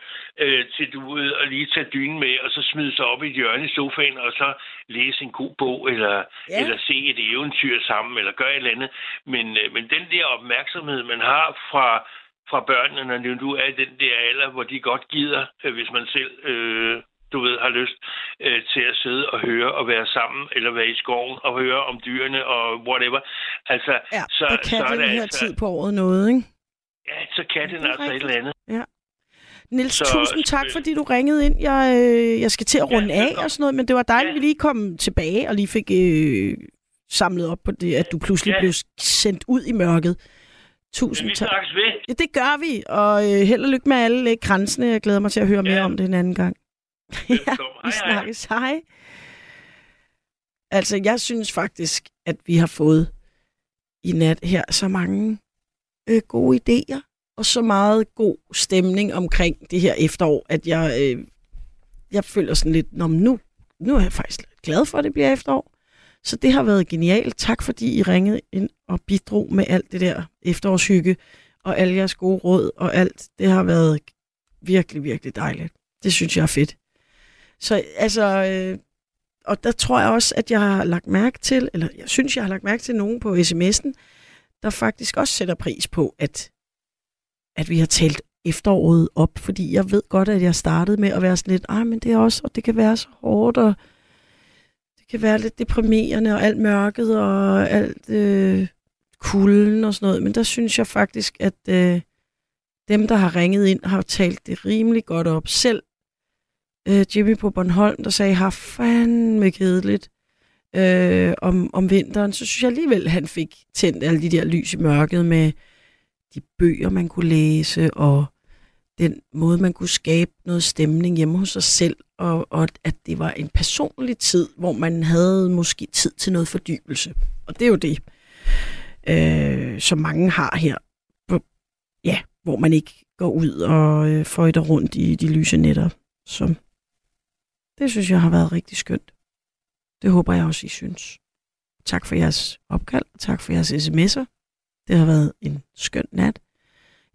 øh, til du ved, at lige tage dynen med, og så smide sig op i et hjørne i sofaen, og så læse en god bog, eller, Ja. eller se et eventyr sammen, eller gøre et eller andet. Men, øh, men den der opmærksomhed, man har fra, fra børnene, når nu er i den der alder, hvor de godt gider, øh, hvis man selv... Øh, du ved, har lyst øh, til at sidde og høre og være sammen, eller være i skoven og høre om dyrene og whatever. Altså, Ja, så, der kan så er den det her altså, tid på året noget, ikke? Ja, så kan den Det er altså et rigtigt. eller andet. Niels, Så, tusind tak, øh, fordi du ringede ind. Jeg, øh, jeg skal til at Ja, runde af velkommen. og sådan noget, men det var dejligt, at Ja. vi lige kom tilbage og lige fik øh, samlet op på det, at du pludselig Ja. blev sendt ud i mørket. Tusind tak. Ja, det gør vi, og øh, held og lykke med alle øh, grænsene. Jeg glæder mig til at høre mere Ja. om det en anden gang. ja, vi Hej, hej. snakkes. Hej. Altså, jeg synes faktisk, at vi har fået i nat her så mange øh, gode idéer, og så meget god stemning omkring det her efterår, at jeg, øh, jeg føler sådan lidt, Nå, nu, nu er jeg faktisk glad for, at det bliver efterår. Så det har været genialt. Tak fordi I ringede ind og bidrog med alt det der efterårshygge, og alle jeres gode råd og alt. Det har været virkelig, virkelig dejligt. Det synes jeg er fedt. Så altså, øh, og der tror jeg også, at jeg har lagt mærke til, eller jeg synes, jeg har lagt mærke til nogen på sms'en, der faktisk også sætter pris på, at, at vi har talt efteråret op, fordi jeg ved godt, at jeg startede med at være sådan lidt, ej, men det er også, og det kan være så hårdt, og det kan være lidt deprimerende, og alt mørket, og alt øh, kulden og sådan noget, men der synes jeg faktisk, at øh, dem, der har ringet ind, har talt det rimelig godt op. Selv øh, Jimmy på Bornholm, der sagde, har fandme kedeligt øh, om, om vinteren, så synes jeg alligevel, han fik tændt alle de der lys i mørket med de bøger, man kunne læse, og den måde, man kunne skabe noget stemning hjemme hos sig selv, og, og at det var en personlig tid, hvor man havde måske tid til noget fordybelse. Og det er jo det, øh, som mange har her. Ja, hvor man ikke går ud og øh, føjter rundt i de lyse nætter. som det synes jeg har været rigtig skønt. Det håber jeg også, I synes. Tak for jeres opkald, og tak for jeres sms'er. Det har været en skøn nat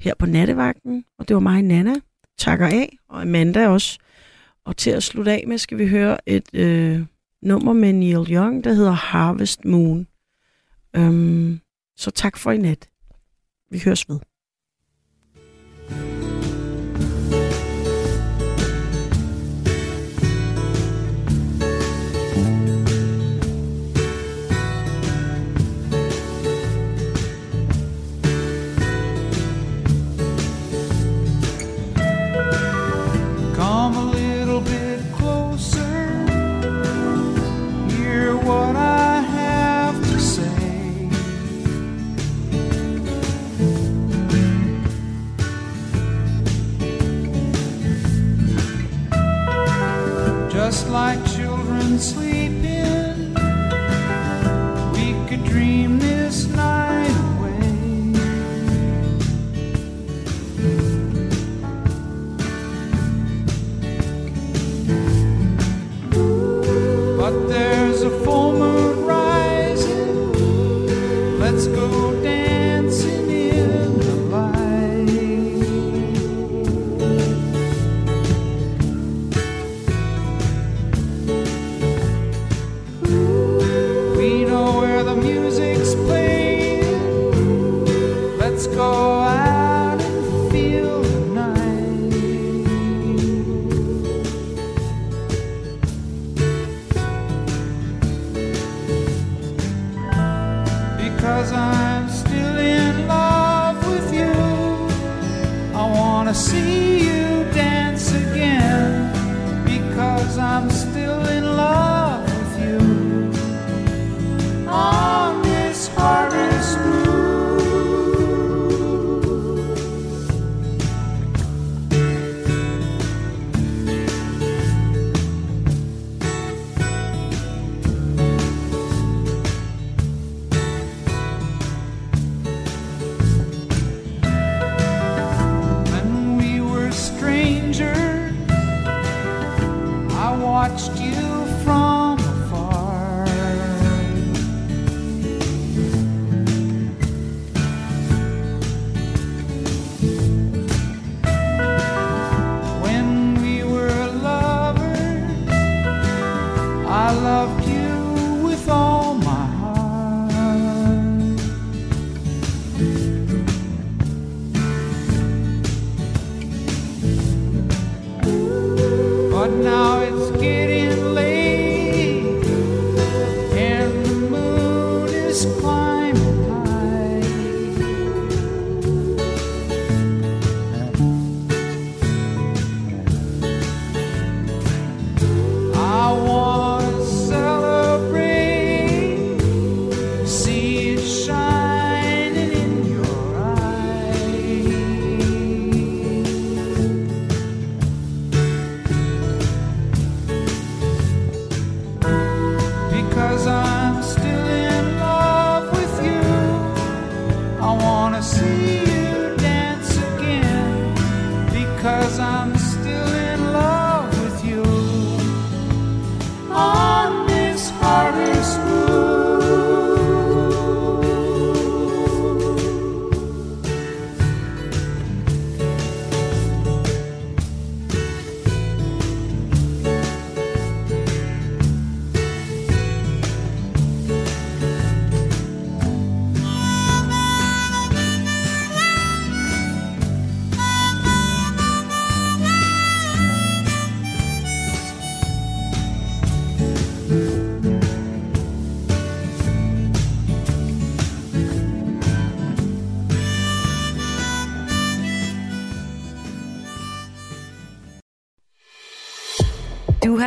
her på nattevagten, og det var mig, Nana. Takker af, og Amanda også. Og til at slutte af med, skal vi høre et øh, nummer med Neil Young, der hedder Harvest Moon. Øhm, så tak for i nat. Vi høres ved. Just like children sleeping,